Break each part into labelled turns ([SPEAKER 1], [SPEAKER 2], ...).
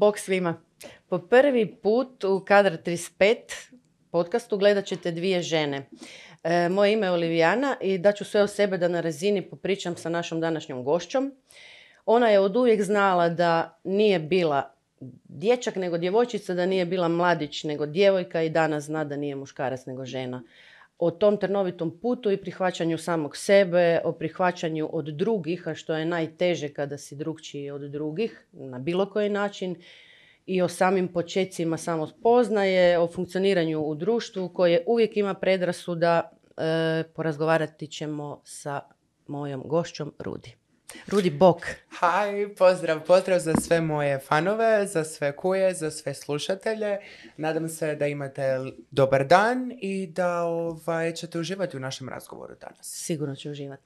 [SPEAKER 1] Bog svima. Po prvi put u Kadar 35 podcastu gledat ćete dvije žene. E, moje ime je Olivijana i daću sve o sebe da na razini popričam sa našom današnjom gošćom. Ona je od uvijek znala da nije bila dječak nego djevojčica, da nije bila mladić nego djevojka i danas zna da nije muškarac nego žena. O tom trnovitom putu i prihvaćanju samog sebe, o prihvaćanju od drugih, a što je najteže kada si drugčiji od drugih, na bilo koji način, i o samim počecima samospoznaje, o funkcioniranju u društvu koje uvijek ima predrasuda. E, porazgovarati ćemo sa mojom gošćom Rudi. Rudi Bok.
[SPEAKER 2] Hi, pozdrav, pozdrav za sve moje fanove, za sve kuje, za sve slušatelje. Nadam se da imate dobar dan i da ovaj, ćete uživati u našem razgovoru danas.
[SPEAKER 1] Sigurno ću uživati.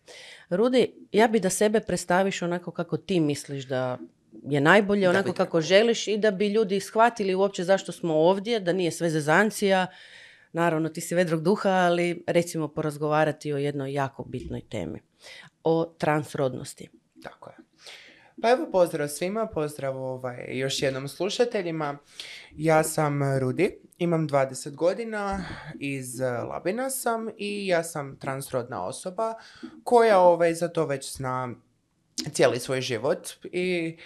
[SPEAKER 1] Rudi, ja bi da sebe predstaviš onako kako ti misliš da je najbolje, onako kako želiš i da bi ljudi shvatili uopće zašto smo ovdje, da nije sve zezancija. Naravno, ti si vedrog duha, ali recimo porazgovarati o jednoj jako bitnoj temi. O transrodnosti.
[SPEAKER 2] Tako je. Pa evo pozdrav svima, pozdrav ovaj, još jednom slušateljima. Ja sam Rudi, imam 20 godina, iz Labina sam i ja sam transrodna osoba koja ovaj, za to već zna cijeli svoj život i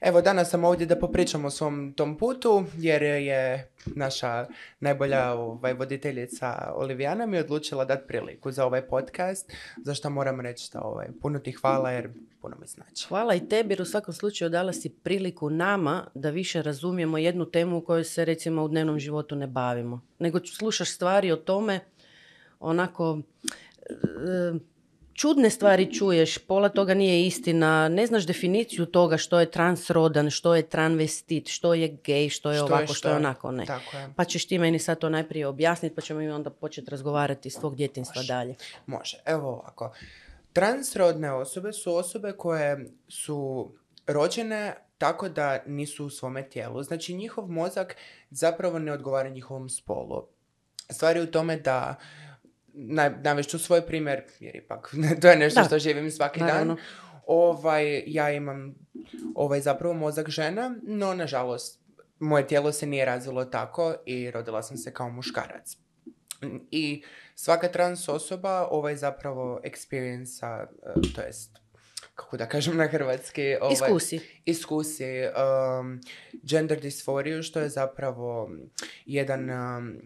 [SPEAKER 2] Evo, danas sam ovdje da popričamo o svom tom putu, jer je naša najbolja ovaj, voditeljica Olivijana mi odlučila dati priliku za ovaj podcast, za što moram reći da ovaj, puno ti hvala jer puno mi znači.
[SPEAKER 1] Hvala i tebi jer u svakom slučaju dala si priliku nama da više razumijemo jednu temu u kojoj se recimo u dnevnom životu ne bavimo. Nego slušaš stvari o tome onako e, čudne stvari čuješ, pola toga nije istina, ne znaš definiciju toga što je transrodan, što je transvestit, što je gej, što je ovako, što, je onako, ne. Pa ćeš ti meni sad to najprije objasniti, pa ćemo mi onda početi razgovarati iz svog djetinstva dalje.
[SPEAKER 2] Može, evo ovako. Transrodne osobe su osobe koje su rođene tako da nisu u svome tijelu. Znači njihov mozak zapravo ne odgovara njihovom spolu. Stvar je u tome da navešću svoj primjer, jer ipak to je nešto što živim svaki dan. Ovaj, ja imam ovaj, zapravo mozak žena, no nažalost moje tijelo se nije razvilo tako i rodila sam se kao muškarac. I svaka trans osoba ovaj zapravo experience eh, to jest kako da kažem na hrvatski,
[SPEAKER 1] ovaj, iskusi,
[SPEAKER 2] iskusi um, gender disforiju, što je zapravo jedan, um,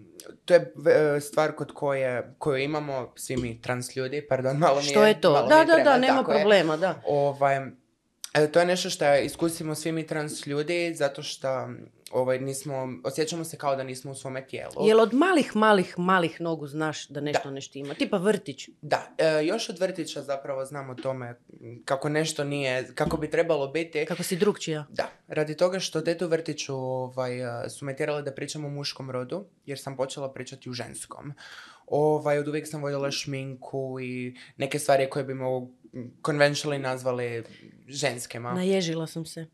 [SPEAKER 2] to je stvar kod koje, koju imamo svi mi trans ljudi, pardon, malo mi
[SPEAKER 1] Što je to? Da, da, da, nema problema, da.
[SPEAKER 2] Ovaj, e, to je nešto što iskusimo svi mi trans ljudi, zato što ovaj, nismo, osjećamo se kao da nismo u svome tijelu.
[SPEAKER 1] Jel od malih, malih, malih nogu znaš da nešto da. ne štima? Tipa vrtić?
[SPEAKER 2] Da, e, još od vrtića zapravo znam o tome kako nešto nije, kako bi trebalo biti.
[SPEAKER 1] Kako si drugčija?
[SPEAKER 2] Da, radi toga što dete u vrtiću ovaj, e, su me da pričam o muškom rodu, jer sam počela pričati u ženskom. Ovaj, od uvijek sam voljela šminku i neke stvari koje bi mogu conventionally nazvali ženskima.
[SPEAKER 1] Naježila sam se.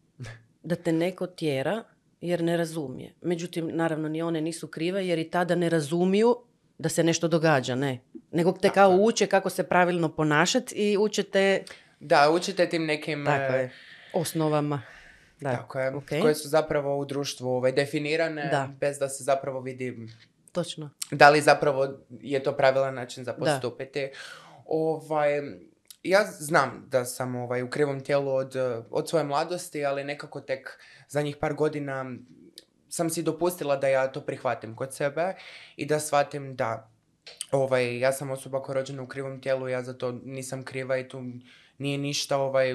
[SPEAKER 1] Da te neko tjera jer ne razumije. Međutim, naravno, ni one nisu krive jer i tada ne razumiju da se nešto događa, ne. Nego te kao uče kako se pravilno ponašati i učite...
[SPEAKER 2] Da, učite tim nekim...
[SPEAKER 1] E, osnovama.
[SPEAKER 2] Da. Tako je, koje su zapravo u društvu ovaj, definirane da. bez da se zapravo vidi...
[SPEAKER 1] Točno.
[SPEAKER 2] Da li zapravo je to pravilan način za postupiti. Ovaj, ja znam da sam ovaj, u krivom tijelu od, od svoje mladosti, ali nekako tek zadnjih par godina sam si dopustila da ja to prihvatim kod sebe i da shvatim da ovaj, ja sam osoba koja je rođena u krivom tijelu, ja za to nisam kriva i tu nije ništa ovaj,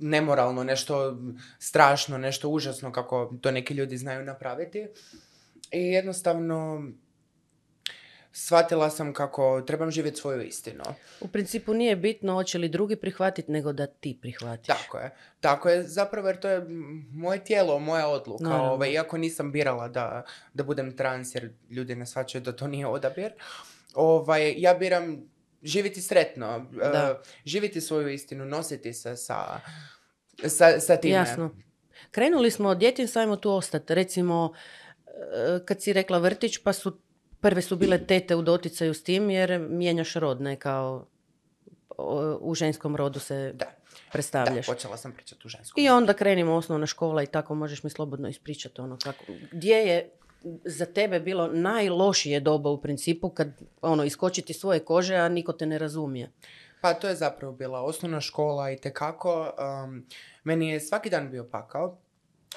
[SPEAKER 2] nemoralno, nešto strašno, nešto užasno kako to neki ljudi znaju napraviti. I jednostavno shvatila sam kako trebam živjeti svoju istinu.
[SPEAKER 1] U principu nije bitno hoće li drugi prihvatiti, nego da ti prihvatiš.
[SPEAKER 2] Tako je. Tako je, zapravo jer to je moje tijelo, moja odluka. Ove, iako nisam birala da, da budem trans, jer ljudi ne shvaćaju da to nije odabir. Ovaj, ja biram živjeti sretno, uh, živjeti svoju istinu, nositi se sa, sa, sa time.
[SPEAKER 1] Jasno. Krenuli smo od djetinstva, ajmo tu ostati. Recimo, kad si rekla vrtić, pa su prve su bile tete u doticaju s tim jer mijenjaš rod, ne kao u ženskom rodu se...
[SPEAKER 2] Da. Da,
[SPEAKER 1] predstavljaš.
[SPEAKER 2] počela sam pričati u ženskom.
[SPEAKER 1] I onda krenimo osnovna škola i tako možeš mi slobodno ispričati ono kako, gdje je za tebe bilo najlošije doba u principu kad ono iskočiti svoje kože, a niko te ne razumije.
[SPEAKER 2] Pa to je zapravo bila osnovna škola i tekako. Um, meni je svaki dan bio pakao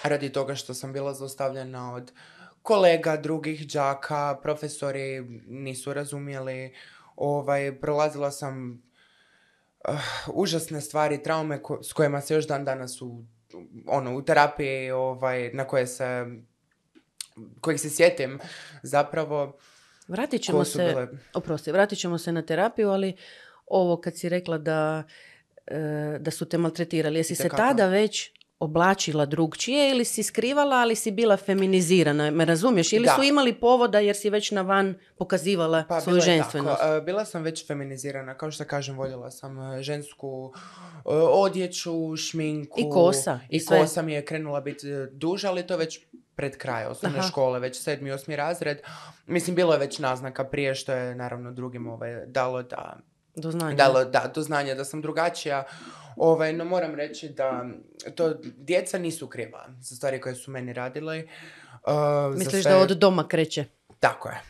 [SPEAKER 2] radi toga što sam bila zaustavljena od kolega, drugih đaka, profesori nisu razumjeli. Ovaj, prolazila sam uh, užasne stvari, traume ko- s kojima se još dan danas u, ono, u terapiji ovaj, na koje se kojih se sjetim zapravo
[SPEAKER 1] Vratit ćemo se,
[SPEAKER 2] bile
[SPEAKER 1] oprosti, vratit ćemo se na terapiju, ali ovo kad si rekla da, e, da su te maltretirali, jesi se tada već oblačila drugčije ili si skrivala, ali si bila feminizirana, me razumiješ? Ili
[SPEAKER 2] Da.
[SPEAKER 1] su imali povoda jer si već na van pokazivala
[SPEAKER 2] Pa
[SPEAKER 1] svoju
[SPEAKER 2] bilo je
[SPEAKER 1] ženstvenost?
[SPEAKER 2] tako. E, Bila sam već feminizirana, kao što kažem, voljela sam e, žensku e, odjeću, šminku.
[SPEAKER 1] I kosa, i
[SPEAKER 2] I
[SPEAKER 1] sve.
[SPEAKER 2] kosa mi je krenula biti duža, ali to već pred kraj osnovne
[SPEAKER 1] Aha.
[SPEAKER 2] škole, već sedmi, osmi razred. Mislim, bilo je već naznaka prije što je naravno drugim ovaj, dalo da
[SPEAKER 1] Do znanja.
[SPEAKER 2] dalo da, do znanja da sam drugačija. Ovaj, no moram reći da to djeca nisu kriva za stvari koje su meni radili. Uh,
[SPEAKER 1] Misliš
[SPEAKER 2] sve-
[SPEAKER 1] da od doma kreće?
[SPEAKER 2] tako je.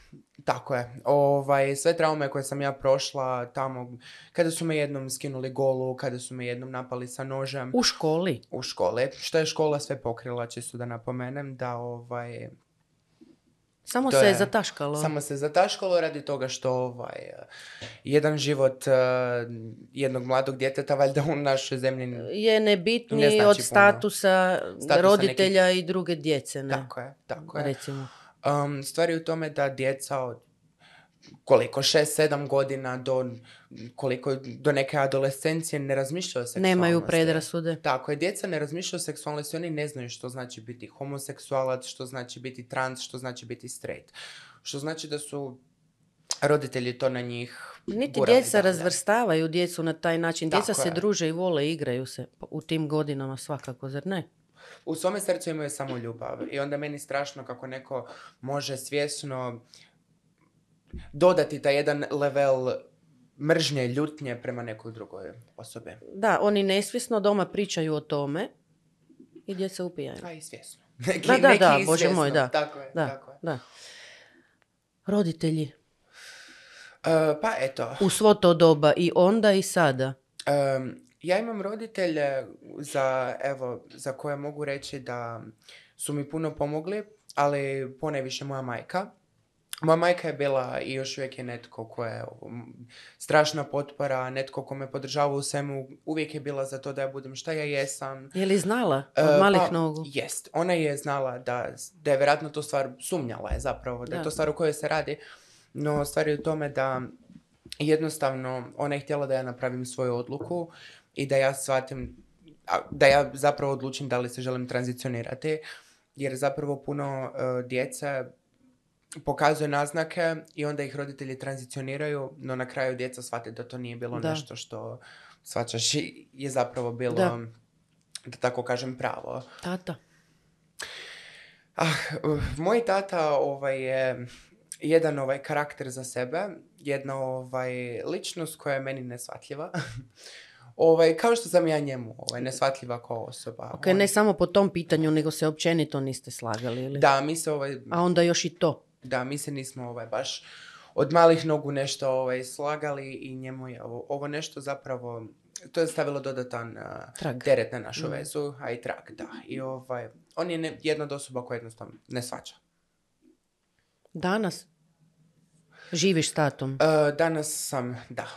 [SPEAKER 2] Tako je. Ovaj, sve traume koje sam ja prošla tamo, kada su me jednom skinuli golu, kada su me jednom napali sa nožem
[SPEAKER 1] U školi?
[SPEAKER 2] u školi, što je škola sve pokrila, čisto da napomenem, da ovaj,
[SPEAKER 1] Samo
[SPEAKER 2] To
[SPEAKER 1] se je zataškalo.
[SPEAKER 2] samo se zataškalo radi toga što ovaj, jedan život eh, jednog mladog djeteta valjda u našoj zemlji
[SPEAKER 1] je nebitniji
[SPEAKER 2] Ne znači
[SPEAKER 1] od
[SPEAKER 2] puno.
[SPEAKER 1] statusa,
[SPEAKER 2] Statusa
[SPEAKER 1] roditelja i druge djece, ne?
[SPEAKER 2] Tako je, tako je.
[SPEAKER 1] Recimo.
[SPEAKER 2] Um, stvar je u tome da djeca od koliko, 6-7 godina do koliko do neke adolescencije ne razmišljaju o seksualnosti.
[SPEAKER 1] Nemaju predrasude.
[SPEAKER 2] Tako je, djeca ne razmišljaju o seksualnosti, oni ne znaju što znači biti homoseksualac, što znači biti trans, što znači biti straight. Što znači da su roditelji to na njih
[SPEAKER 1] Niti
[SPEAKER 2] gurali
[SPEAKER 1] djeca
[SPEAKER 2] dalje.
[SPEAKER 1] razvrstavaju djecu na taj način. Djeca
[SPEAKER 2] Tako
[SPEAKER 1] se
[SPEAKER 2] je.
[SPEAKER 1] druže i vole, igraju se u tim godinama svakako, zar ne?
[SPEAKER 2] U svome srcu imaju samo ljubav i onda meni strašno kako neko može svjesno dodati taj jedan level mržnje, ljutnje prema nekoj drugoj osobi.
[SPEAKER 1] Da, oni nesvjesno doma pričaju o tome i djeca upijaju.
[SPEAKER 2] A i svjesno. Neki,
[SPEAKER 1] Da, da,
[SPEAKER 2] neki
[SPEAKER 1] da, Bože moj, da.
[SPEAKER 2] Tako je,
[SPEAKER 1] Da,
[SPEAKER 2] tako je.
[SPEAKER 1] da. Roditelji
[SPEAKER 2] E, pa eto,
[SPEAKER 1] u svo to doba i onda i sada.
[SPEAKER 2] em, ja imam roditelje za, evo, za koje mogu reći da su mi puno pomogli, ali ponajviše moja majka. Moja majka je bila i još uvijek je netko ko je strašna potpora, netko ko me podržava u svemu, uvijek je bila za to da ja budem šta ja jesam.
[SPEAKER 1] Je li znala
[SPEAKER 2] E,
[SPEAKER 1] od malih
[SPEAKER 2] pa,
[SPEAKER 1] nogu?
[SPEAKER 2] Jest. Ona je znala da, da je vjerojatno to stvar, sumnjala je zapravo, da, je
[SPEAKER 1] Da.
[SPEAKER 2] to stvar o kojoj se radi. No, stvar je u tome da jednostavno ona je htjela da ja napravim svoju odluku i da ja shvatim, da ja zapravo odlučim da li se želim tranzicionirati. Jer zapravo puno e, djece pokazuje naznake i onda ih roditelji tranzicioniraju, no na kraju djeca shvate da to nije bilo
[SPEAKER 1] Da.
[SPEAKER 2] nešto što shvaćaš i je zapravo bilo,
[SPEAKER 1] Da.
[SPEAKER 2] da tako kažem, pravo.
[SPEAKER 1] Tata.
[SPEAKER 2] Ah, uh, moj tata ovaj, je jedan ovaj karakter za sebe, jedna ovaj, ličnost koja je meni nesvatljiva. ovaj, kao što sam ja njemu ovaj, nesvatljiva kao osoba.
[SPEAKER 1] Ok,
[SPEAKER 2] On-
[SPEAKER 1] ne samo po tom pitanju, nego se općenito niste slagali, ili?
[SPEAKER 2] Da, mi se ovaj,
[SPEAKER 1] A onda još i to.
[SPEAKER 2] Da, mi se nismo ovaj, baš od malih nogu nešto ovaj, slagali i njemu je ovo, ovo nešto zapravo, to je stavilo dodatan uh, teret na našu
[SPEAKER 1] Mm.
[SPEAKER 2] vezu, a i trag, da. I ovaj, on je ne, jedna od osoba koja jednostavno ne svača.
[SPEAKER 1] Danas živiš s tatom.
[SPEAKER 2] E, danas sam, da,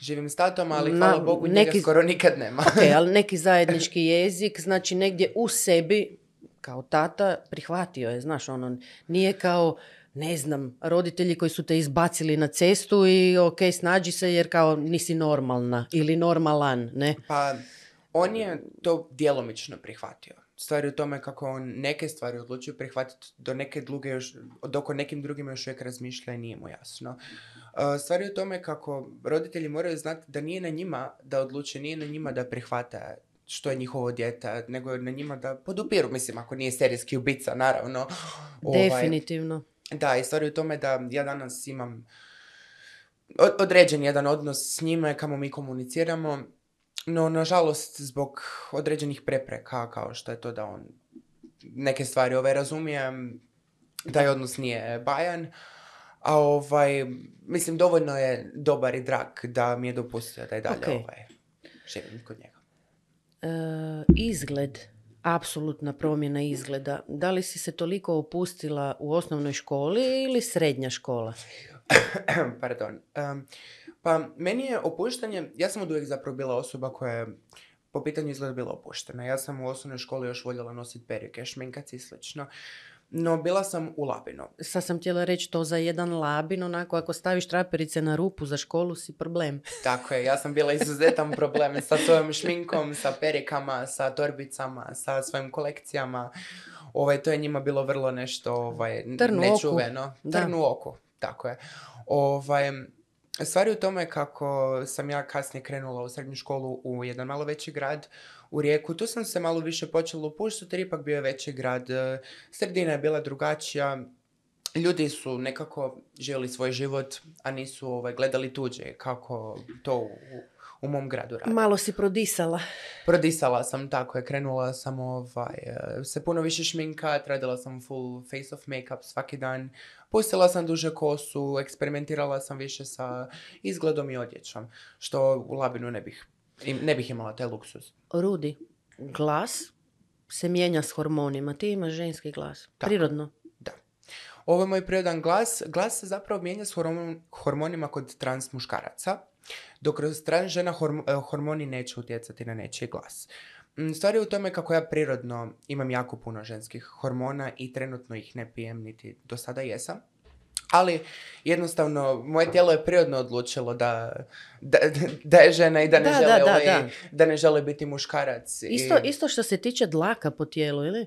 [SPEAKER 2] živim s tatom, ali
[SPEAKER 1] Na-
[SPEAKER 2] hvala Bogu njega
[SPEAKER 1] neki-
[SPEAKER 2] skoro nikad nema.
[SPEAKER 1] Ok, ali neki zajednički jezik, znači negdje u sebi, kao tata, prihvatio je, znaš, ono, nije kao, ne znam, roditelji koji su te izbacili na cestu i ok, snađi se jer kao nisi normalna ili normalan, ne?
[SPEAKER 2] Pa, on je to djelomično prihvatio. Stvar je u tome kako on neke stvari odlučio prihvatiti, do neke druge još, dok o nekim drugima još uvijek razmišlja i nije mu jasno. E, stvar je u tome kako roditelji moraju znati da nije na njima da odluče, nije na njima da prihvate što je njihovo dijete, nego je na njima da podupiru, mislim, ako nije serijski ubica, naravno. Ovaj,
[SPEAKER 1] Definitivno.
[SPEAKER 2] Da, i stvar je u tome da ja danas imam od- određen jedan odnos s njime, kamo mi komuniciramo. no nažalost zbog određenih prepreka kao što je to da on neke stvari ove razumije, taj odnos nije bajan, a ovaj, mislim dovoljno je dobar i drag da mi je dopustio da je dalje
[SPEAKER 1] Ok.
[SPEAKER 2] ovaj, živim kod njega.
[SPEAKER 1] E, izgled, apsolutna promjena izgleda. Da li si se toliko opustila u osnovnoj školi ili srednja škola?
[SPEAKER 2] Pardon. Em, pa meni je opuštanje, ja sam od uvijek zapravo bila osoba koja je po pitanju izgleda bila opuštena. Ja sam u osnovnoj školi još voljela nositi perike, šminkac i slično. No, bila sam u Labinu.
[SPEAKER 1] Sad sam htjela reći to za jedan labin, onako ako staviš traperice na rupu za školu si problem.
[SPEAKER 2] Tako je, ja sam bila izuzetan problem sa svojom šminkom, sa perikama, sa torbicama, sa svojim kolekcijama. Ovaj, to je njima bilo vrlo nešto ovaj, n-
[SPEAKER 1] Trn u oku.
[SPEAKER 2] nečuveno.
[SPEAKER 1] Da.
[SPEAKER 2] Oku, tako je. Ovaj, stvari u tome kako sam ja kasnije krenula u srednju školu u jedan malo veći grad, u Rijeku. Tu sam se malo više počela upuštati jer ipak bio je veći grad. e, Sredina je bila drugačija. Ljudi su nekako živjeli svoj život, a nisu ovaj, gledali tuđe kako to u, u mom gradu radi.
[SPEAKER 1] Malo si prodisala.
[SPEAKER 2] Prodisala sam, tako je, krenula sam ovaj, e, se puno više šminkat, radila sam full face of makeup svaki dan, pustila sam duže kosu, eksperimentirala sam više sa izgledom i odjećom, što u Labinu ne bih, im- ne bih imala taj luksuz.
[SPEAKER 1] Rudi, glas se mijenja s hormonima. Ti imaš ženski glas.
[SPEAKER 2] Tako.
[SPEAKER 1] Prirodno.
[SPEAKER 2] Da. Ovo je moj prirodan glas. Glas se zapravo mijenja s hormon- hormonima kod trans muškaraca, dok kroz trans žena horm- e, hormoni neće utjecati na nečiji glas. Mm, Stvar je u tome kako ja prirodno imam jako puno ženskih hormona i trenutno ih ne pijem, niti do sada jesam. Ali jednostavno, moje tijelo je prirodno odlučilo da, da, da je žena i da ne,
[SPEAKER 1] Da,
[SPEAKER 2] žele,
[SPEAKER 1] da, da,
[SPEAKER 2] ovaj,
[SPEAKER 1] da.
[SPEAKER 2] da ne žele biti muškarac.
[SPEAKER 1] Isto,
[SPEAKER 2] I-
[SPEAKER 1] isto što se tiče dlaka po tijelu, ili?
[SPEAKER 2] E,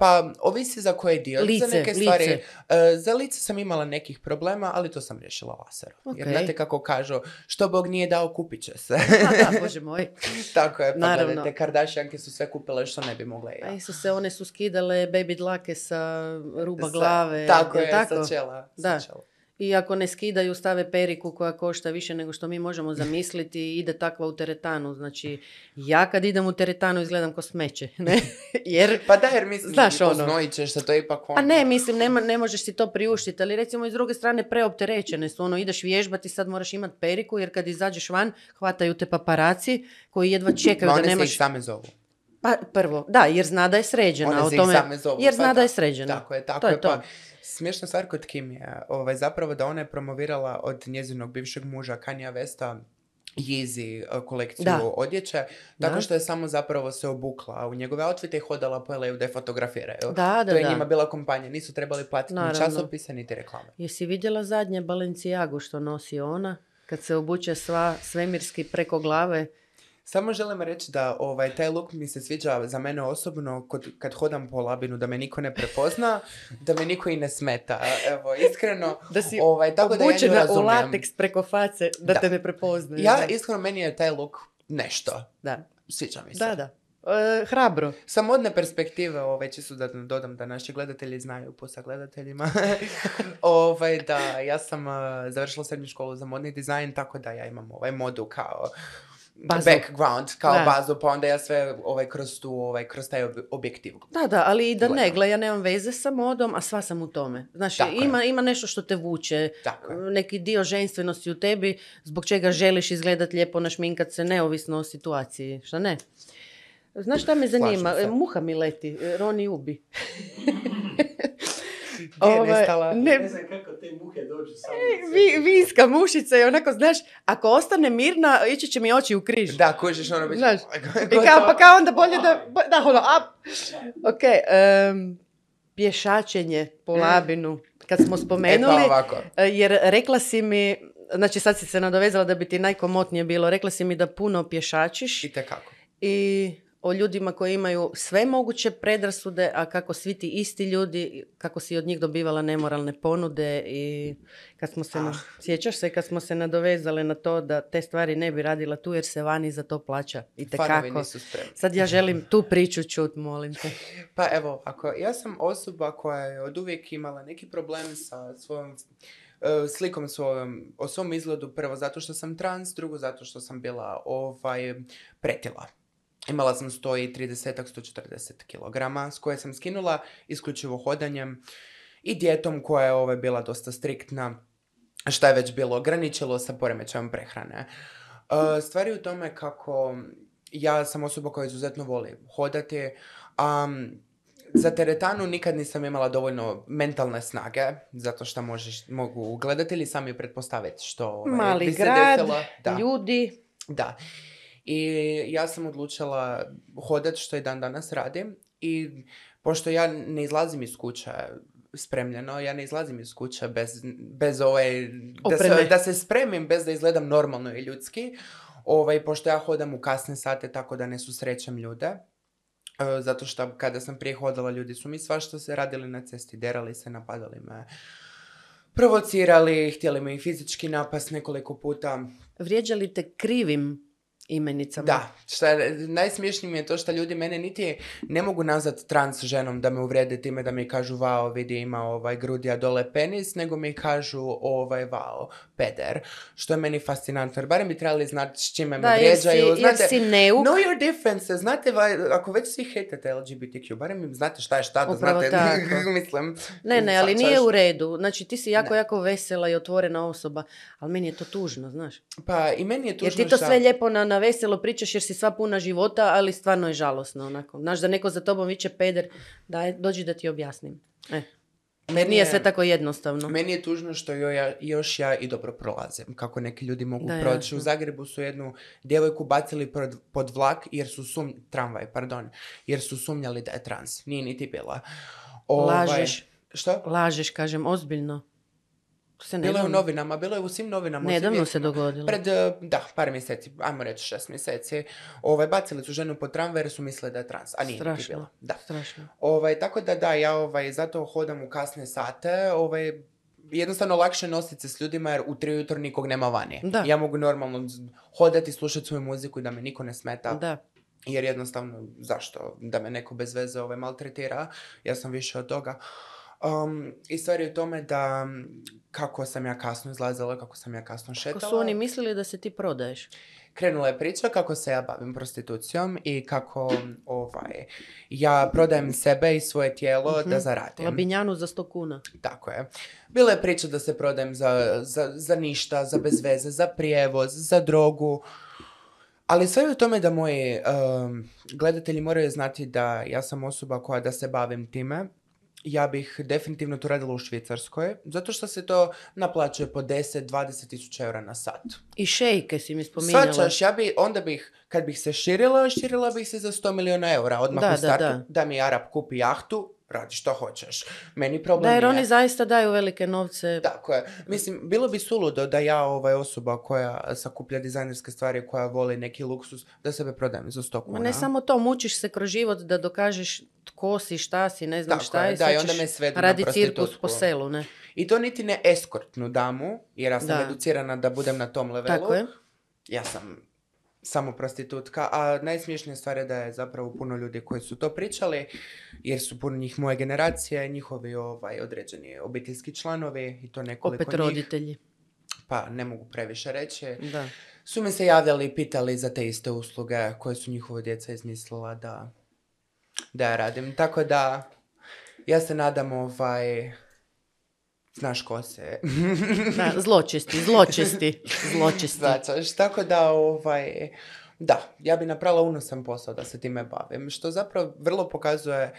[SPEAKER 2] Pa, ovisi za koji dio.
[SPEAKER 1] Lice,
[SPEAKER 2] za neke
[SPEAKER 1] lice.
[SPEAKER 2] stvari. e, za lice sam imala nekih problema, ali to sam riješila laserom. Jer
[SPEAKER 1] Ok.
[SPEAKER 2] znate kako kažu, što Bog nije dao, kupit će se.
[SPEAKER 1] Da, bože moj.
[SPEAKER 2] Tako je, pa
[SPEAKER 1] Naravno.
[SPEAKER 2] gledajte, Kardashianke su sve kupile što ne bi mogle i
[SPEAKER 1] A
[SPEAKER 2] ja.
[SPEAKER 1] isto se one su skidale baby dlake sa ruba
[SPEAKER 2] Sa-
[SPEAKER 1] glave.
[SPEAKER 2] Tako je,
[SPEAKER 1] tako?
[SPEAKER 2] sa čela.
[SPEAKER 1] Da. I ako ne skidaju, stave periku koja košta više nego što mi možemo zamisliti i ide takva u teretanu. Znači, ja kad idem u teretanu izgledam ko smeće, ne? Jer,
[SPEAKER 2] Pa da, jer mislim,
[SPEAKER 1] Znaš ono.
[SPEAKER 2] ćeš se, to ipak ono.
[SPEAKER 1] a ne, mislim, nema, ne možeš si to priuštiti, ali recimo i s druge strane preopterećene su, ono, ideš vježbati, sad moraš imati periku, jer kad izađeš van, hvataju te paparaci koji jedva čekaju
[SPEAKER 2] Ma
[SPEAKER 1] da
[SPEAKER 2] one se
[SPEAKER 1] nemaš...
[SPEAKER 2] ih same zovu.
[SPEAKER 1] Pa prvo, da, jer zna da je sređena.
[SPEAKER 2] One
[SPEAKER 1] o
[SPEAKER 2] se ih
[SPEAKER 1] tome,
[SPEAKER 2] same zovu.
[SPEAKER 1] jer
[SPEAKER 2] pa
[SPEAKER 1] zna da je sređena.
[SPEAKER 2] Tako je, tako
[SPEAKER 1] To je
[SPEAKER 2] je.
[SPEAKER 1] to.
[SPEAKER 2] Smiješna stvar kod Kim je ovaj, zapravo da ona je promovirala od njezinog bivšeg muža Kanye Westa Yeezy uh, kolekciju
[SPEAKER 1] Da.
[SPEAKER 2] odjeće, tako
[SPEAKER 1] Da.
[SPEAKER 2] što je samo zapravo se obukla u njegove outfite i hodala po LA-u da je fotografiraju.
[SPEAKER 1] Da, da,
[SPEAKER 2] to je
[SPEAKER 1] da.
[SPEAKER 2] njima bila kompanja, nisu trebali platiti ni
[SPEAKER 1] Naravno.
[SPEAKER 2] časopise, niti reklame.
[SPEAKER 1] Jesi vidjela zadnje Balenciagu što nosi ona? Kad se obuče sva svemirski preko glave.
[SPEAKER 2] Samo želim reći da ovaj, taj look mi se sviđa za mene osobno kod, kad hodam po labinu, da me niko ne prepozna, da me niko i ne smeta. Evo, iskreno,
[SPEAKER 1] Da si
[SPEAKER 2] ovaj, tako da ja
[SPEAKER 1] u lateks preko face da,
[SPEAKER 2] Da.
[SPEAKER 1] te ne prepoznaju.
[SPEAKER 2] Ja,
[SPEAKER 1] da.
[SPEAKER 2] iskreno, meni je taj look nešto.
[SPEAKER 1] da.
[SPEAKER 2] Sviđa mi se.
[SPEAKER 1] Da, da. E, hrabro.
[SPEAKER 2] Sa modne perspektive, ovaj, čisto da dodam da naši gledatelji znaju po sa gledateljima, ovaj, da ja sam uh, završila srednju školu za modni dizajn, tako da ja imam ovaj modu kao
[SPEAKER 1] Bazu.
[SPEAKER 2] background, kao
[SPEAKER 1] Da.
[SPEAKER 2] bazu, pa onda ja sve ovaj, kroz, tu, ovaj, kroz taj ob- objektiv.
[SPEAKER 1] Da, da, ali i da ne,
[SPEAKER 2] Gledam.
[SPEAKER 1] gle, ja nemam veze sa modom, a sva sam u tome.
[SPEAKER 2] Tako je.
[SPEAKER 1] ima, ima nešto što te vuče,
[SPEAKER 2] Tako
[SPEAKER 1] neki dio ženstvenosti u tebi, zbog čega želiš izgledat lijepo, našminkat se, neovisno o situaciji, šta ne? Znaš šta me zanima? Muha mi leti, Roni ubi.
[SPEAKER 2] Gdje je
[SPEAKER 1] Ovaj,
[SPEAKER 2] nestala?
[SPEAKER 1] ne,
[SPEAKER 3] Ne znam kako te muhe dođu samo
[SPEAKER 1] vi, vinska mušica i onako, znaš, ako ostane mirna, ići će mi oči u križ.
[SPEAKER 2] Da, kužiš ono biti...
[SPEAKER 1] Znaš, I kao, pa kao onda bolje da, da ono, a, ok, em, pješačenje po
[SPEAKER 2] Mm.
[SPEAKER 1] labinu, kad smo
[SPEAKER 2] E
[SPEAKER 1] spomenuli,
[SPEAKER 2] pa ovako.
[SPEAKER 1] e, jer rekla si mi, znači sad si se nadovezala da bi ti najkomotnije bilo, rekla si mi da puno pješačiš
[SPEAKER 2] I tekako.
[SPEAKER 1] i o ljudima koji imaju sve moguće predrasude, a kako svi ti isti ljudi, kako si od njih dobivala nemoralne ponude i kad smo se, na-
[SPEAKER 2] Ah.
[SPEAKER 1] sjećaš se kad smo se nadovezale na to da te stvari ne bi radila tu jer se vani za to plaća i
[SPEAKER 2] spremni.
[SPEAKER 1] Sad ja želim tu priču čut, molim te.
[SPEAKER 2] Pa evo, ako ja sam osoba koja je od uvijek imala neki problem sa svojom e, slikom svojom, o svom izgledu, prvo zato što sam trans, drugo zato što sam bila ovaj, pretila. Imala sam 130 140 kg s koje sam skinula isključivo hodanjem i dijetom koja je ovaj, bila dosta striktna, šta je već bilo ograničilo sa poremećajem prehrane. E, stvari u tome kako ja sam osoba koja izuzetno voli hodati, a za teretanu nikad nisam imala dovoljno mentalne snage, zato što možeš, mogu gledatelji sami pretpostaviti što ovaj,
[SPEAKER 1] Mali
[SPEAKER 2] bi se
[SPEAKER 1] grad,
[SPEAKER 2] desilo. Da.
[SPEAKER 1] ljudi.
[SPEAKER 2] Da. I ja sam odlučila hodat što i dan danas radim i pošto ja ne izlazim iz kuće spremljeno, ja ne izlazim iz kuće bez, bez ovaj, da se, da se spremim bez da izgledam normalno i ljudski. Ovaj, pošto ja hodam u kasne sate tako da ne susrećem ljude. E, zato što kada sam prije hodala ljudi su mi svašta se radili na cesti, derali se, napadali me, provocirali, htjeli me i fizički napast nekoliko puta.
[SPEAKER 1] Vrijeđali te krivim imenicama.
[SPEAKER 2] Da, šta je, najsmiješnije mi je to što ljudi mene niti ne mogu nazvat trans ženom da me uvrede time da mi kažu vao vidi ima ovaj grudija dole penis, nego mi kažu ovaj vao peder, što je meni fascinantno, jer barem bi trebali znati s čime
[SPEAKER 1] Da,
[SPEAKER 2] me
[SPEAKER 1] jer si,
[SPEAKER 2] vrijeđaju.
[SPEAKER 1] jer
[SPEAKER 2] Znate,
[SPEAKER 1] si neuk.
[SPEAKER 2] Know your differences, znate, ako već svi hejtate LGBTQ, barem im znate šta je šta, da
[SPEAKER 1] Upravo
[SPEAKER 2] znate, mislim.
[SPEAKER 1] Ne, ne, ali nije u redu. Znači, ti si jako,
[SPEAKER 2] Ne.
[SPEAKER 1] jako vesela i otvorena osoba, ali meni je to tužno, znaš.
[SPEAKER 2] Pa i meni je tužno
[SPEAKER 1] Jer ti to
[SPEAKER 2] šta-
[SPEAKER 1] sve lijepo na, na veselo pričaš jer si sva puna života, ali stvarno je žalosno onako. Znaš da neko za tobom viče peder, daj, dođi da ti objasnim. E,
[SPEAKER 2] Meni
[SPEAKER 1] nije
[SPEAKER 2] je-
[SPEAKER 1] sve tako jednostavno.
[SPEAKER 2] Meni je tužno što jo ja, još ja i dobro prolazim. Kako neki ljudi mogu
[SPEAKER 1] Da,
[SPEAKER 2] proći.
[SPEAKER 1] jasno.
[SPEAKER 2] U Zagrebu su jednu djevojku bacili pod, pod vlak jer su sum... Tramvaj, pardon. Jer su sumnjali da je trans. Nije niti bila. Ovaj,
[SPEAKER 1] Lažeš.
[SPEAKER 2] Što?
[SPEAKER 1] Lažeš, kažem, ozbiljno. Se
[SPEAKER 2] Bilo je u novinama, bilo je u svim novinama.
[SPEAKER 1] Nedavno se dogodilo.
[SPEAKER 2] Pred, eh, da, par mjeseci, ajmo reći šest mjeseci. Ovaj, bacili su ženu pod tramvaj jer su mislili da je trans. A nije
[SPEAKER 1] Strašno.
[SPEAKER 2] bila. Da.
[SPEAKER 1] Strašno.
[SPEAKER 2] Ovaj, tako da da, ja ovaj, zato hodam u kasne sate, ovaj, jednostavno lakše nositi se s ljudima jer u tri ujutro nikog nema vani.
[SPEAKER 1] Da.
[SPEAKER 2] Ja mogu normalno hodati, slušati svoju muziku i da me niko ne smeta.
[SPEAKER 1] Da.
[SPEAKER 2] Jer jednostavno, zašto da me neko bez veze ovaj, maltretira? Ja sam više od toga. Um, I stvar je u tome da kako sam ja kasno izlazila, kako sam ja kasno
[SPEAKER 1] Kako
[SPEAKER 2] šetala.
[SPEAKER 1] su oni mislili da se ti prodaješ?
[SPEAKER 2] Krenula je priča kako se ja bavim prostitucijom i kako ovaj, ja prodajem sebe i svoje tijelo
[SPEAKER 1] Mhm.
[SPEAKER 2] da zaradim.
[SPEAKER 1] Labinjanu za 100 kuna.
[SPEAKER 2] Tako je. Bila je priča da se prodajem za, za, za ništa, za bez veze, za prijevoz, za drogu. Ali sve je u tome da moji um, gledatelji moraju znati da ja sam osoba koja da se bavim time. Ja bih definitivno to radila u Švicarskoj, zato što se to naplaćuje po 10-20 tisuća eura na sat.
[SPEAKER 1] I šejke si mi spominjala.
[SPEAKER 2] Svačaš, ja bi, onda bih, kad bih se širila, širila bih se za 100 milijuna eura odmah
[SPEAKER 1] Da,
[SPEAKER 2] u
[SPEAKER 1] da,
[SPEAKER 2] startu.
[SPEAKER 1] da.
[SPEAKER 2] Da, mi Arab kupi jahtu, radi što hoćeš. Meni problem
[SPEAKER 1] Da, jer
[SPEAKER 2] nije.
[SPEAKER 1] oni zaista daju velike novce.
[SPEAKER 2] Tako je. Mislim, bilo bi suludo da ja, ovaj osoba koja sakuplja dizajnerske stvari, koja voli neki luksus, da sebe prodajem za 100 kuna.
[SPEAKER 1] Ma ne samo to, mučiš se kroz život da dokažeš tko si, šta si, ne znam
[SPEAKER 2] Tako
[SPEAKER 1] šta
[SPEAKER 2] je,
[SPEAKER 1] je.
[SPEAKER 2] da, i onda me svedu na
[SPEAKER 1] Radi cirkus po selu, ne?
[SPEAKER 2] I to niti ne eskortnu damu, jer ja sam
[SPEAKER 1] Da.
[SPEAKER 2] educirana da budem na tom levelu.
[SPEAKER 1] Tako je.
[SPEAKER 2] Ja sam samo prostitutka, a najsmiješnija stvar je da je zapravo puno ljudi koji su to pričali, jer su puno njih moje generacije, njihovi ovaj, određeni obiteljski članovi i to nekoliko
[SPEAKER 1] Opet
[SPEAKER 2] njih,
[SPEAKER 1] roditelji.
[SPEAKER 2] pa ne mogu previše reći.
[SPEAKER 1] Da.
[SPEAKER 2] su mi se javljali i pitali za te iste usluge koje su njihova djeca izmislila da, da ja radim. Tako da, ja se nadam ovaj... Znaš ko se...
[SPEAKER 1] Da, zločesti, zločesti, zločesti.
[SPEAKER 2] Značaš, tako da, ovaj... Da, ja bi napravila unosan posao da se time bavim, što zapravo vrlo pokazuje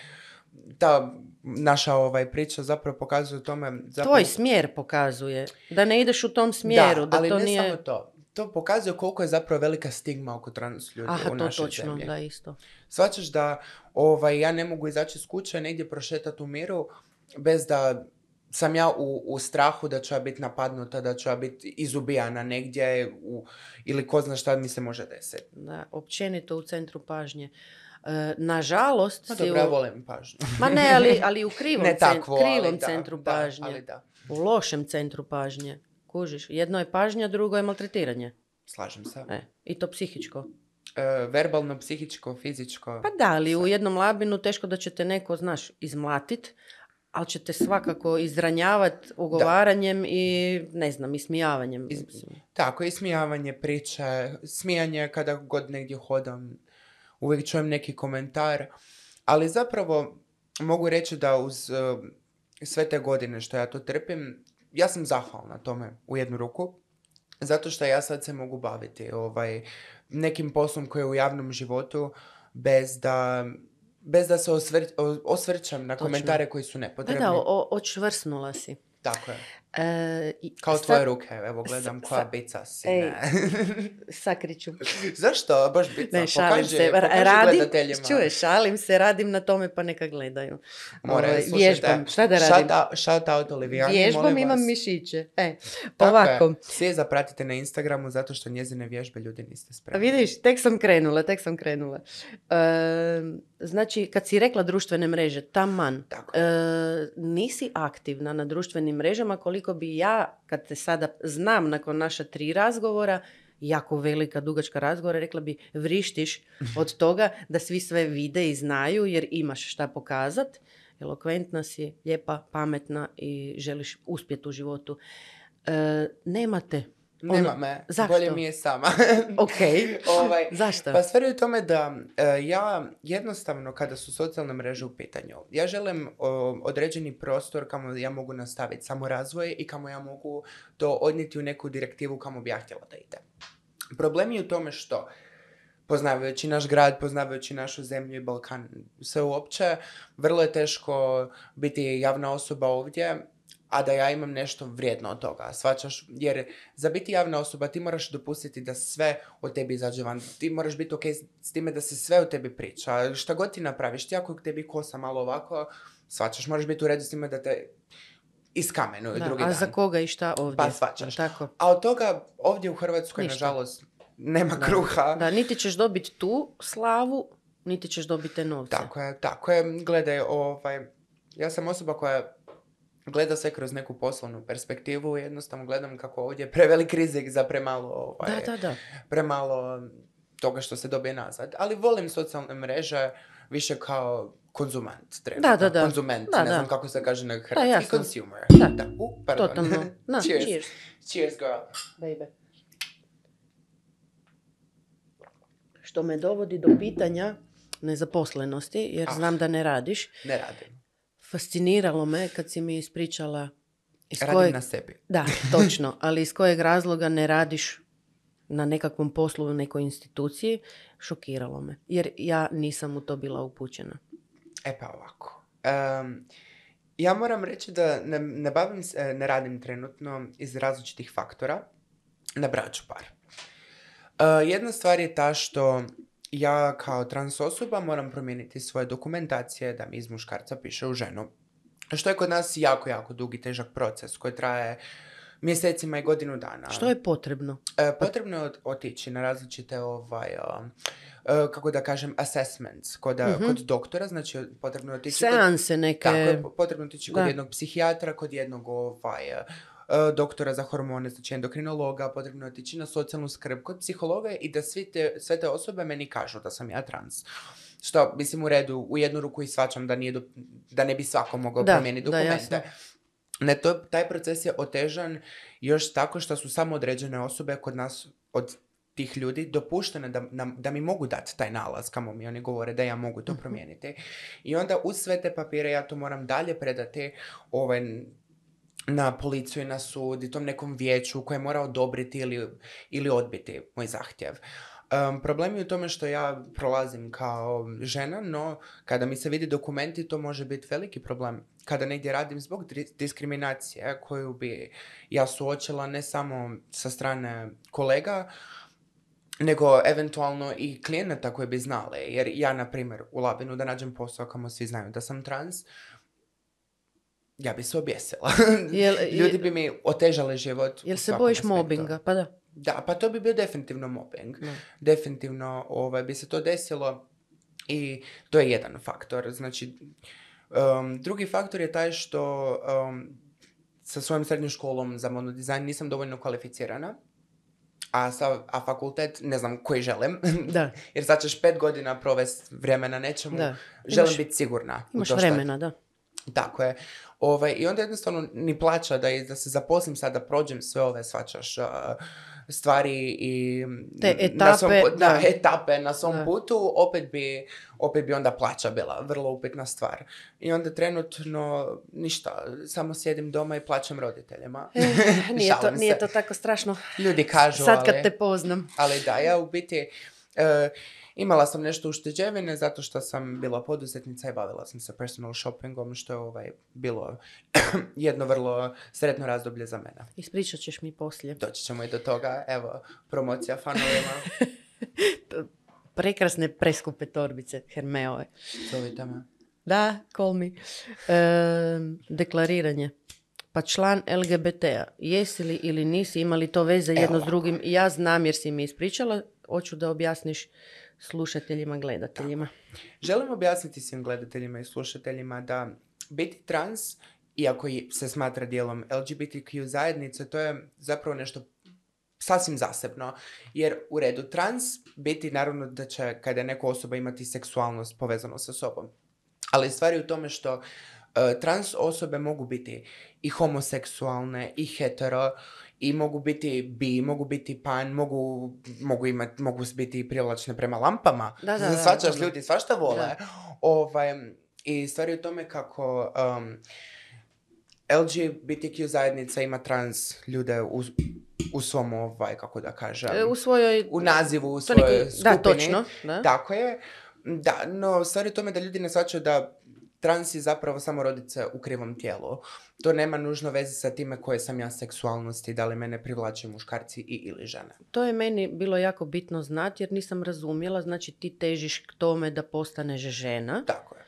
[SPEAKER 2] ta naša ovaj priča zapravo pokazuje u tome zapravo...
[SPEAKER 1] Tvoj smjer pokazuje. Da ne ideš u tom smjeru, da,
[SPEAKER 2] ali
[SPEAKER 1] to
[SPEAKER 2] ne
[SPEAKER 1] nije...
[SPEAKER 2] samo to. To pokazuje koliko je zapravo velika stigma oko trans ljudi
[SPEAKER 1] Aha,
[SPEAKER 2] u
[SPEAKER 1] to
[SPEAKER 2] našoj
[SPEAKER 1] točno,
[SPEAKER 2] zemlji.
[SPEAKER 1] da isto.
[SPEAKER 2] Svačaš da ovaj, ja ne mogu izaći iz kuće, negdje prošetati u miru, bez da sam ja u, u strahu da ću ja biti napadnuta, da ću ja biti izubijana negdje u, ili ko zna šta mi se može desiti.
[SPEAKER 1] Da, općenito u centru pažnje. E, nažalost, si
[SPEAKER 2] dobro,
[SPEAKER 1] u-
[SPEAKER 2] ja volim pažnju.
[SPEAKER 1] Ma ne, ali, ali u krivom,
[SPEAKER 2] ne
[SPEAKER 1] cen-
[SPEAKER 2] takvo,
[SPEAKER 1] krivom
[SPEAKER 2] ali da,
[SPEAKER 1] centru
[SPEAKER 2] da,
[SPEAKER 1] pažnje.
[SPEAKER 2] ali da,
[SPEAKER 1] U lošem centru pažnje. Kužiš, jedno je pažnja, drugo je maltretiranje.
[SPEAKER 2] slažem se.
[SPEAKER 1] E, I to psihičko.
[SPEAKER 2] E, verbalno, psihičko, fizičko.
[SPEAKER 1] Pa da, ali u jednom labinu teško da će te neko, znaš, izmlatit, ali ćete svakako izranjavati ugovaranjem i ne znam, ismijavanjem.
[SPEAKER 2] Iz-. Tako, ismijavanje priče, smijanje kada god negdje hodam, uvijek čujem neki komentar, ali zapravo mogu reći da uz uh, sve te godine što ja to trpim, ja sam zahvalna tome u jednu ruku, zato što ja sad se mogu baviti ovaj, nekim poslom koji je u javnom životu bez da, bez da se osvr- osvrćam na komentare koji su
[SPEAKER 1] Da,
[SPEAKER 2] nepotrebni.
[SPEAKER 1] da, o- očvrsnula si.
[SPEAKER 2] Tako je.
[SPEAKER 1] E,
[SPEAKER 2] Kao
[SPEAKER 1] sad-
[SPEAKER 2] tvoje ruke, evo gledam
[SPEAKER 1] sa-
[SPEAKER 2] koja
[SPEAKER 1] sa-
[SPEAKER 2] bica si.
[SPEAKER 1] Ej. Sakriću.
[SPEAKER 2] Zašto? Baš bica.
[SPEAKER 1] Ne, šalim
[SPEAKER 2] pokaži,
[SPEAKER 1] se.
[SPEAKER 2] pokaži
[SPEAKER 1] radim,
[SPEAKER 2] gledateljima.
[SPEAKER 1] čuješ, šalim se, radim na tome pa neka gledaju.
[SPEAKER 2] More,
[SPEAKER 1] Ovaj,
[SPEAKER 2] slušajte,
[SPEAKER 1] vježbam. Šta da radim?
[SPEAKER 2] Shout out, shout out Olivijani,
[SPEAKER 1] Vježbam,
[SPEAKER 2] molim
[SPEAKER 1] imam
[SPEAKER 2] vas.
[SPEAKER 1] mišiće. E,
[SPEAKER 2] Tako
[SPEAKER 1] ovako.
[SPEAKER 2] Je. Svi je zapratite na Instagramu zato što njezine vježbe ljudi niste spremni.
[SPEAKER 1] Vidiš, tek sam krenula, tek sam krenula. E, znači, kad si rekla društvene mreže, taman, e, nisi aktivna na društvenim mrežama koliko bi ja, kad te sada znam nakon naša tri razgovora, jako velika, dugačka razgovora, rekla bi vrištiš od toga da svi sve vide i znaju jer imaš šta pokazat. Elokventna si, lijepa, pametna i želiš uspjeti u životu. E, nemate.
[SPEAKER 2] Nema
[SPEAKER 1] ono-
[SPEAKER 2] me,
[SPEAKER 1] zašto?
[SPEAKER 2] bolje mi je sama.
[SPEAKER 1] Ok.
[SPEAKER 2] ovaj,
[SPEAKER 1] Zašto?
[SPEAKER 2] Pa stvar je u tome da e, ja jednostavno kada su socijalne mreže u pitanju, ja želim o, određeni prostor kamo ja mogu nastaviti samo razvoj i kamo ja mogu to odnijeti u neku direktivu kamo bi ja htjela da ide. Problem je u tome što poznavajući naš grad, poznavajući našu zemlju i Balkan, sve uopće, vrlo je teško biti javna osoba ovdje, a da ja imam nešto vrijedno od toga, svačaš, jer za biti javna osoba ti moraš dopustiti da sve o tebi izađe van, ti moraš biti ok s time da se sve o tebi priča, šta god ti napraviš, ti ako tebi kosa malo ovako, svačaš, moraš biti u redu s time da te iskamenuju
[SPEAKER 1] Da,
[SPEAKER 2] drugi
[SPEAKER 1] a
[SPEAKER 2] dan.
[SPEAKER 1] za koga i šta ovdje?
[SPEAKER 2] Pa shvaćaš.
[SPEAKER 1] Tako.
[SPEAKER 2] A od toga ovdje u Hrvatskoj,
[SPEAKER 1] Ništa.
[SPEAKER 2] nažalost, nema
[SPEAKER 1] Da.
[SPEAKER 2] kruha.
[SPEAKER 1] Da, niti ćeš dobiti tu slavu, niti ćeš dobiti te novce.
[SPEAKER 2] Tako je, tako je. Gledaj, ovaj, ja sam osoba koja gleda sve kroz neku poslovnu perspektivu i jednostavno gledam kako ovdje je prevelik rizik za premalo, ovaj,
[SPEAKER 1] Da, da, da.
[SPEAKER 2] premalo toga što se dobije nazad. Ali volim socijalne mreže više kao konzument. trenutno.
[SPEAKER 1] Da, da, da.
[SPEAKER 2] Konzument,
[SPEAKER 1] Da,
[SPEAKER 2] ne
[SPEAKER 1] da.
[SPEAKER 2] znam kako se kaže na hrvatski.
[SPEAKER 1] jasno.
[SPEAKER 2] Consumer.
[SPEAKER 1] Da.
[SPEAKER 2] U, pardon.
[SPEAKER 1] Totalno. Na,
[SPEAKER 2] Cheers.
[SPEAKER 1] cheers.
[SPEAKER 2] Cheers, girl.
[SPEAKER 1] Baby. Što me dovodi do pitanja nezaposlenosti, jer
[SPEAKER 2] Ah.
[SPEAKER 1] znam da ne radiš.
[SPEAKER 2] Ne radim.
[SPEAKER 1] Fasciniralo me kad si mi ispričala iz
[SPEAKER 2] Radim
[SPEAKER 1] kojeg...
[SPEAKER 2] na sebi.
[SPEAKER 1] Da, točno, ali iz kojeg razloga ne radiš na nekakvom poslu u nekoj instituciji, šokiralo me. Jer ja nisam u to bila upućena.
[SPEAKER 2] E pa ovako. Em, ja moram reći da ne, ne bavim se, ne radim trenutno iz različitih faktora. Nabrajat ću par. E, jedna stvar je ta što ja kao trans osoba moram promijeniti svoje dokumentacije da mi iz muškarca piše u ženu. Što je kod nas jako, jako dugi, težak proces koji traje mjesecima i godinu dana.
[SPEAKER 1] Što je potrebno?
[SPEAKER 2] E, potrebno je ot- otići na različite ovaj, um, e, kako da kažem, assessments kod,
[SPEAKER 1] Mhm.
[SPEAKER 2] kod doktora, znači potrebno je otići kod,
[SPEAKER 1] Seanse neke...
[SPEAKER 2] tako potrebno otići kod
[SPEAKER 1] Da.
[SPEAKER 2] jednog psihijatra, kod jednog ovaj, doktora za hormone, znači endokrinologa, potrebno je otići na socijalnu skrb kod psihologa i da svi te, sve te osobe meni kažu da sam ja trans. Što, mislim, u redu, u jednu ruku i svačam da, nije do- da ne bi svako mogao
[SPEAKER 1] Da,
[SPEAKER 2] promijeniti
[SPEAKER 1] da,
[SPEAKER 2] dokumente. Ne, to, taj proces je otežan još tako što su samo određene osobe kod nas od tih ljudi dopuštene da, nam- da mi mogu dati taj nalaz kamo mi oni govore da ja mogu to
[SPEAKER 1] Mhm.
[SPEAKER 2] promijeniti. I onda uz sve te papire ja to moram dalje predati ovaj, na policiju i na sud i tom nekom vijeću koje mora odobriti ili, ili odbiti moj zahtjev. Um, problem je u tome što ja prolazim kao žena, no kada mi se vidi dokumenti to može biti veliki problem. Kada negdje radim zbog diskriminacije koju bi ja suočila ne samo sa strane kolega, nego eventualno i klijenata koji bi znali. Jer ja, na primjer, u Labinu da nađem posao kamo svi znaju da sam trans, ja bi se objesila.
[SPEAKER 1] Jel-
[SPEAKER 2] Ljudi bi mi otežali život. u
[SPEAKER 1] Jel se bojiš
[SPEAKER 2] aspektu.
[SPEAKER 1] mobinga? Pa da.
[SPEAKER 2] Da, pa to bi bio definitivno mobbing.
[SPEAKER 1] Da.
[SPEAKER 2] Definitivno ovaj, bi se to desilo i to je jedan faktor. Znači, um, drugi faktor je taj što um, sa svojom srednjom školom za modno dizajn nisam dovoljno kvalificirana. A, sa, a fakultet, ne znam koji želim,
[SPEAKER 1] Da,
[SPEAKER 2] jer sad ćeš pet godina provesti vremena na nečemu.
[SPEAKER 1] da.
[SPEAKER 2] Želim
[SPEAKER 1] Imaš-
[SPEAKER 2] biti sigurna. u
[SPEAKER 1] Imaš
[SPEAKER 2] to šta-
[SPEAKER 1] vremena, da.
[SPEAKER 2] Tako je. Ovaj, I onda jednostavno ni plaća da, da se zaposlim sad, da prođem sve ove, svačaš, uh, stvari i
[SPEAKER 1] Te
[SPEAKER 2] na svom
[SPEAKER 1] etape,
[SPEAKER 2] da,
[SPEAKER 1] da.
[SPEAKER 2] etape na svom
[SPEAKER 1] Da.
[SPEAKER 2] putu, opet bi, opet bi onda plaća bila vrlo upitna stvar. I onda trenutno ništa, samo sjedim doma i plaćam roditeljima.
[SPEAKER 1] Eh, nije, to, nije to tako strašno.
[SPEAKER 2] Ljudi kažu,
[SPEAKER 1] Sad kad
[SPEAKER 2] ali,
[SPEAKER 1] te poznam.
[SPEAKER 2] ali da, ja u biti e, imala sam nešto ušteđevine zato što sam bila poduzetnica i bavila sam se personal shoppingom, što je ovaj, bilo jedno vrlo sretno razdoblje za mene.
[SPEAKER 1] Ispričat ćeš mi poslije.
[SPEAKER 2] Doći ćemo i do toga, evo, promocija fanovima,
[SPEAKER 1] Prekrasne preskupe torbice Hermeove.
[SPEAKER 2] zovite me.
[SPEAKER 1] Da, call me. E, deklariranje. Pa član LGBT-a. Jesi li ili nisi imali to veze jedno
[SPEAKER 2] Evo
[SPEAKER 1] s drugim? Ja znam jer si mi ispričala. Hoću da objasniš slušateljima, gledateljima.
[SPEAKER 2] Želim objasniti svim gledateljima i slušateljima da biti trans, iako se smatra dijelom LGBTQ zajednice, to je zapravo nešto sasvim zasebno. Jer u redu trans biti naravno da će kada je osoba imati seksualnost povezano sa sobom. Ali stvar je u tome što e, trans osobe mogu biti i homoseksualne i hetero i mogu biti bi, mogu biti pan, mogu, mogu, imat, mogu biti privlačne prema lampama.
[SPEAKER 1] Da, da, da,
[SPEAKER 2] Svačaš,
[SPEAKER 1] da.
[SPEAKER 2] ljudi svašta vole.
[SPEAKER 1] Da.
[SPEAKER 2] Ovaj, I stvar je u tome kako um, LGBTQ zajednica ima trans ljude u, u svom, ovaj, kako da kažem,
[SPEAKER 1] E, u svojoj...
[SPEAKER 2] u nazivu, u svojoj
[SPEAKER 1] neki-
[SPEAKER 2] skupini.
[SPEAKER 1] Da, točno. Da.
[SPEAKER 2] Tako je. Da, no stvar je u tome da ljudi ne shvaćaju da trans je zapravo samo rodice u krivom tijelu. To nema nužno veze sa time koje sam ja seksualnosti, da li mene privlače muškarci i ili žene.
[SPEAKER 1] To je meni bilo jako bitno znati jer nisam razumjela. Znači ti težiš k tome da postaneš žena,
[SPEAKER 2] Tako je.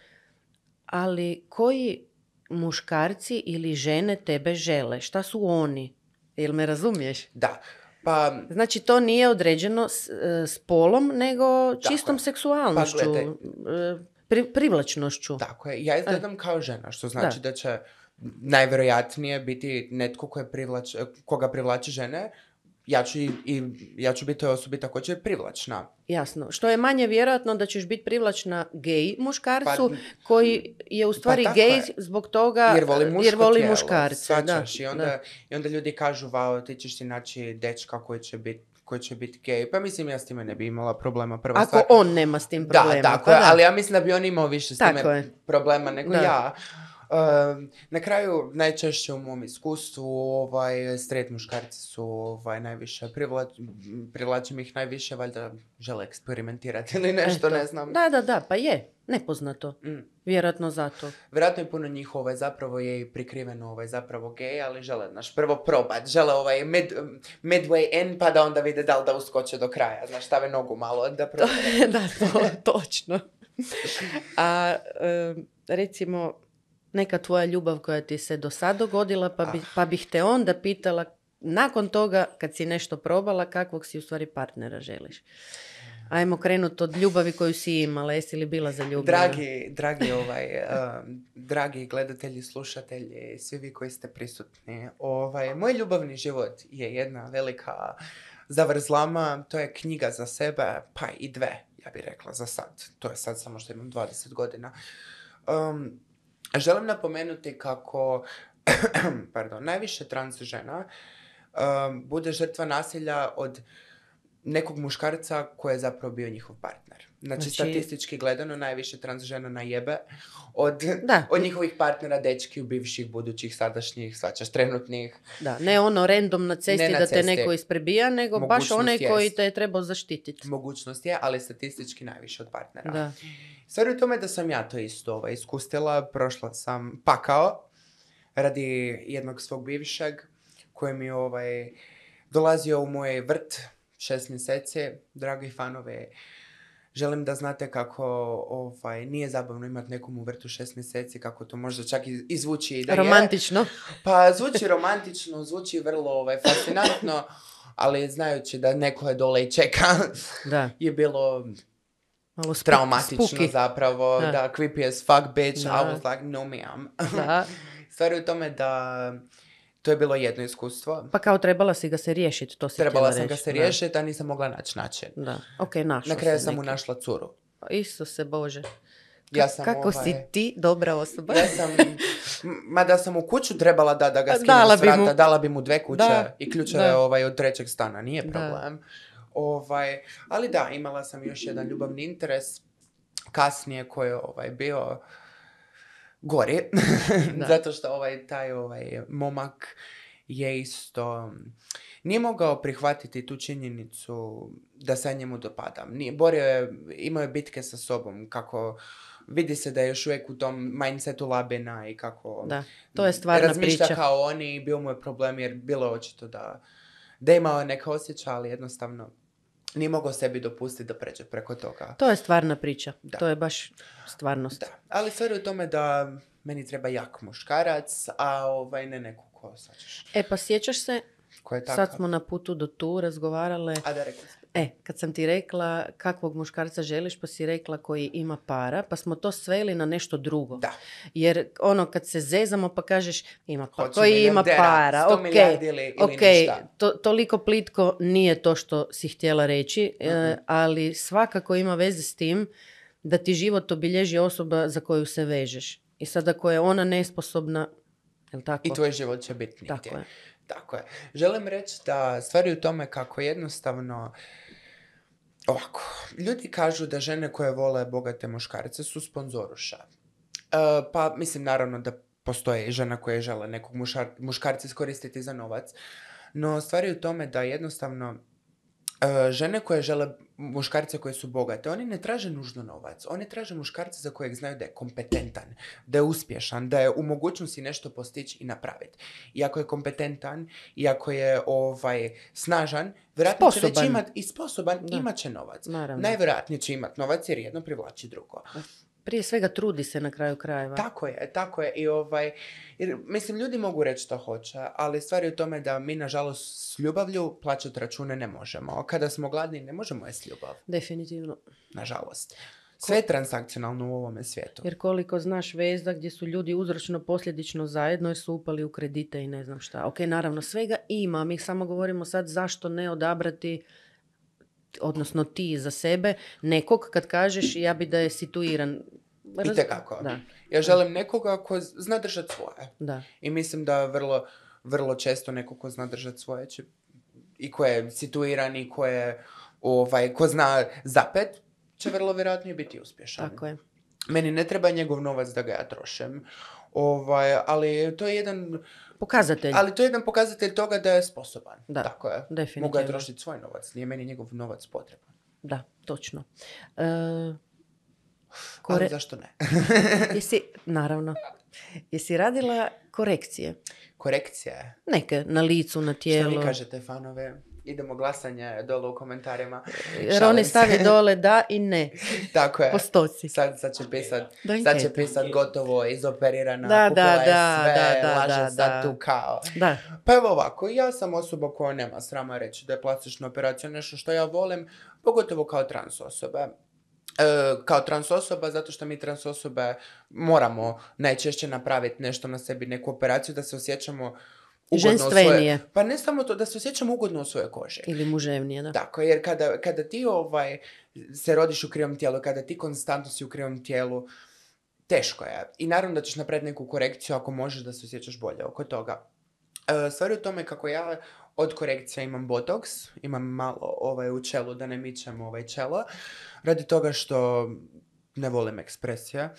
[SPEAKER 1] ali koji muškarci ili žene tebe žele? Šta su oni? Jel me razumiješ?
[SPEAKER 2] Da. Pa,
[SPEAKER 1] Znači to nije određeno s, e, spolom, nego čistom
[SPEAKER 2] je.
[SPEAKER 1] seksualnošću,
[SPEAKER 2] Pa, gledaj.
[SPEAKER 1] Pri- privlačnošću.
[SPEAKER 2] tako je. Ja izgledam kao žena, što znači
[SPEAKER 1] Da.
[SPEAKER 2] da, će najvjerojatnije biti netko koje privlač, koga privlači žene, ja ću, i, i, ja ću biti toj osobi također privlačna.
[SPEAKER 1] Jasno. Što je manje vjerojatno da ćeš biti privlačna gej muškarcu
[SPEAKER 2] Pa-
[SPEAKER 1] koji je u stvari
[SPEAKER 2] tako
[SPEAKER 1] gej zbog toga
[SPEAKER 2] Jer voli muško
[SPEAKER 1] jer voli
[SPEAKER 2] tijelo,
[SPEAKER 1] muškarce. da,
[SPEAKER 2] I, onda,
[SPEAKER 1] da.
[SPEAKER 2] I onda ljudi kažu, vao, ti ćeš ti naći dečka koji će biti koji će biti gej. Pa mislim, ja s time ne bi imala problema. Prva
[SPEAKER 1] Ako
[SPEAKER 2] stvar,
[SPEAKER 1] on nema s tim problema.
[SPEAKER 2] Da, tako
[SPEAKER 1] pa
[SPEAKER 2] je,
[SPEAKER 1] da.
[SPEAKER 2] ali ja mislim da bi on imao više s
[SPEAKER 1] Tako
[SPEAKER 2] time
[SPEAKER 1] je.
[SPEAKER 2] problema nego
[SPEAKER 1] Da.
[SPEAKER 2] ja. Um, na kraju, najčešće u mom iskustvu, ovaj, straight muškarci su ovaj, najviše, privlač, privlačim ih najviše, valjda žele eksperimentirati ili nešto,
[SPEAKER 1] Eto.
[SPEAKER 2] ne znam.
[SPEAKER 1] Da, da, da, pa je. Nepoznato.
[SPEAKER 2] Mm.
[SPEAKER 1] Vjerojatno zato.
[SPEAKER 2] Vjerojatno je puno njih ovaj, zapravo je i prikriveno ovaj, zapravo gej, ali žele, znaš, prvo probat, žele ovaj mid, midway in pa da onda vide da li da uskoče do kraja, znaš, stave nogu malo da probaju.
[SPEAKER 1] da, to, točno. A e, recimo, neka tvoja ljubav koja ti se do sad dogodila, pa, bi, pa bih te onda pitala, nakon toga, kad si nešto probala, kakvog si u stvari partnera želiš? Ajmo krenuti od ljubavi koju si imala. Jesi li bila zaljubljena?
[SPEAKER 2] Dragi, dragi, ovaj, um, dragi gledatelji, slušatelji, svi vi koji ste prisutni, ovaj, moj ljubavni život je jedna velika zavrzlama, to je knjiga za sebe, pa i dve, ja bih rekla, za sad. To je sad samo što imam 20 godina. Um, želim napomenuti kako, pardon, najviše trans žena um, bude žrtva nasilja od nekog muškarca koji je zapravo bio njihov partner. Znači,
[SPEAKER 1] Znači-
[SPEAKER 2] statistički gledano, najviše trans žena najebe od,
[SPEAKER 1] Da.
[SPEAKER 2] od njihovih partnera, dečki, bivših, budućih, sadašnjih, svačaš, trenutnih.
[SPEAKER 1] Da, ne ono random na cesti
[SPEAKER 2] Ne na
[SPEAKER 1] da te
[SPEAKER 2] cesti.
[SPEAKER 1] neko isprebija, nego baš
[SPEAKER 2] Mogućnost
[SPEAKER 1] onaj koji te je trebao zaštititi.
[SPEAKER 2] Mogućnost je, ali statistički najviše od partnera.
[SPEAKER 1] Da.
[SPEAKER 2] Stvar je u tome da sam ja to isto ovaj, iskustila, prošla sam pakao radi jednog svog bivšeg koji mi ovaj, dolazio u moj vrt šest mjeseci. Dragi fanovi, želim da znate kako ovaj, nije zabavno imati nekom u vrtu šest mjeseci, kako to možda čak i, i zvuči da je.
[SPEAKER 1] Romantično.
[SPEAKER 2] Pa zvuči romantično, zvuči vrlo ovaj, fascinantno, ali znajući da neko je dole i čeka,
[SPEAKER 1] Da.
[SPEAKER 2] je bilo
[SPEAKER 1] Malo spuk-
[SPEAKER 2] traumatično
[SPEAKER 1] spooky.
[SPEAKER 2] zapravo,
[SPEAKER 1] Da.
[SPEAKER 2] da. creepy as fuck bitch,
[SPEAKER 1] Da.
[SPEAKER 2] I was like, no ma'am.
[SPEAKER 1] Da.
[SPEAKER 2] Stvar je u tome da to je bilo jedno iskustvo.
[SPEAKER 1] Pa kao trebala si ga se riješiti, to si
[SPEAKER 2] Trebala sam ga
[SPEAKER 1] reći.
[SPEAKER 2] se
[SPEAKER 1] Da.
[SPEAKER 2] riješiti, a nisam mogla naći način.
[SPEAKER 1] Da, ok, našao
[SPEAKER 2] Na kraju
[SPEAKER 1] se
[SPEAKER 2] sam mu
[SPEAKER 1] neki.
[SPEAKER 2] našla curu.
[SPEAKER 1] Isuse Bože.
[SPEAKER 2] Ja sam,
[SPEAKER 1] Kako si
[SPEAKER 2] ovaj,
[SPEAKER 1] ti dobra osoba?
[SPEAKER 2] Ja sam, m- mada sam u kuću trebala da, da ga skinem
[SPEAKER 1] Dala
[SPEAKER 2] s
[SPEAKER 1] bi
[SPEAKER 2] vrata,
[SPEAKER 1] mu.
[SPEAKER 2] dala bi mu dve kuće
[SPEAKER 1] Da,
[SPEAKER 2] i ključe
[SPEAKER 1] da.
[SPEAKER 2] ovaj, od trećeg stana, nije
[SPEAKER 1] Da.
[SPEAKER 2] problem. Ovaj, ali da, imala sam još jedan ljubavni interes kasnije koji je ovaj, bio gori, zato što ovaj, taj ovaj, momak je isto nije mogao prihvatiti tu činjenicu da se njemu dopadam. Nije, borio je, imao je bitke sa sobom, kako vidi se da je još uvijek u tom mindsetu labina i kako
[SPEAKER 1] Da, to je stvarna
[SPEAKER 2] razmišlja
[SPEAKER 1] priča.
[SPEAKER 2] kao oni i bio mu je problem jer bilo je očito da, da je imao neka osjećaja, ali jednostavno nije mogao sebi dopustiti da pređe preko toga.
[SPEAKER 1] To je stvarna priča.
[SPEAKER 2] Da.
[SPEAKER 1] To je baš stvarnost.
[SPEAKER 2] Da, ali stvar je u tome da meni treba jak muškarac, a ovaj ne neko ko sačeš.
[SPEAKER 1] E pa sjećaš se,
[SPEAKER 2] je
[SPEAKER 1] sad smo na putu do tu razgovarale.
[SPEAKER 2] A da.
[SPEAKER 1] E, kad sam ti rekla kakvog muškarca želiš, pa si rekla koji ima para, pa smo to sveli na nešto drugo.
[SPEAKER 2] Da.
[SPEAKER 1] Jer ono kad se zezamo pa kažeš ima pa koji ima para,
[SPEAKER 2] 100
[SPEAKER 1] ok,
[SPEAKER 2] ili- ili
[SPEAKER 1] ok,
[SPEAKER 2] ništa.
[SPEAKER 1] to, toliko plitko nije to što si htjela reći, e,
[SPEAKER 2] Mhm.
[SPEAKER 1] ali svakako ima veze s tim da ti život obilježi osoba za koju se vežeš. I sad ako je ona nesposobna, jel tako?
[SPEAKER 2] I tvoj život će biti nigdje.
[SPEAKER 1] Tako je.
[SPEAKER 2] Tako je. Želim reći da stvari u tome kako jednostavno ovako, ljudi kažu da žene koje vole bogate muškarce su sponzoruša. E, pa mislim naravno da postoje žena koje žele nekog mušar- muškarca iskoristiti za novac. No stvari u tome da jednostavno e, žene koje žele muškarce koje su bogate, oni ne traže nužno novac. Oni traže muškarca za kojeg znaju da je kompetentan, da je uspješan, da je u mogućnosti nešto postići i napraviti. I ako je kompetentan, i ako je ovaj, snažan, vjerojatno će već
[SPEAKER 1] Sposoban.
[SPEAKER 2] imat i sposoban,
[SPEAKER 1] Da.
[SPEAKER 2] imat će novac.
[SPEAKER 1] Naravno.
[SPEAKER 2] Najvjerojatnije će imat novac jer jedno privlači drugo.
[SPEAKER 1] Prije svega trudi se na kraju krajeva.
[SPEAKER 2] Tako je, tako je. I ovaj, jer, mislim, ljudi mogu reći što hoće, ali stvar je u tome da mi, nažalost, s ljubavlju plaćati račune ne možemo. Kada smo gladni, ne možemo jesti ljubav.
[SPEAKER 1] Definitivno.
[SPEAKER 2] Nažalost. Sve je transakcionalno u ovome svijetu.
[SPEAKER 1] Jer koliko znaš veza gdje su ljudi uzročno posljedično zajedno jer su upali u kredite i ne znam šta. Ok, naravno svega ima, mi samo govorimo sad zašto ne odabrati odnosno ti za sebe nekog kad kažeš ja bi da je situiran. Raz-
[SPEAKER 2] Itekako.
[SPEAKER 1] Da,
[SPEAKER 2] Ja želim nekoga ko zna držati svoje.
[SPEAKER 1] da.
[SPEAKER 2] I mislim da vrlo, vrlo često neko ko zna držati svoje će, i ko je situiran i ko je ovaj, ko zna zapet, će vrlo vjerojatno i biti uspješan.
[SPEAKER 1] Tako je.
[SPEAKER 2] Meni ne treba njegov novac da ga ja trošim. Ovaj, ali to je jedan
[SPEAKER 1] Pokazatelj.
[SPEAKER 2] ali to je jedan pokazatelj toga da je sposoban.
[SPEAKER 1] Da,
[SPEAKER 2] Tako je.
[SPEAKER 1] definitivno.
[SPEAKER 2] Mogu ja trošiti svoj novac, nije meni njegov novac potreban.
[SPEAKER 1] Da, točno. E,
[SPEAKER 2] Ali
[SPEAKER 1] kore-
[SPEAKER 2] zašto ne?
[SPEAKER 1] Jesi, naravno. Jesi radila korekcije?
[SPEAKER 2] Korekcija je.
[SPEAKER 1] Neke, na licu, na
[SPEAKER 2] Što
[SPEAKER 1] tijelu.
[SPEAKER 2] vi kažete, fanove? Idemo glasanje dole u komentarima.
[SPEAKER 1] Jer oni
[SPEAKER 2] se.
[SPEAKER 1] stavi dole da i ne.
[SPEAKER 2] Tako je.
[SPEAKER 1] Postoci.
[SPEAKER 2] Sad, sad će pisat,
[SPEAKER 1] Da,
[SPEAKER 2] sad će pisat gotovo, izoperirana,
[SPEAKER 1] Da,
[SPEAKER 2] kupila
[SPEAKER 1] da,
[SPEAKER 2] je
[SPEAKER 1] da,
[SPEAKER 2] sve,
[SPEAKER 1] da, da,
[SPEAKER 2] laže
[SPEAKER 1] da,
[SPEAKER 2] sad
[SPEAKER 1] da.
[SPEAKER 2] tu kao.
[SPEAKER 1] Da,
[SPEAKER 2] Pa evo ovako, ja sam osoba koja nema srama reći da je plastična operacija nešto što ja volim, pogotovo kao trans osobe. E, kao trans osoba, zato što mi trans osobe moramo najčešće napraviti nešto na sebi, neku operaciju da se osjećamo
[SPEAKER 1] Ženstvenije.
[SPEAKER 2] svojoj... Pa ne samo to, da se osjećamo ugodno u svojoj koži.
[SPEAKER 1] ili muževnije, da.
[SPEAKER 2] Tako, jer kada, kada ti ovaj, se rodiš u krivom tijelu, kada ti konstantno si u krivom tijelu, teško je. I naravno da ćeš napraviti neku korekciju ako možeš da se osjećaš bolje oko toga. E, stvar je u tome kako ja od korekcija imam botoks, imam malo ovaj, u čelu da ne mičem ovaj čelo, radi toga što ne volim ekspresija.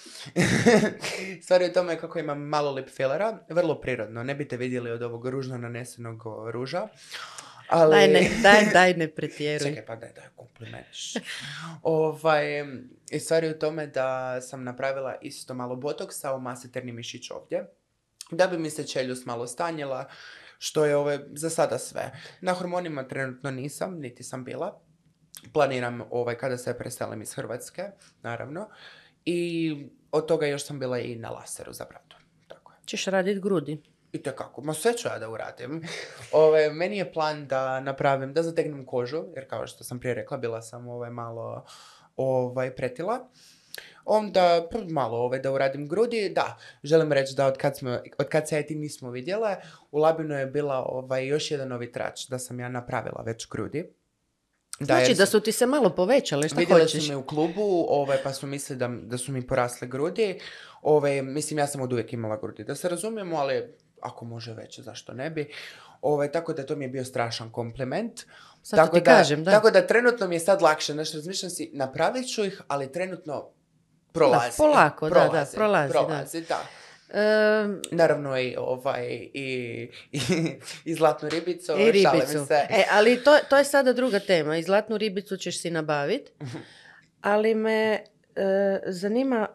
[SPEAKER 2] Stvar je u tome kako imam malo lip fillera, vrlo prirodno, ne biste vidjeli od ovog ružno nanesenog ruža. Ali...
[SPEAKER 1] Daj ne, daj, daj ne pretjeruj.
[SPEAKER 2] Čekaj, pa daj, daj, kompliment. ovaj, I stvar je u tome da sam napravila isto malo botoksa u maseterni mišić ovdje, da bi mi se čeljust malo stanjila, što je ove, za sada sve. Na hormonima trenutno nisam, niti sam bila. Planiram ovaj, kada se preselim iz Hrvatske, naravno. I od toga još sam bila i na laseru za bradu. Tako je.
[SPEAKER 1] Ćeš radit grudi.
[SPEAKER 2] I kako, ma sve ću ja da uradim. Ove, meni je plan da napravim, da zategnem kožu, jer kao što sam prije rekla, bila sam ovaj, malo ovaj, pretila. Onda malo ovaj, da uradim grudi. Da, želim reći da od kad, smo, od kad se ja i ti nismo vidjele, u Labinu je bila ovaj, još jedan novi trač da sam ja napravila već grudi. Da,
[SPEAKER 1] Znači
[SPEAKER 2] jer
[SPEAKER 1] da
[SPEAKER 2] su-
[SPEAKER 1] ti se malo povećale, šta
[SPEAKER 2] Vidjeli
[SPEAKER 1] hoćeš?
[SPEAKER 2] su me u klubu, ovaj, pa su mislili da, da su mi porasle grudi. Ovaj, mislim, ja sam od uvijek imala grudi. Da se razumijemo, ali ako može veće, zašto ne bi. Ovaj, tako da to mi je bio strašan kompliment.
[SPEAKER 1] Sad
[SPEAKER 2] tako
[SPEAKER 1] ti
[SPEAKER 2] da,
[SPEAKER 1] kažem, da.
[SPEAKER 2] Tako da trenutno mi je sad lakše. Znači, razmišljam si, napravit ću ih, ali trenutno prolazi.
[SPEAKER 1] polako, da, da,
[SPEAKER 2] prolazi,
[SPEAKER 1] prolazi, da.
[SPEAKER 2] prolazi, da.
[SPEAKER 1] Ehm,
[SPEAKER 2] Naravno i, ovaj, i, i, i zlatnu ribicu,
[SPEAKER 1] I ribicu.
[SPEAKER 2] se.
[SPEAKER 1] E, ali to, to je sada druga tema. I zlatnu ribicu ćeš si nabaviti. Ali me e, zanima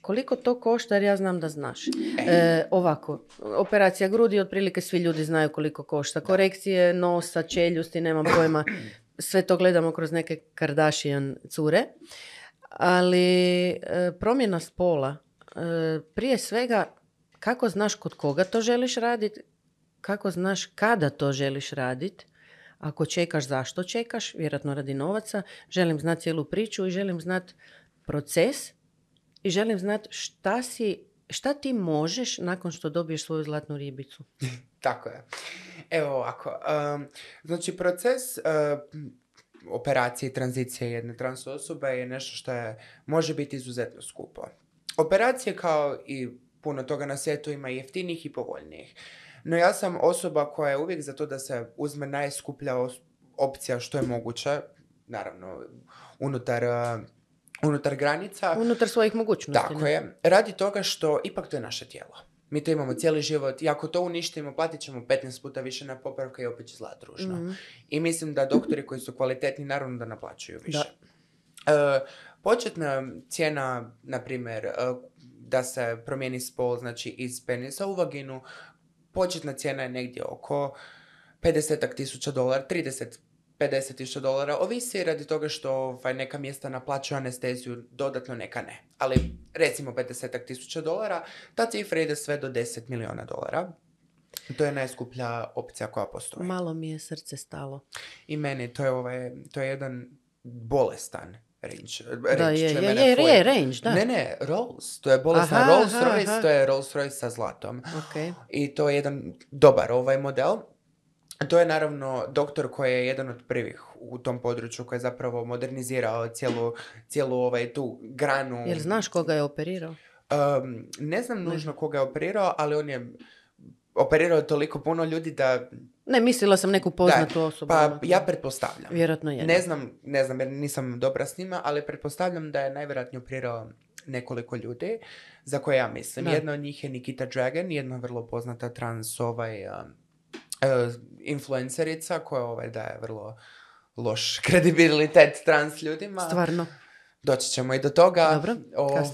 [SPEAKER 1] koliko to košta, jer ja znam da znaš. E, ovako, operacija grudi, otprilike svi ljudi znaju koliko košta. Korekcije nosa, čeljusti, nemam pojma. Sve to gledamo kroz neke Kardashian cure. Ali e, promjena spola, e, prije svega, kako znaš kod koga to želiš raditi, kako znaš kada to želiš raditi, ako čekaš, zašto čekaš, vjerojatno radi novaca, želim znati cijelu priču i želim znati proces i želim znati šta si, šta ti možeš nakon što dobiješ svoju zlatnu ribicu.
[SPEAKER 2] Tako je. Evo ovako. um, znači, proces uh, operacije i tranzicije jedne trans osobe je nešto što je, može biti izuzetno skupo. Operacije kao i puno toga na svijetu ima i jeftinih i povoljnijih. No ja sam osoba koja je uvijek za to da se uzme najskuplja opcija što je moguće, naravno unutar, uh, unutar granica.
[SPEAKER 1] Unutar svojih mogućnosti.
[SPEAKER 2] Tako
[SPEAKER 1] ne?
[SPEAKER 2] je. Radi toga što ipak to je naše tijelo. Mi to imamo cijeli život i ako to uništimo, platit ćemo 15 puta više na popravka i opet će zla družno.
[SPEAKER 1] Mhm.
[SPEAKER 2] I mislim da doktori koji su kvalitetni naravno da naplaćuju više. E, početna cijena, na primjer, e, da se promijeni spol, znači iz penisa u vaginu, početna cijena je negdje oko 50 tisuća dolara, 30 50 tisuća dolara, ovisi radi toga što ovaj, neka mjesta naplaćuju anesteziju, dodatno neka ne. Ali recimo 50 tisuća dolara, ta cifra ide sve do 10 milijuna dolara. To je najskuplja opcija koja postoji.
[SPEAKER 1] Malo mi je srce stalo.
[SPEAKER 2] I meni to je, ovaj, to je jedan bolestan range.
[SPEAKER 1] Da,
[SPEAKER 2] range,
[SPEAKER 1] je,
[SPEAKER 2] što
[SPEAKER 1] je, je,
[SPEAKER 2] fuj-
[SPEAKER 1] je, range, da.
[SPEAKER 2] Ne, ne, Rolls. To je bolestan
[SPEAKER 1] Aha,
[SPEAKER 2] Rolls
[SPEAKER 1] aha,
[SPEAKER 2] Royce,
[SPEAKER 1] aha.
[SPEAKER 2] to je Rolls Royce sa zlatom.
[SPEAKER 1] Ok.
[SPEAKER 2] I to je jedan dobar ovaj model. To je naravno doktor koji je jedan od prvih u tom području koji je zapravo modernizirao cijelu, cijelu ovaj, tu granu.
[SPEAKER 1] Jel znaš koga je operirao?
[SPEAKER 2] Um, ne znam nužno koga je operirao, ali on je operirao toliko puno ljudi da...
[SPEAKER 1] Ne, mislila sam neku poznatu osobu.
[SPEAKER 2] Pa
[SPEAKER 1] ono.
[SPEAKER 2] ja pretpostavljam.
[SPEAKER 1] Vjerojatno je.
[SPEAKER 2] Ne znam, ne znam jer nisam dobra s njima, ali pretpostavljam da je najvjerojatnije operirao nekoliko ljudi za koje ja mislim.
[SPEAKER 1] Da.
[SPEAKER 2] Jedna od njih je Nikita Dragan, jedna vrlo poznata trans ovaj, uh, influencerica koja ovaj, daje vrlo loš kredibilitet trans ljudima.
[SPEAKER 1] Stvarno.
[SPEAKER 2] Doći ćemo i do toga.
[SPEAKER 1] Dobro,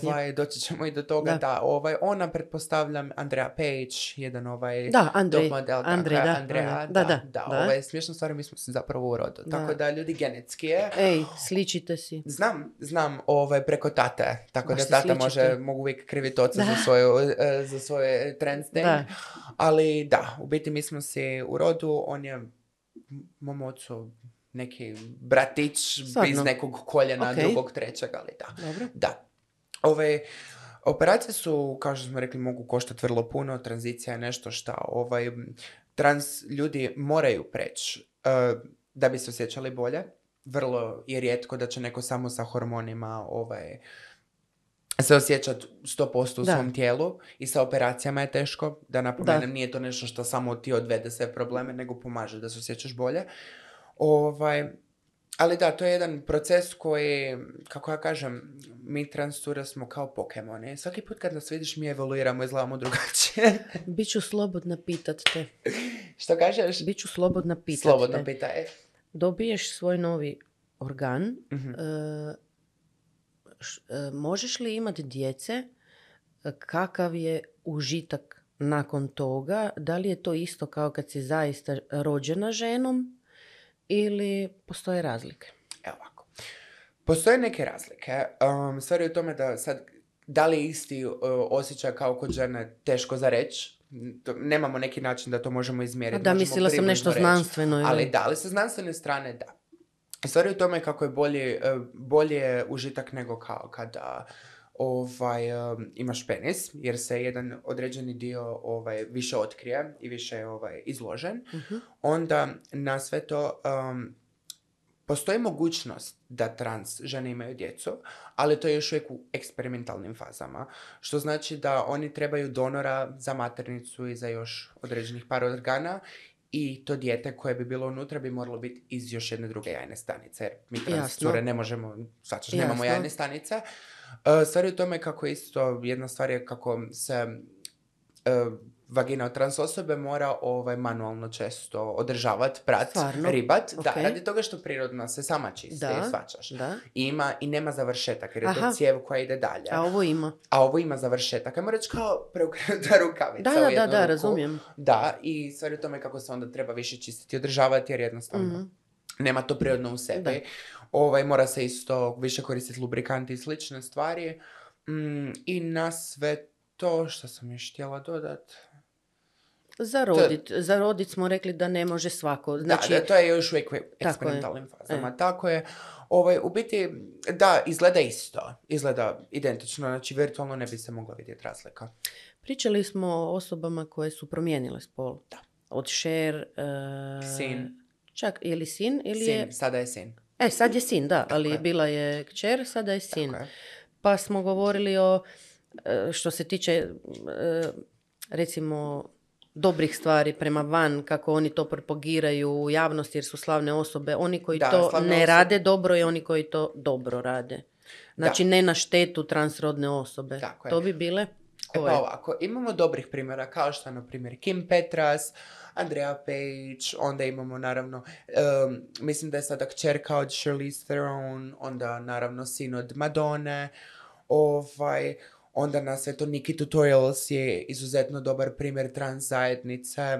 [SPEAKER 2] ovaj, doći ćemo i do toga
[SPEAKER 1] Da.
[SPEAKER 2] da, ovaj, ona pretpostavljam Andrea Page, jedan ovaj
[SPEAKER 1] Da, Andrej.
[SPEAKER 2] model,
[SPEAKER 1] Andrej, da,
[SPEAKER 2] Andrea,
[SPEAKER 1] da, da,
[SPEAKER 2] da,
[SPEAKER 1] da.
[SPEAKER 2] Ovaj, smiješna stvar, mi smo se zapravo u rodu.
[SPEAKER 1] Da.
[SPEAKER 2] Tako da ljudi genetski je.
[SPEAKER 1] Ej, sličite si.
[SPEAKER 2] Znam, znam ovaj, preko tate, tako
[SPEAKER 1] Baš
[SPEAKER 2] da tata
[SPEAKER 1] sličite.
[SPEAKER 2] može, mogu uvijek kriviti oca za, svoju, e, za svoje.
[SPEAKER 1] Da.
[SPEAKER 2] Ali da, u biti mi smo si u rodu, on je mom ocu neki bratić
[SPEAKER 1] Stvarno?
[SPEAKER 2] iz nekog koljena,
[SPEAKER 1] Ok.
[SPEAKER 2] drugog, trećeg, ali da.
[SPEAKER 1] Dobro.
[SPEAKER 2] Da. Ove, operacije su, kao što smo rekli, mogu koštati vrlo puno. Tranzicija je nešto što ovaj, trans ljudi moraju preći eh, da bi se osjećali bolje. Vrlo je rijetko da će neko samo sa hormonima ovaj, se osjećati 100% u
[SPEAKER 1] Da.
[SPEAKER 2] svom tijelu i sa operacijama je teško. Da napomenem, nije to nešto što samo ti odvede sve probleme, nego pomaže da se osjećaš bolje. Ovaj, ali da, to je jedan proces koji, kako ja kažem, mi transture smo kao Pokemoni. Svaki put kad nas vidiš mi evoluiramo, izgledamo drugačije.
[SPEAKER 1] Biću slobodna pitat te.
[SPEAKER 2] Što kažeš?
[SPEAKER 1] Biću slobodna pitat
[SPEAKER 2] Slobodno
[SPEAKER 1] te.
[SPEAKER 2] pitaj.
[SPEAKER 1] Dobiješ svoj novi organ.
[SPEAKER 2] Mhm.
[SPEAKER 1] e, š- e, možeš li imati djece? E, Kakav je užitak nakon toga? Da li je to isto kao kad si zaista rođena ženom? Ili postoje razlike?
[SPEAKER 2] Evo ovako. Postoje neke razlike. Um, stvar je u tome da sad, da li je isti uh, osjećaj kao kod žene teško za reći. To- Nemamo neki način da to možemo izmjeriti.
[SPEAKER 1] da,
[SPEAKER 2] možemo
[SPEAKER 1] mislila sam nešto
[SPEAKER 2] reći.
[SPEAKER 1] znanstveno. ili-
[SPEAKER 2] Ali da, ali sa znanstvene strane da. Stvar je u tome kako je bolje, e, bolje je užitak nego kao kada ovaj, imaš penis, jer se jedan određeni dio ovaj, više otkrije i više je ovaj, izložen.
[SPEAKER 1] Mhm.
[SPEAKER 2] Onda na sve to um, postoji mogućnost da trans žene imaju djecu, ali to je još uvijek u eksperimentalnim fazama. Što znači da oni trebaju donora za maternicu i za još određenih par organa i to dijete koje bi bilo unutra bi moralo biti iz još jedne druge jajne stanice. Jer mi trans
[SPEAKER 1] Jasno.
[SPEAKER 2] cure ne možemo, svačaš, nemamo
[SPEAKER 1] Jasno.
[SPEAKER 2] jajne stanice. Uh, stvar je u tome kako isto, jedna stvar je kako se uh, vagina od trans osobe mora ovaj, manualno često održavati, prat,
[SPEAKER 1] Stvarno?
[SPEAKER 2] ribat. Da,
[SPEAKER 1] Ok.
[SPEAKER 2] radi toga što prirodno se sama čisti,
[SPEAKER 1] Da.
[SPEAKER 2] svačaš.
[SPEAKER 1] Da.
[SPEAKER 2] I ima i nema završetak jer je
[SPEAKER 1] Aha.
[SPEAKER 2] to cijev koja ide dalje.
[SPEAKER 1] A ovo ima.
[SPEAKER 2] A ovo ima završetak. Ajmo reći kao preokrenuta rukavica
[SPEAKER 1] Da,
[SPEAKER 2] u
[SPEAKER 1] da,
[SPEAKER 2] jednu
[SPEAKER 1] da, da,
[SPEAKER 2] ruku.
[SPEAKER 1] razumijem.
[SPEAKER 2] Da, i stvar je u tome kako se onda treba više čistiti i održavati jer jednostavno
[SPEAKER 1] Mhm.
[SPEAKER 2] nema to prirodno u sebi.
[SPEAKER 1] Da.
[SPEAKER 2] Ovaj, mora se isto više koristiti lubrikanti i slične stvari. Mm, I na sve to što sam još htjela dodat.
[SPEAKER 1] Za rodit, za rodit smo rekli da ne može svako. Znači,
[SPEAKER 2] da, da, to je još uvijek u eksperimentalnim fazama. Tako je. Ovaj, u biti, da, izgleda isto. Izgleda identično. Znači, virtualno ne bi se mogla vidjeti razlika.
[SPEAKER 1] pričali smo o osobama koje su promijenile spol.
[SPEAKER 2] Da.
[SPEAKER 1] Od Cher, e,
[SPEAKER 2] Sin.
[SPEAKER 1] Čak, je li sin ili
[SPEAKER 2] Sin,
[SPEAKER 1] je...
[SPEAKER 2] sada je sin.
[SPEAKER 1] E, sad je sin, da, ali
[SPEAKER 2] je.
[SPEAKER 1] bila je kćer, sada je sin.
[SPEAKER 2] Je.
[SPEAKER 1] Pa smo govorili o, e, što se tiče, e, recimo, dobrih stvari prema van, kako oni to propagiraju u javnosti jer su slavne osobe. Oni koji
[SPEAKER 2] Da,
[SPEAKER 1] to ne
[SPEAKER 2] osobe.
[SPEAKER 1] rade dobro i oni koji to dobro rade. Znači, ne na štetu transrodne osobe.
[SPEAKER 2] Tako je.
[SPEAKER 1] to bi bile? Koje?
[SPEAKER 2] pa ovako, imamo dobrih primjera kao što je na primjer Kim Petras, Andrea Page, onda imamo naravno, em, mislim da je sada kćerka od Charlize Theron, onda naravno sin od Madone, ovaj, onda na sve to Nikki Tutorials je izuzetno dobar primjer trans zajednice.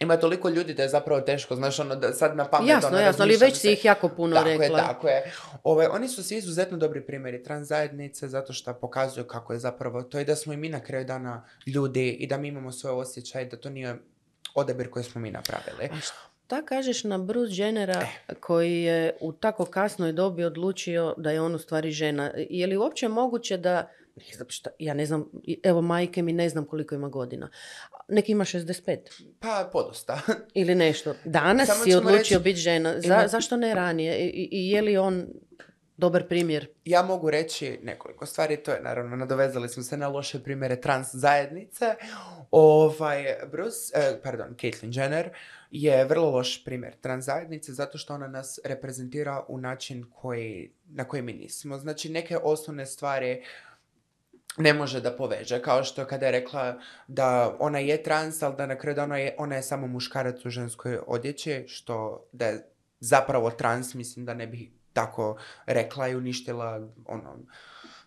[SPEAKER 2] Ima toliko ljudi da je zapravo teško, znaš, ono da sad na pamet
[SPEAKER 1] Jasno,
[SPEAKER 2] ono,
[SPEAKER 1] jasno, ali već si ih jako puno
[SPEAKER 2] tako
[SPEAKER 1] rekla.
[SPEAKER 2] je, tako je. Ove, oni su svi izuzetno dobri primjeri trans zajednice zato što pokazuju kako je zapravo to i da smo i mi na kraju dana ljudi i da mi imamo svoje osjećaje, da to nije odabir koji smo mi napravili.
[SPEAKER 1] A šta kažeš na Bruce Jennera
[SPEAKER 2] Eh.
[SPEAKER 1] koji je u tako kasnoj dobi odlučio da je on u stvari žena? Je li uopće moguće da, ne znam šta, ja ne znam, evo majke mi ne znam koliko ima godina. Neki ima 65
[SPEAKER 2] Pa, podosta.
[SPEAKER 1] ili nešto. Danas
[SPEAKER 2] Samo
[SPEAKER 1] si
[SPEAKER 2] ćemo
[SPEAKER 1] odlučio
[SPEAKER 2] reći-
[SPEAKER 1] biti žena. Za-
[SPEAKER 2] ima-
[SPEAKER 1] zašto ne ranije? I, i- I je li on dobar primjer?
[SPEAKER 2] ja mogu reći nekoliko stvari, to je naravno, nadovezali smo se na loše primjere trans zajednice. Ovaj, Bruce, eh, pardon, Caitlyn Jenner je vrlo loš primjer trans zajednice zato što ona nas reprezentira u način koji, na koji mi nismo. Znači, neke osnovne stvari ne može da poveže, kao što kada je rekla da ona je trans, ali da na kraju dana je, ona je samo muškarac u ženskoj odjeći, što da je zapravo trans, mislim da ne bi tako rekla i uništila ono,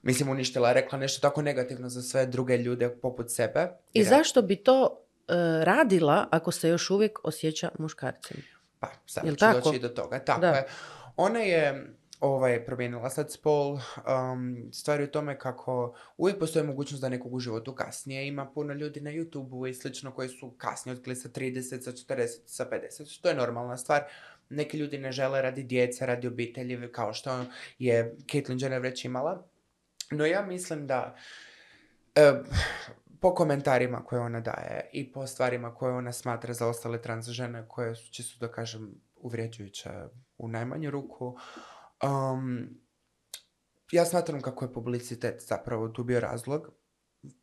[SPEAKER 2] mislim uništila, rekla nešto tako negativno za sve druge ljude poput sebe.
[SPEAKER 1] I zašto bi to e, radila ako se još uvijek osjeća muškarcem?
[SPEAKER 2] Pa, sad ću
[SPEAKER 1] tako?
[SPEAKER 2] doći do toga. Tako
[SPEAKER 1] Da.
[SPEAKER 2] je. Ona je ovaj, promijenila sad spol. Um, stvar je u tome kako uvijek postoji mogućnost da nekog u životu kasnije. Ima puno ljudi na YouTube-u i slično koji su kasnije otkrili sa 30, sa 40, sa 50. To je normalna stvar. Neki ljudi ne žele radi djece, radi obitelji, kao što je Caitlyn Jenner već imala. No ja mislim da e, po komentarima koje ona daje i po stvarima koje ona smatra za ostale trans žene koje su čisto da kažem uvrijeđujuće u najmanju ruku. Um, ja smatram kako je publicitet zapravo tu bio razlog.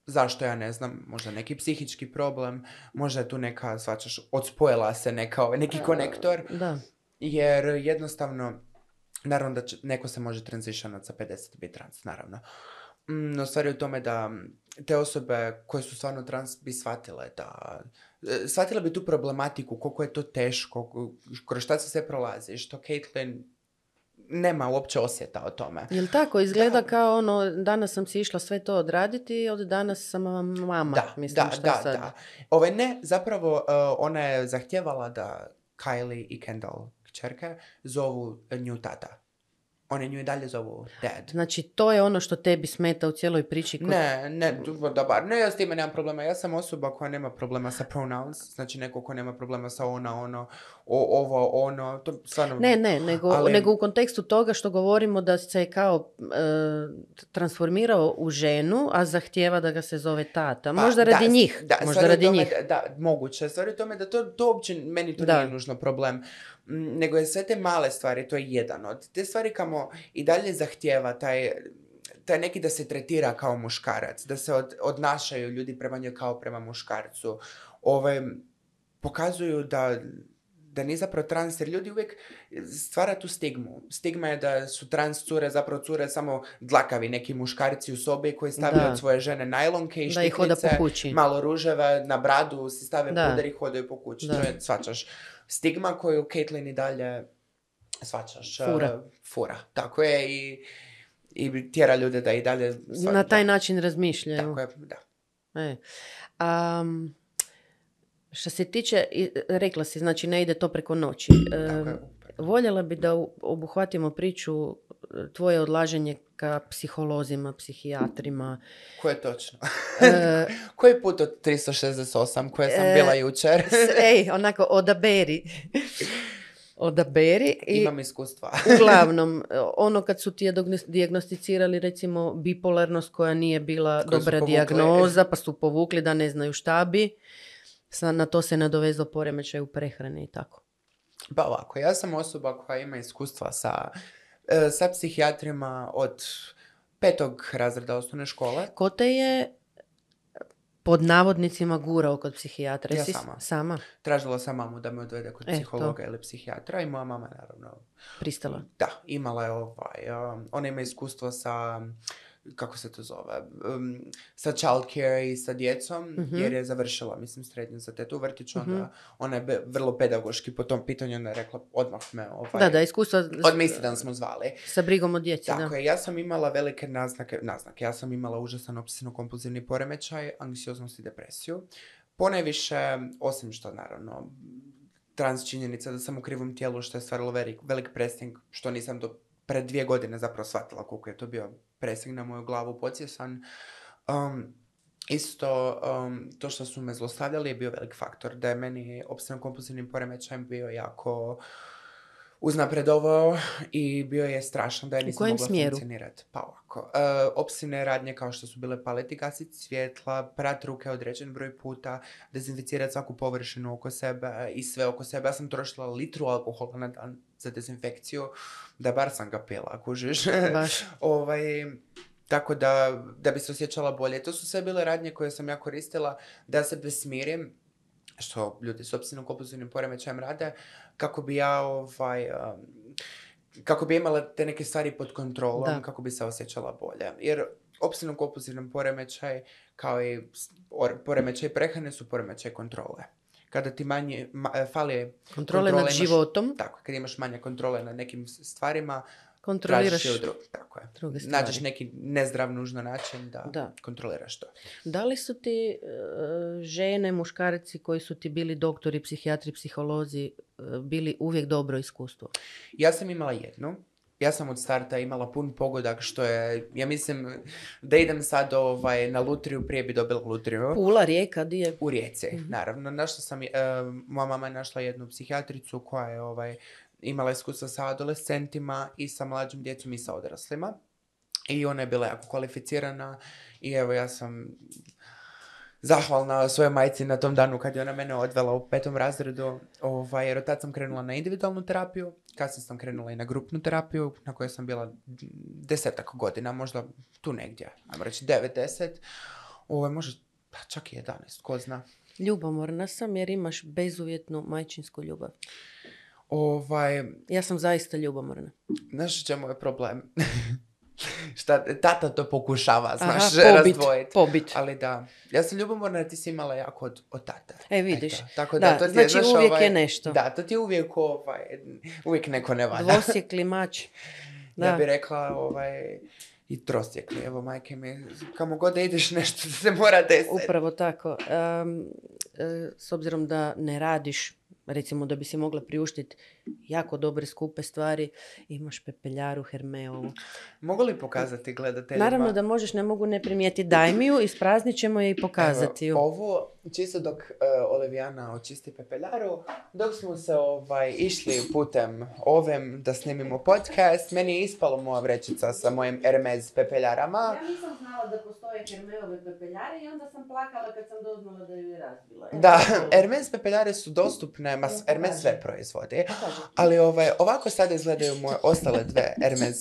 [SPEAKER 2] Zašto ja ne znam, možda neki psihički problem, možda je tu neka, svačaš, odspojila se neka, ovaj, neki konektor,
[SPEAKER 1] Da.
[SPEAKER 2] jer jednostavno, naravno da će, neko se može transitionat sa 50 i biti trans, naravno. Mm, No stvar je u tome da mm, te osobe koje su stvarno trans bi shvatile da e, shvatile bi tu problematiku, koliko je to teško, kroz šta se sve prolazi, što Caitlyn nema uopće osjeta o tome.
[SPEAKER 1] Jel tako? Izgleda
[SPEAKER 2] Da.
[SPEAKER 1] kao ono, danas sam si išla sve to odraditi i od danas sam vam mama.
[SPEAKER 2] Da,
[SPEAKER 1] Mislim,
[SPEAKER 2] da,
[SPEAKER 1] šta
[SPEAKER 2] da,
[SPEAKER 1] sad?
[SPEAKER 2] da. Ovaj, ne, zapravo uh, ona je zahtijevala da Kylie i Kendall, kćerke, zovu nju tata. Oni nju i dalje zovu dad.
[SPEAKER 1] Znači, to je ono što tebi smeta u cijeloj priči. kod-
[SPEAKER 2] Ne, ne, d- dobar. Ne, ja s time nemam problema. Ja sam osoba koja nema problema sa pronouns. Znači neko ko nema problema sa ona, ono, o, ovo, ono. To stvarno...
[SPEAKER 1] Ne, ne, nego,
[SPEAKER 2] Ali-
[SPEAKER 1] nego u kontekstu toga što govorimo da se kao e, transformirao u ženu, a zahtijeva da ga se zove tata.
[SPEAKER 2] Pa,
[SPEAKER 1] Možda radi
[SPEAKER 2] da,
[SPEAKER 1] njih.
[SPEAKER 2] Da,
[SPEAKER 1] Možda
[SPEAKER 2] je
[SPEAKER 1] radi
[SPEAKER 2] tome
[SPEAKER 1] njih.
[SPEAKER 2] Da, moguće. Stvar je tome da to, to uopće, meni to
[SPEAKER 1] Da.
[SPEAKER 2] nije nužno problem. Nego je sve te male stvari, to je jedan od. Te stvari kamo i dalje zahtjeva taj taj neki da se tretira kao muškarac, da se od, odnašaju ljudi prema njoj kao prema muškarcu. Ove, pokazuju da da nije zapravo trans, jer ljudi uvijek stvara tu stigmu. Stigma je da su trans cure zapravo cure samo dlakavi neki muškarci u sobi koji stavljaju
[SPEAKER 1] Da.
[SPEAKER 2] od svoje žene najlonke i
[SPEAKER 1] Da ih hoda po
[SPEAKER 2] štiklice,
[SPEAKER 1] kući.
[SPEAKER 2] malo ruževe, na bradu si stave
[SPEAKER 1] Da.
[SPEAKER 2] puder i hodaju po kući.
[SPEAKER 1] Da.
[SPEAKER 2] To je, svačaš, stigma koju Caitlyn i dalje svačaš.
[SPEAKER 1] Fura.
[SPEAKER 2] uh, fura. Tako je i, i tjera ljude da i dalje... sva-
[SPEAKER 1] Na taj
[SPEAKER 2] da,
[SPEAKER 1] način razmišljaju.
[SPEAKER 2] Tako je, da.
[SPEAKER 1] E. Am, što se tiče, rekla si, znači ne ide to preko noći. E, voljela bi da obuhvatimo priču e, tvoje odlaženje ka psiholozima, psihijatrima.
[SPEAKER 2] Koje točno?
[SPEAKER 1] E,
[SPEAKER 2] Koji put od 368 koje sam
[SPEAKER 1] E,
[SPEAKER 2] bila jučer?
[SPEAKER 1] s- ej, onako, odaberi. odaberi i
[SPEAKER 2] Imam iskustva.
[SPEAKER 1] uglavnom, e, ono kad su ti je dijagnosticirali recimo bipolarnost koja nije bila
[SPEAKER 2] Koju su
[SPEAKER 1] dobra
[SPEAKER 2] povukli.
[SPEAKER 1] dijagnoza, pa su povukli da ne znaju šta bi. Sa, na to se nadovezao poremećaj u prehrani i tako.
[SPEAKER 2] Pa ovako, ja sam osoba koja ima iskustva sa, e, sa psihijatrima od petog razreda osnovne škole.
[SPEAKER 1] Ko te je pod navodnicima gurao kod psihijatra?
[SPEAKER 2] Ja sama.
[SPEAKER 1] sama
[SPEAKER 2] Tražila sam mamu da me odvede kod
[SPEAKER 1] E, to.
[SPEAKER 2] psihologa ili psihijatra i moja mama je naravno
[SPEAKER 1] pristala?
[SPEAKER 2] Da, imala je ovaj, um, ona ima iskustvo sa, kako se to zove, um, sa child care i sa djecom,
[SPEAKER 1] Mhm.
[SPEAKER 2] jer je završila, mislim, srednju za tetu u vrtiću, onda
[SPEAKER 1] Mhm.
[SPEAKER 2] ona je be- vrlo pedagoški po tom pitanju, ona je rekla, odmah me, ovaj,
[SPEAKER 1] Da, da, iskustva
[SPEAKER 2] od Mistidan smo zvali.
[SPEAKER 1] sa brigom o djeci,
[SPEAKER 2] Tako
[SPEAKER 1] da.
[SPEAKER 2] je, ja sam imala velike naznake, naznake, ja sam imala užasan obsesivno-kompulzivni poremećaj, anksioznost i depresiju. Ponajviše, osim što naravno, trans činjenica da sam u krivom tijelu što je stvarilo velik, velik pressing, što nisam do pred dvije godine zapravo shvatila koliko je to bio pressing na moju glavu podsjesan. Um, isto, um, to što su me zlostavljali je bio velik faktor, da je meni obsesivno kompulsivnim poremećajem bio jako uznapredovao i bio je strašan da je nisam mogla
[SPEAKER 1] smjeru?
[SPEAKER 2] funkcionirati. Pa ovako, uh, opsivne radnje kao što su bile paliti gasiti svjetla, prat ruke određen broj puta, dezinficirati svaku površinu oko sebe i sve oko sebe. Ja sam trošila litru alkohola na dan za dezinfekciju, da bar sam ga pila, kužiš.
[SPEAKER 1] Baš.
[SPEAKER 2] ovaj, tako da, da bi se osjećala bolje. To su sve bile radnje koje sam ja koristila da se besmirim, što ljudi s opsivno kompulsivnim poremećajem rade, kako bi ja ovaj, um, kako bi imala te neke stvari pod kontrolom,
[SPEAKER 1] Da.
[SPEAKER 2] kako bi se osjećala bolje. Jer opsivno kompulsivnom poremećaj kao i poremećaj prehrane su poremećaj kontrole. Kada ti manje ma, fali
[SPEAKER 1] Kontrole nad
[SPEAKER 2] imaš-
[SPEAKER 1] životom,
[SPEAKER 2] tako, kad imaš manje kontrole nad nekim stvarima,
[SPEAKER 1] kontroliraš
[SPEAKER 2] tražiš drugom. Tako je.
[SPEAKER 1] druge.
[SPEAKER 2] Nađeš neki nezdrav nužno način da,
[SPEAKER 1] Da.
[SPEAKER 2] kontroliraš to.
[SPEAKER 1] Da li su ti e, žene, muškarci koji su ti bili doktori, psihijatri, psiholozi, e, bili uvijek dobro iskustvo?
[SPEAKER 2] Ja sam imala jednu. Ja sam od starta imala pun pogodak što je, ja mislim da idem sad ovaj, na lutriju, prije bi dobila lutriju.
[SPEAKER 1] Pula, Rijeka, di je?
[SPEAKER 2] U Rijeci,
[SPEAKER 1] Mhm.
[SPEAKER 2] naravno. Našla sam, e, moja mama je našla jednu psihijatricu koja je ovaj, imala iskustva sa adolescentima i sa mlađim djecom i sa odraslima. I ona je bila jako kvalificirana i evo ja sam zahvalna svojoj majci na tom danu kad je ona mene odvela u petom razredu, ovaj, jer od tad sam krenula na individualnu terapiju, kasnije sam krenula i na grupnu terapiju, na kojoj sam bila desetak godina, možda tu negdje, ajmo reći 9-10, ovo možda pa čak i 11, ko zna.
[SPEAKER 1] Ljubomorna sam jer imaš bezuvjetnu majčinsku ljubav.
[SPEAKER 2] Ovaj,
[SPEAKER 1] Ja sam zaista ljubomorna.
[SPEAKER 2] znaš čemu je problem? Šta, tata to pokušava, znaš,
[SPEAKER 1] Aha, pobit,
[SPEAKER 2] razdvojiti.
[SPEAKER 1] pobit.
[SPEAKER 2] Ali da, ja sam ljubomorna jer ti si imala jako od, od tate.
[SPEAKER 1] E, vidiš.
[SPEAKER 2] Eto, tako
[SPEAKER 1] Da,
[SPEAKER 2] da, to ti
[SPEAKER 1] znači
[SPEAKER 2] je, znaš,
[SPEAKER 1] uvijek
[SPEAKER 2] ovaj,
[SPEAKER 1] je nešto.
[SPEAKER 2] Da, to ti je uvijek, ovaj, uvijek neko ne valja.
[SPEAKER 1] Dvosjekli mač. Da.
[SPEAKER 2] Ja bi rekla, ovaj, i trosjekli, evo majke mi, kamo god da ideš nešto se mora desiti.
[SPEAKER 1] Upravo tako. E, s obzirom da ne radiš, recimo da bi si mogla priuštiti jako dobre skupe stvari, imaš pepeljaru Hermeovu.
[SPEAKER 2] Mogu li pokazati gledateljima?
[SPEAKER 1] Naravno da možeš, ne mogu ne primijetiti. Daj mi ju, ispraznit ćemo je i pokazati ju.
[SPEAKER 2] Evo, ovo, čisto dok uh, Olivijana očisti pepeljaru, dok smo se ovaj, išli putem ovim da snimimo podcast, meni je ispalo moja vrećica sa mojim Hermes pepeljarama.
[SPEAKER 1] Ja nisam znala da postoje Hermeove pepeljare i onda sam plakala kad sam doznala da ju je razbila.
[SPEAKER 2] Da, Hermes pepeljare su dostupne, ma,
[SPEAKER 1] Ja,
[SPEAKER 2] Hermes sve proizvodi. Ali ovaj, ovako sada izgledaju moje ostale dve Hermes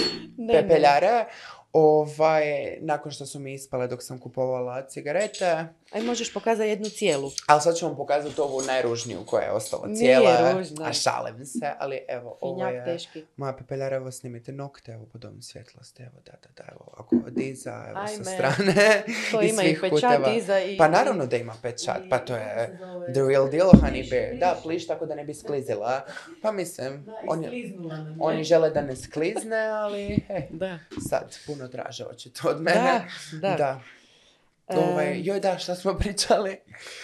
[SPEAKER 2] pepeljare. Ovaj, nakon što su mi ispale dok sam kupovala cigarete.
[SPEAKER 1] Aj možeš pokazati jednu cijelu.
[SPEAKER 2] Ali sad ću vam pokazati ovu najružniju koja je ostala
[SPEAKER 1] Nije
[SPEAKER 2] cijela.
[SPEAKER 1] ružna.
[SPEAKER 2] A šalim se, ali evo, ovo je
[SPEAKER 1] teški.
[SPEAKER 2] moja pepeljara. Evo snimite nokte, evo pod ovom svjetlosti. Evo, da, da, da, evo ovako od iza, evo
[SPEAKER 1] Ajme.
[SPEAKER 2] sa strane.
[SPEAKER 1] To
[SPEAKER 2] iz
[SPEAKER 1] ima i pečat
[SPEAKER 2] puteva.
[SPEAKER 1] iza i...
[SPEAKER 2] Pa naravno da ima pečat,
[SPEAKER 1] i-
[SPEAKER 2] pa to je the real deal, honey
[SPEAKER 1] Pliš,
[SPEAKER 2] bear. Da,
[SPEAKER 1] pliš.
[SPEAKER 2] tako da ne bi sklizila. Pa mislim,
[SPEAKER 1] Da,
[SPEAKER 2] oni, oni žele da ne sklizne, ali he,
[SPEAKER 1] Da.
[SPEAKER 2] sad puno traže očito od mene.
[SPEAKER 1] Da, da.
[SPEAKER 2] Ovaj, joj da, šta smo pričali?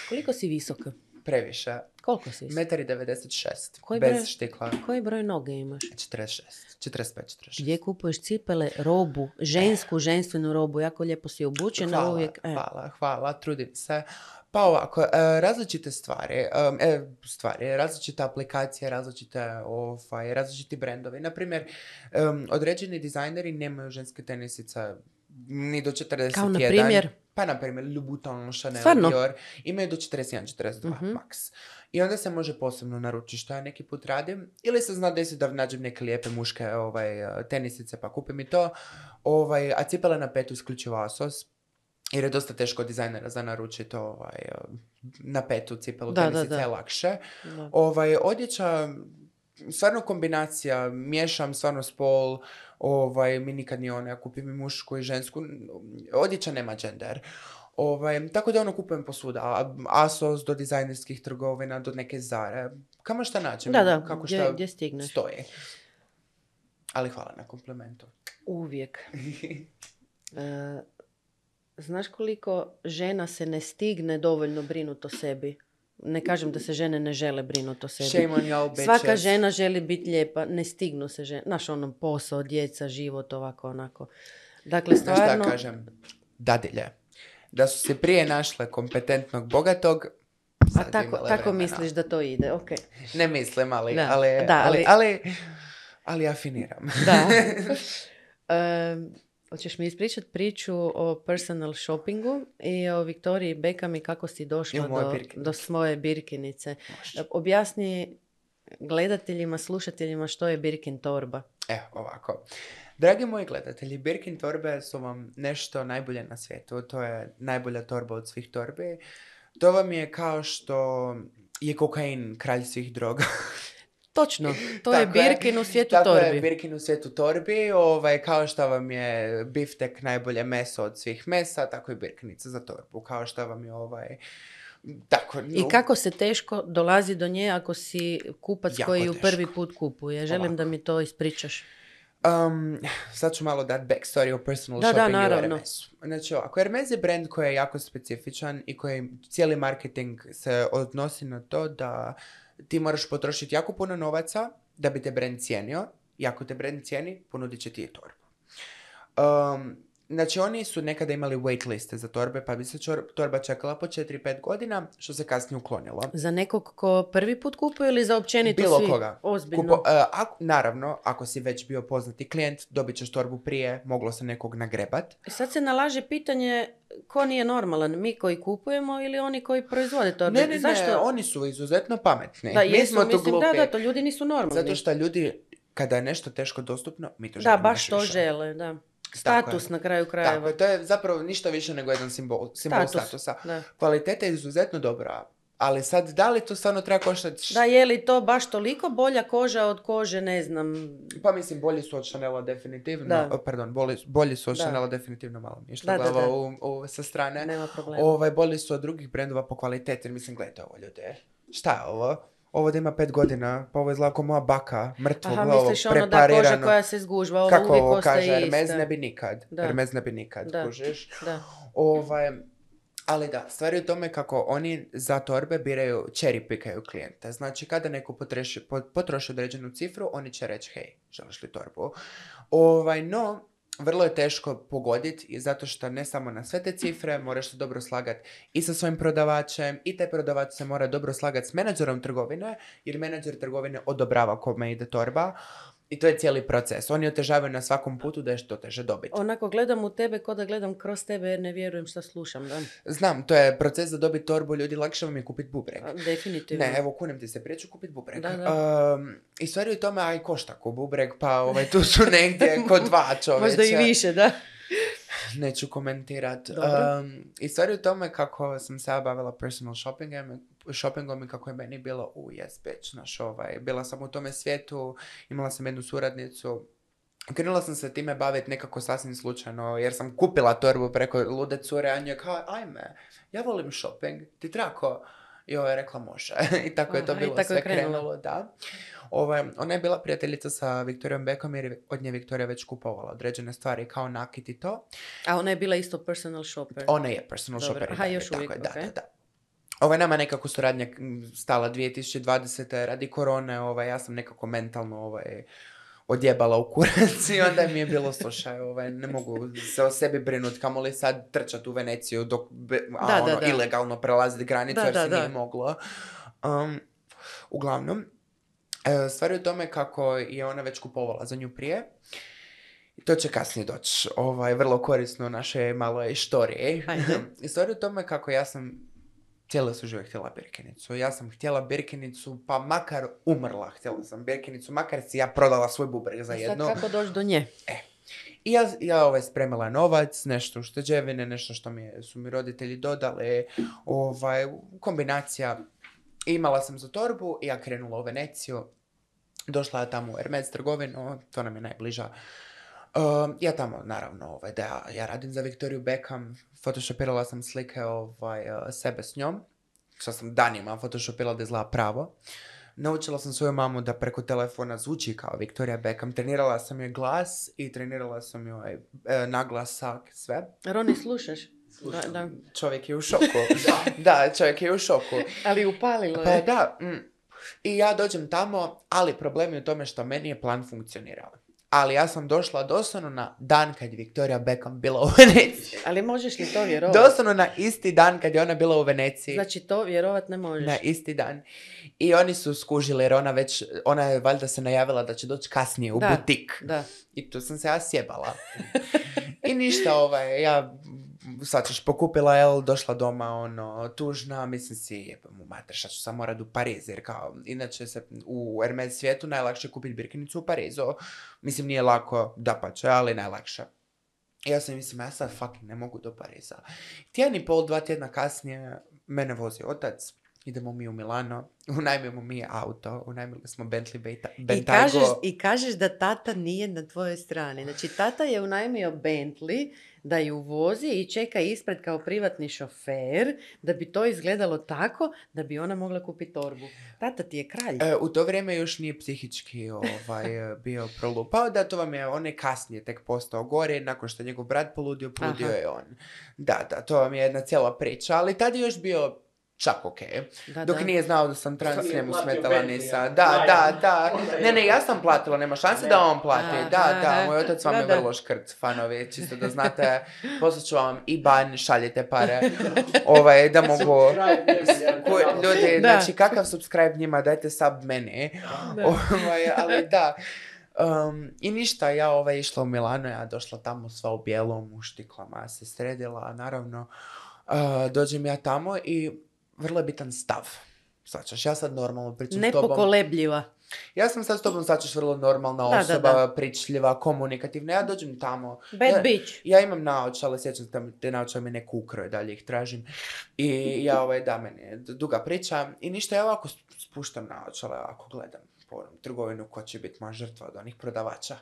[SPEAKER 1] koliko si visoka?
[SPEAKER 2] Previše.
[SPEAKER 1] Koliko si visoka?
[SPEAKER 2] Metar i 96.
[SPEAKER 1] Koji
[SPEAKER 2] bez
[SPEAKER 1] broj?
[SPEAKER 2] štikla.
[SPEAKER 1] Koji broj noge imaš?
[SPEAKER 2] 46. 45, 46.
[SPEAKER 1] Gdje kupuješ cipele, robu, žensku, ženstvenu robu, jako lijepo si obučena
[SPEAKER 2] Hvala,
[SPEAKER 1] uvijek. E.
[SPEAKER 2] hvala, hvala, trudim se. Pa ovako, e, različite stvari, um, e, stvari, različite aplikacije, različite, ovaj, različiti brendovi. Naprimjer, određeni dizajneri nemaju ženske tenisice ni do 41.
[SPEAKER 1] Kao na primjer?
[SPEAKER 2] Pa na primjer, Louboutin, Chanel,
[SPEAKER 1] Stvarno?
[SPEAKER 2] Dior, imaju do 41, 42
[SPEAKER 1] Mhm.
[SPEAKER 2] max. I onda se može posebno naručiti što ja neki put radim. Ili se zna desiti da nađem neke lijepe muške ovaj, tenisice pa kupim i to. Ovaj, a cipele na petu isključivo Asos. Jer je dosta teško dizajnera za naručiti ovaj, na petu cipelu
[SPEAKER 1] Da, da,
[SPEAKER 2] tenisice
[SPEAKER 1] da.
[SPEAKER 2] je lakše.
[SPEAKER 1] Da.
[SPEAKER 2] Ovaj, odjeća, stvarno kombinacija, miješam stvarno spol, ovaj, mi nikad ni ono, ja kupim i mušku i žensku, odjeća nema gender. Ovaj, tako da ono kupujem posvuda, a- Asos do dizajnerskih trgovina, do neke Zare, kamo šta nađem,
[SPEAKER 1] Da, da,
[SPEAKER 2] kako
[SPEAKER 1] gdje,
[SPEAKER 2] šta
[SPEAKER 1] gdje stigneš?
[SPEAKER 2] stoji. Ali hvala na komplimentu.
[SPEAKER 1] Uvijek. E, znaš koliko žena se ne stigne dovoljno brinuti o sebi? Ne kažem da se žene ne žele brinuti o sebi.
[SPEAKER 2] Shame on y'all bitches.
[SPEAKER 1] Svaka žena želi biti lijepa, ne stignu se žene. Znaš, ono, posao, djeca, život, ovako, onako. Dakle,
[SPEAKER 2] Znaš šta
[SPEAKER 1] stvarno...
[SPEAKER 2] kažem? Dadilje. Da su se prije našle kompetentnog, bogatog,
[SPEAKER 1] A
[SPEAKER 2] sad bi
[SPEAKER 1] tako, tako misliš da to ide, ok.
[SPEAKER 2] Ne mislim, ali,
[SPEAKER 1] Da,
[SPEAKER 2] ali,
[SPEAKER 1] da,
[SPEAKER 2] ali,
[SPEAKER 1] ali-
[SPEAKER 2] ali, ali afiniram.
[SPEAKER 1] Da. E, hoćeš mi ispričat priču o personal shoppingu i o Viktoriji Beckham i kako si došla do, do svoje birkinice.
[SPEAKER 2] Može.
[SPEAKER 1] Objasni gledateljima, slušateljima što je birkin torba.
[SPEAKER 2] Evo, ovako. Dragi moji gledatelji, Birkin torbe su vam nešto najbolje na svijetu. To je najbolja torba od svih torbi. To vam je kao što je kokain kralj svih droga.
[SPEAKER 1] Točno, to je
[SPEAKER 2] Tako je.
[SPEAKER 1] birkin u svijetu
[SPEAKER 2] Tako
[SPEAKER 1] torbi.
[SPEAKER 2] je Birkin u svijetu torbi, ovaj, kao što vam je biftek najbolje meso od svih mesa, tako i birkinica za torbu. Kao što vam je ovaj... Tako,
[SPEAKER 1] I
[SPEAKER 2] no,
[SPEAKER 1] kako se teško dolazi do nje ako si kupac
[SPEAKER 2] Jako
[SPEAKER 1] koji ju prvi put kupuje. Želim
[SPEAKER 2] Ovako.
[SPEAKER 1] da mi to ispričaš.
[SPEAKER 2] Um, sad ću malo dati backstory o personal
[SPEAKER 1] Da, da,
[SPEAKER 2] shoppingu i o
[SPEAKER 1] naravno.
[SPEAKER 2] Hermesu. Znači ovako, Hermes je brand koji je jako specifičan i koji cijeli marketing se odnosi na to da ti moraš potrošiti jako puno novaca da bi te brand cijenio. I ako te brand cijeni, ponudit će ti je torbu. Um, znači oni su nekada imali wait liste za torbe, pa bi se čor- torba čekala po 4-5 godina, što se kasnije uklonilo.
[SPEAKER 1] Za nekog ko prvi put kupuje ili za općenito
[SPEAKER 2] Bilo
[SPEAKER 1] svi?
[SPEAKER 2] koga.
[SPEAKER 1] Ozbiljno.
[SPEAKER 2] Kupo, e, ako, naravno, ako si već bio poznati klijent, dobit ćeš torbu prije, moglo se nekog nagrebat.
[SPEAKER 1] Sad se nalaže pitanje ko nije normalan, mi koji kupujemo ili oni koji proizvode torbe.
[SPEAKER 2] Ne, ne,
[SPEAKER 1] Zašto?
[SPEAKER 2] ne, oni su izuzetno pametni.
[SPEAKER 1] Da,
[SPEAKER 2] mi
[SPEAKER 1] jesu,
[SPEAKER 2] smo tu
[SPEAKER 1] mislim, da,
[SPEAKER 2] glupi.
[SPEAKER 1] da, to ljudi nisu normalni.
[SPEAKER 2] Zato što ljudi, kada je nešto teško dostupno, mi to
[SPEAKER 1] Da,
[SPEAKER 2] želimo
[SPEAKER 1] baš
[SPEAKER 2] još
[SPEAKER 1] to
[SPEAKER 2] više.
[SPEAKER 1] žele, da.
[SPEAKER 2] Tako
[SPEAKER 1] Status
[SPEAKER 2] je.
[SPEAKER 1] na kraju
[SPEAKER 2] Tako
[SPEAKER 1] krajeva.
[SPEAKER 2] je, to je zapravo ništa više nego jedan simbol, simbol
[SPEAKER 1] Status,
[SPEAKER 2] statusa.
[SPEAKER 1] da.
[SPEAKER 2] Kvaliteta je izuzetno dobra, ali sad, da li to stvarno treba koštati?
[SPEAKER 1] Da, je li to baš toliko bolja koža od kože, ne znam.
[SPEAKER 2] Pa mislim, bolji su od Chanela definitivno.
[SPEAKER 1] Da.
[SPEAKER 2] o, Pardon, bolji, bolji su od
[SPEAKER 1] Da.
[SPEAKER 2] Chanela definitivno malo mi je što
[SPEAKER 1] Da,
[SPEAKER 2] glava. U, u- sa strane.
[SPEAKER 1] Nema problema.
[SPEAKER 2] Ovaj, bolji su od drugih brendova po kvaliteti. Mislim, gledajte ovo ljude. Šta je ovo? Ovo da ima pet godina, pa ovo izgleda kao moja baka, mrtvog,
[SPEAKER 1] Aha,
[SPEAKER 2] ovo
[SPEAKER 1] misliš ono da koža koja se zgužva, ovo
[SPEAKER 2] Kako
[SPEAKER 1] uvijek
[SPEAKER 2] ovo kaže, Hermes ne bi nikad.
[SPEAKER 1] Da.
[SPEAKER 2] Hermes ne bi nikad,
[SPEAKER 1] Da.
[SPEAKER 2] kužiš.
[SPEAKER 1] Da.
[SPEAKER 2] Ovaj, ali da, stvar je u tome kako oni za torbe biraju, cherry pikaju klijente. Znači, kada neko potreši, po- potroši određenu cifru, oni će reći, hej, želiš li torbu? Ovaj, no, vrlo je teško pogoditi zato što ne samo na sve te cifre moraš se dobro slagati i sa svojim prodavačem i taj prodavač se mora dobro slagati s menadžerom trgovine jer menadžer trgovine odobrava kome ide torba i to je cijeli proces. Oni otežavaju na svakom putu da je što teže dobiti.
[SPEAKER 1] Onako gledam u tebe kao da gledam kroz tebe jer ne vjerujem što slušam. Da?
[SPEAKER 2] Znam, to je proces za dobiti torbu ljudi, lakše vam je kupiti bubreg.
[SPEAKER 1] A, Definitivno.
[SPEAKER 2] Ne, evo kunem ti se, prije ću kupiti bubreg.
[SPEAKER 1] Da, da.
[SPEAKER 2] Um, I stvari u tome, aj košta ko bubreg, pa ovaj, tu su negdje kod dva čovječa.
[SPEAKER 1] Možda i više, da.
[SPEAKER 2] Neću komentirat. Um, I stvari u tome kako sam se bavila personal shoppingom, shoppingom i kako je meni bilo u yes bitch, znaš, ovaj, bila sam u tome svijetu, imala sam jednu suradnicu, Krenula sam se time baviti nekako sasvim slučajno, jer sam kupila torbu preko lude cure, a nje kao, ajme, ja volim shopping, ti trako? I ovo je rekla može. I tako je to bilo
[SPEAKER 1] tako je
[SPEAKER 2] sve
[SPEAKER 1] krenulo.
[SPEAKER 2] krenulo, da. Ovaj, ona je bila prijateljica sa Viktorijom Beckom jer je od nje Viktorija već kupovala određene stvari kao nakit i to.
[SPEAKER 1] A ona je bila isto personal shopper.
[SPEAKER 2] Ona je personal shopper.
[SPEAKER 1] Aha, još
[SPEAKER 2] tako
[SPEAKER 1] uvijek,
[SPEAKER 2] je, da, da, da. Ovo je nama nekako suradnja stala 2020. radi korone, ovaj, ja sam nekako mentalno ovaj, odjebala u kurac i onda mi je bilo, slušaj, ovaj, ne mogu se o sebi brinut, kamoli sad trčat u Veneciju dok, a
[SPEAKER 1] Da, da,
[SPEAKER 2] ono,
[SPEAKER 1] da.
[SPEAKER 2] ilegalno prelaziti granicu
[SPEAKER 1] Da,
[SPEAKER 2] jer
[SPEAKER 1] da,
[SPEAKER 2] se
[SPEAKER 1] da.
[SPEAKER 2] nije moglo. Um, uglavnom, e, stvar je u tome kako je ona već kupovala za nju prije. I to će kasnije doći. Ovaj, vrlo korisno u našoj maloj štoriji. Stvar je u tome kako ja sam cijeli su život htjela Birkinicu. Ja sam htjela Birkinicu, pa makar umrla htjela sam Birkinicu, makar si ja prodala svoj bubreg za
[SPEAKER 1] I sad
[SPEAKER 2] jednu.
[SPEAKER 1] kako doći do nje?
[SPEAKER 2] I ja, ja ovaj, spremila novac, nešto ušteđevine, nešto što mi su mi roditelji dodali, ovaj, kombinacija. Imala sam za torbu i ja krenula u Veneciju. Došla tamo u Hermes trgovinu, to nam je najbliža. Um, ja tamo, naravno, ovaj, da ja, ja radim za Victoriju Beckham, photoshopirala sam slike ovaj, uh, sebe s njom, što sam danima photoshopirala da izgleda pravo. Naučila sam svoju mamu da preko telefona zvuči kao Victoria Beckham. Trenirala sam joj glas i trenirala sam joj e, naglasak, sve.
[SPEAKER 1] Roni, slušaš? Da, da.
[SPEAKER 2] Čovjek je u šoku. da, čovjek je u šoku.
[SPEAKER 1] Ali upalilo
[SPEAKER 2] Pa
[SPEAKER 1] je.
[SPEAKER 2] da, mm. i ja dođem tamo, ali problem je u tome što meni je plan funkcionirao. Ali ja sam došla doslovno na dan kad je Victoria Beckham bila u Veneciji.
[SPEAKER 1] Ali možeš li to vjerovati?
[SPEAKER 2] Doslovno na isti dan kad je ona bila u Veneciji.
[SPEAKER 1] Znači to vjerovat ne možeš.
[SPEAKER 2] Na isti dan. I oni su skužili jer ona već, ona je valjda se najavila da će doći kasnije u
[SPEAKER 1] Da.
[SPEAKER 2] butik.
[SPEAKER 1] Da.
[SPEAKER 2] I tu sam se ja sjebala. I ništa, ovaj, ja ćeš pokupila, jel, došla doma, ono, tužna, mislim si, jebam mu mater, šta ću sam morat u Pariz, jer kao, inače se u Hermes svijetu najlakše kupiti birkinicu u Parizu. Mislim, nije lako, da ali najlakše. Ja sam mislim, ja sad fucking ne mogu do Pariza. Tjedan i pol, dva tjedna kasnije, mene vozi otac, idemo mi u Milano, unajmimo mi auto, unajmili smo Bentley Beta,
[SPEAKER 1] I
[SPEAKER 2] Bentago.
[SPEAKER 1] kažeš, I kažeš da tata nije na tvojoj strani. Znači, tata je unajmio Bentley da ju vozi i čeka ispred kao privatni šofer, da bi to izgledalo tako da bi ona mogla kupiti torbu. Tata ti je kralj.
[SPEAKER 2] E, u to vrijeme još nije psihički ovaj, bio prolupao, da to vam je, on je kasnije tek postao gore, nakon što je njegov brat poludio, poludio
[SPEAKER 1] Aha.
[SPEAKER 2] je on. Da, da, to vam je jedna cijela priča, ali tad je još bio čak ok.
[SPEAKER 1] Da,
[SPEAKER 2] Dok
[SPEAKER 1] da.
[SPEAKER 2] nije znao da sam trans,
[SPEAKER 3] je
[SPEAKER 2] njemu smetala
[SPEAKER 3] ja.
[SPEAKER 2] Da,
[SPEAKER 3] Da,
[SPEAKER 2] da,
[SPEAKER 3] ja.
[SPEAKER 2] da. Ne, ne, ja sam platila, nema šanse
[SPEAKER 3] Ne.
[SPEAKER 2] da on plati.
[SPEAKER 1] Aha,
[SPEAKER 2] Da, da,
[SPEAKER 1] aha.
[SPEAKER 2] moj otac vam
[SPEAKER 1] Da,
[SPEAKER 2] je
[SPEAKER 1] da.
[SPEAKER 2] vrlo škrt, fanovi, čisto da znate. Poslat ću vam i ban, šaljite pare, ovaj, da mogu... Ljudi,
[SPEAKER 1] Da.
[SPEAKER 2] znači kakav subscribe njima, dajte sub meni.
[SPEAKER 1] Da.
[SPEAKER 2] Ovaj, ali da. Um, I ništa, ja ovaj išla u Milano, ja došla tamo sva u bijelom, u štiklama, se sredila, naravno. Uh, dođem ja tamo i vrlo je bitan stav. Svačaš, ja sad normalno pričam s tobom.
[SPEAKER 1] Nepokolebljiva.
[SPEAKER 2] Ja sam sad s tobom, svačaš, vrlo normalna
[SPEAKER 1] Da, da,
[SPEAKER 2] osoba,
[SPEAKER 1] da.
[SPEAKER 2] pričljiva, komunikativna. Ja dođem tamo,
[SPEAKER 1] Bad
[SPEAKER 2] Ja-
[SPEAKER 1] bitch.
[SPEAKER 2] ja imam naočale, sjećam se te naočale mi neku ukroje, dalje ih tražim. I ja, ovaj, da, meni je duga priča. I ništa, ja ovako spuštam naočale, ovako gledam po trgovinu ko će biti moja žrtva od onih prodavača.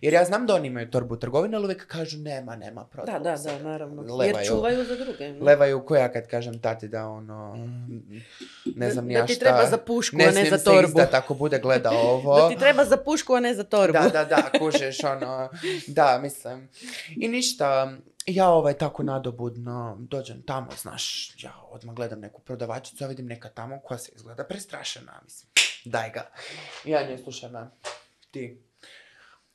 [SPEAKER 2] Jer ja znam da oni imaju torbu u trgovini, ali uvijek kažu nema, nema,
[SPEAKER 1] Da,
[SPEAKER 2] prodala
[SPEAKER 1] da,
[SPEAKER 2] se.
[SPEAKER 1] da, naravno.
[SPEAKER 2] Levaju.
[SPEAKER 1] Jer čuvaju za druge.
[SPEAKER 2] Levaju ko ja kad kažem tati da ono, ne znam ni
[SPEAKER 1] da
[SPEAKER 2] ja
[SPEAKER 1] ti
[SPEAKER 2] šta.
[SPEAKER 1] treba za pušku,
[SPEAKER 2] ne
[SPEAKER 1] a ne za
[SPEAKER 2] se
[SPEAKER 1] torbu.
[SPEAKER 2] izdat ako bude gledao ovo.
[SPEAKER 1] Da ti treba za pušku, a ne za torbu.
[SPEAKER 2] Da, da, da, kužiš, ono, da, mislim. I ništa, ja ovaj tako nadobudno dođem tamo, znaš, ja odmah gledam neku prodavačicu, ja vidim neka tamo koja se izgleda prestrašena, mislim, daj ga. Ja nje slušam, ti,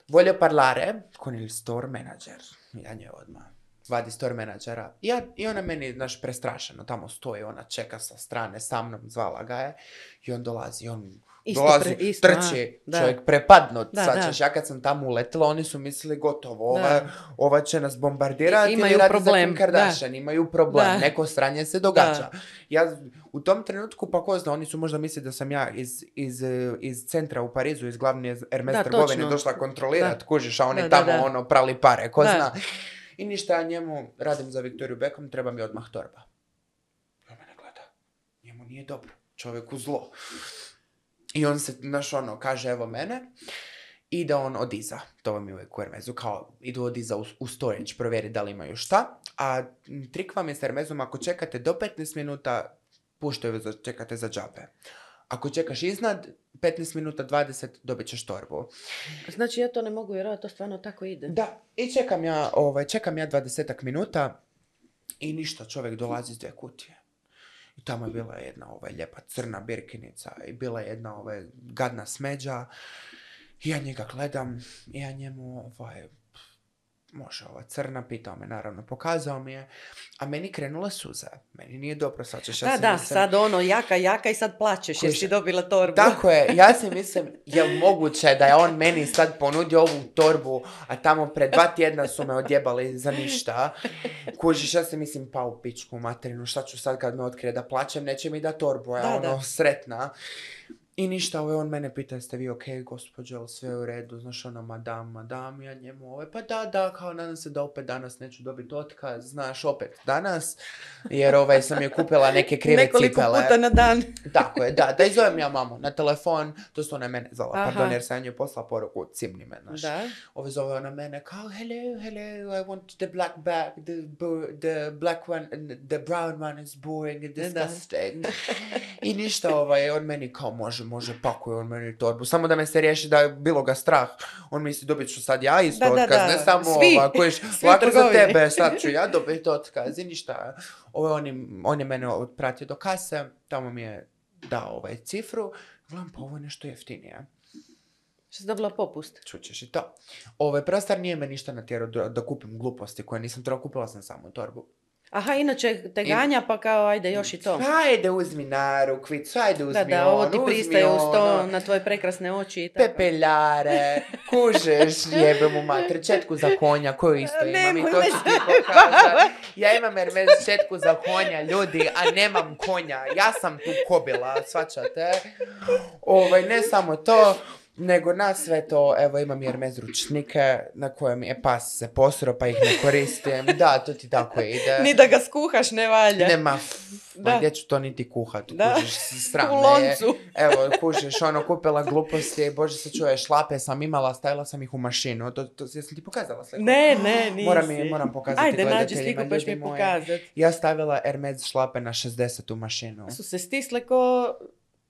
[SPEAKER 2] voglio parlare con il store manager. Ja nje odmah vadi store menadžera. Ja, I ona meni, znaš, prestrašeno tamo stoji, ona čeka sa strane, sa mnom, zvala ga je. I on dolazi, on
[SPEAKER 1] Isto
[SPEAKER 2] dolazi,
[SPEAKER 1] pre- isto,
[SPEAKER 2] trči,
[SPEAKER 1] a, da.
[SPEAKER 2] čovjek prepadnut.
[SPEAKER 1] Da,
[SPEAKER 2] svačaš,
[SPEAKER 1] da.
[SPEAKER 2] ja kad sam tamo uletila, oni su mislili gotovo, ova,
[SPEAKER 1] Da.
[SPEAKER 2] ova će nas bombardirati.
[SPEAKER 1] I- imaju
[SPEAKER 2] radi za
[SPEAKER 1] problem,
[SPEAKER 2] Kardashian, imaju problem,
[SPEAKER 1] Da.
[SPEAKER 2] neko sranje se događa. Ja u tom trenutku, pa ko zna, oni su možda mislili da sam ja iz, iz, eh, iz centra u Parizu, iz glavne Hermes
[SPEAKER 1] Da,
[SPEAKER 2] trgovine došla kontrolirat,
[SPEAKER 1] Da.
[SPEAKER 2] kužiš, a oni
[SPEAKER 1] Da, da,
[SPEAKER 2] tamo
[SPEAKER 1] da.
[SPEAKER 2] ono prali pare, ko
[SPEAKER 1] Da.
[SPEAKER 2] zna. I ništa, ja njemu radim za Viktoriju Beckham, treba mi odmah torba. On mene gleda. Njemu nije dobro. Čovjeku zlo. I on se, znaš, ono, kaže evo mene. I da on od iza. To vam je uvijek u Hermesu. Kao, idu od iza u, u storage, provjeri da li imaju šta. A trik vam je s Hermesom, ako čekate do 15 minuta, puštaju vas čekate za džabe. Ako čekaš iznad 15 minuta, 20, dobit ćeš torbu.
[SPEAKER 1] Znači ja to ne mogu vjerovati, to stvarno tako ide.
[SPEAKER 2] Da, i čekam ja, ovaj, čekam ja 20 minuta i ništa, čovjek dolazi iz dvije kutije. I tamo je bila jedna ovaj, lijepa crna birkinica i bila je jedna ovaj, gadna smeđa. I ja njega gledam i ja njemu ovaj, može ova crna, pitao me naravno, pokazao mi je, a meni krenule suze. Meni nije dobro, sad ćeš, ja
[SPEAKER 1] Da,
[SPEAKER 2] si
[SPEAKER 1] da,
[SPEAKER 2] mislim-
[SPEAKER 1] sad ono, jaka, jaka i sad plaćeš jer si dobila torbu.
[SPEAKER 2] Tako je, ja si mislim, je moguće da je on meni sad ponudio ovu torbu, a tamo pred dva tjedna su me odjebali za ništa. Kužiš, ja se mislim, pa u pičku materinu, šta ću sad kad me otkrije da plaćem, neće mi da torbu, ja
[SPEAKER 1] Da,
[SPEAKER 2] ono,
[SPEAKER 1] da.
[SPEAKER 2] sretna. I ništa, ovaj, on mene pita, jeste vi okej, gospođo, sve u redu, znaš, ono, madam, madam, ja njemu, ovaj, pa da, da, kao, nadam se da opet danas neću dobiti otkaz, znaš, opet danas, jer ovaj, sam je kupila neke krive
[SPEAKER 1] Nekoliko
[SPEAKER 2] cipele.
[SPEAKER 1] puta na dan.
[SPEAKER 2] Tako je, da, da izovem ja mamu na telefon, to su ona mene zvala,
[SPEAKER 1] Aha.
[SPEAKER 2] pardon, jer sam njoj poslala poruku, cimni me, znaš.
[SPEAKER 1] Da.
[SPEAKER 2] Ovo zove ona mene kao, hello, hello, I want the black bag, the, the black one, the brown one is boring and
[SPEAKER 1] Da.
[SPEAKER 2] disgusting. I ništa, ovaj, on meni kao, može, može, pakuje on meni torbu, samo da me se riješi da je bilo ga strah. On misli, dobit ću sad ja isto
[SPEAKER 1] Da, da,
[SPEAKER 2] otkaz,
[SPEAKER 1] da.
[SPEAKER 2] ne samo
[SPEAKER 1] Svi.
[SPEAKER 2] ova, kojiš,
[SPEAKER 1] Svi
[SPEAKER 2] lako za tebe, sad ću ja dobiti otkaz i ništa. Ovo, on, je, on je mene pratio do kase, tamo mi je dao ovaj cifru, gledam, pa ovo je nešto jeftinije.
[SPEAKER 1] Što si dobila popust.
[SPEAKER 2] Čućeš i to. Ovaj prostar nije me ništa natjerao da, da kupim gluposti koje nisam trebala, kupila sam samo torbu.
[SPEAKER 1] Aha, inače te ganja pa kao ajde još i to.
[SPEAKER 2] Ajde uzmi narukvicu, ajde uzmi
[SPEAKER 1] Da, da, ovo ti
[SPEAKER 2] ono, uzmi
[SPEAKER 1] pristaje uz to
[SPEAKER 2] ono.
[SPEAKER 1] na tvoje prekrasne oči i tako.
[SPEAKER 2] Pepeljare, kužeš, jebe mu mater, četku za konja, koju isto imam i to ću ti pokazati. Ja imam Hermes četku za konja, ljudi, a nemam konja. Ja sam tu kobila, svačate. Ovaj, ne samo to, nego na sve to, evo imam Hermes ručnike na kojem je pas se posro pa ih ne koristim. Da, to ti tako ide.
[SPEAKER 1] Ni da ga skuhaš ne valja.
[SPEAKER 2] Nema,
[SPEAKER 1] Da.
[SPEAKER 2] gdje ću to niti kuhat,
[SPEAKER 1] Da.
[SPEAKER 2] kužiš, sram
[SPEAKER 1] U
[SPEAKER 2] me je.
[SPEAKER 1] loncu.
[SPEAKER 2] Evo, kužiš, ono, kupila gluposti, bože se čuje, šlape sam imala, stavila sam ih u mašinu, to, to, jesam ti pokazala sliku?
[SPEAKER 1] Ne, ne, nisi.
[SPEAKER 2] Moram, i- moram pokazati
[SPEAKER 1] Ajde, nađi sliku pa ćeš
[SPEAKER 2] ljudi
[SPEAKER 1] mi
[SPEAKER 2] moji.
[SPEAKER 1] pokazat.
[SPEAKER 2] Ja stavila Hermes šlape na 60 u mašinu.
[SPEAKER 1] Su se stisle ko...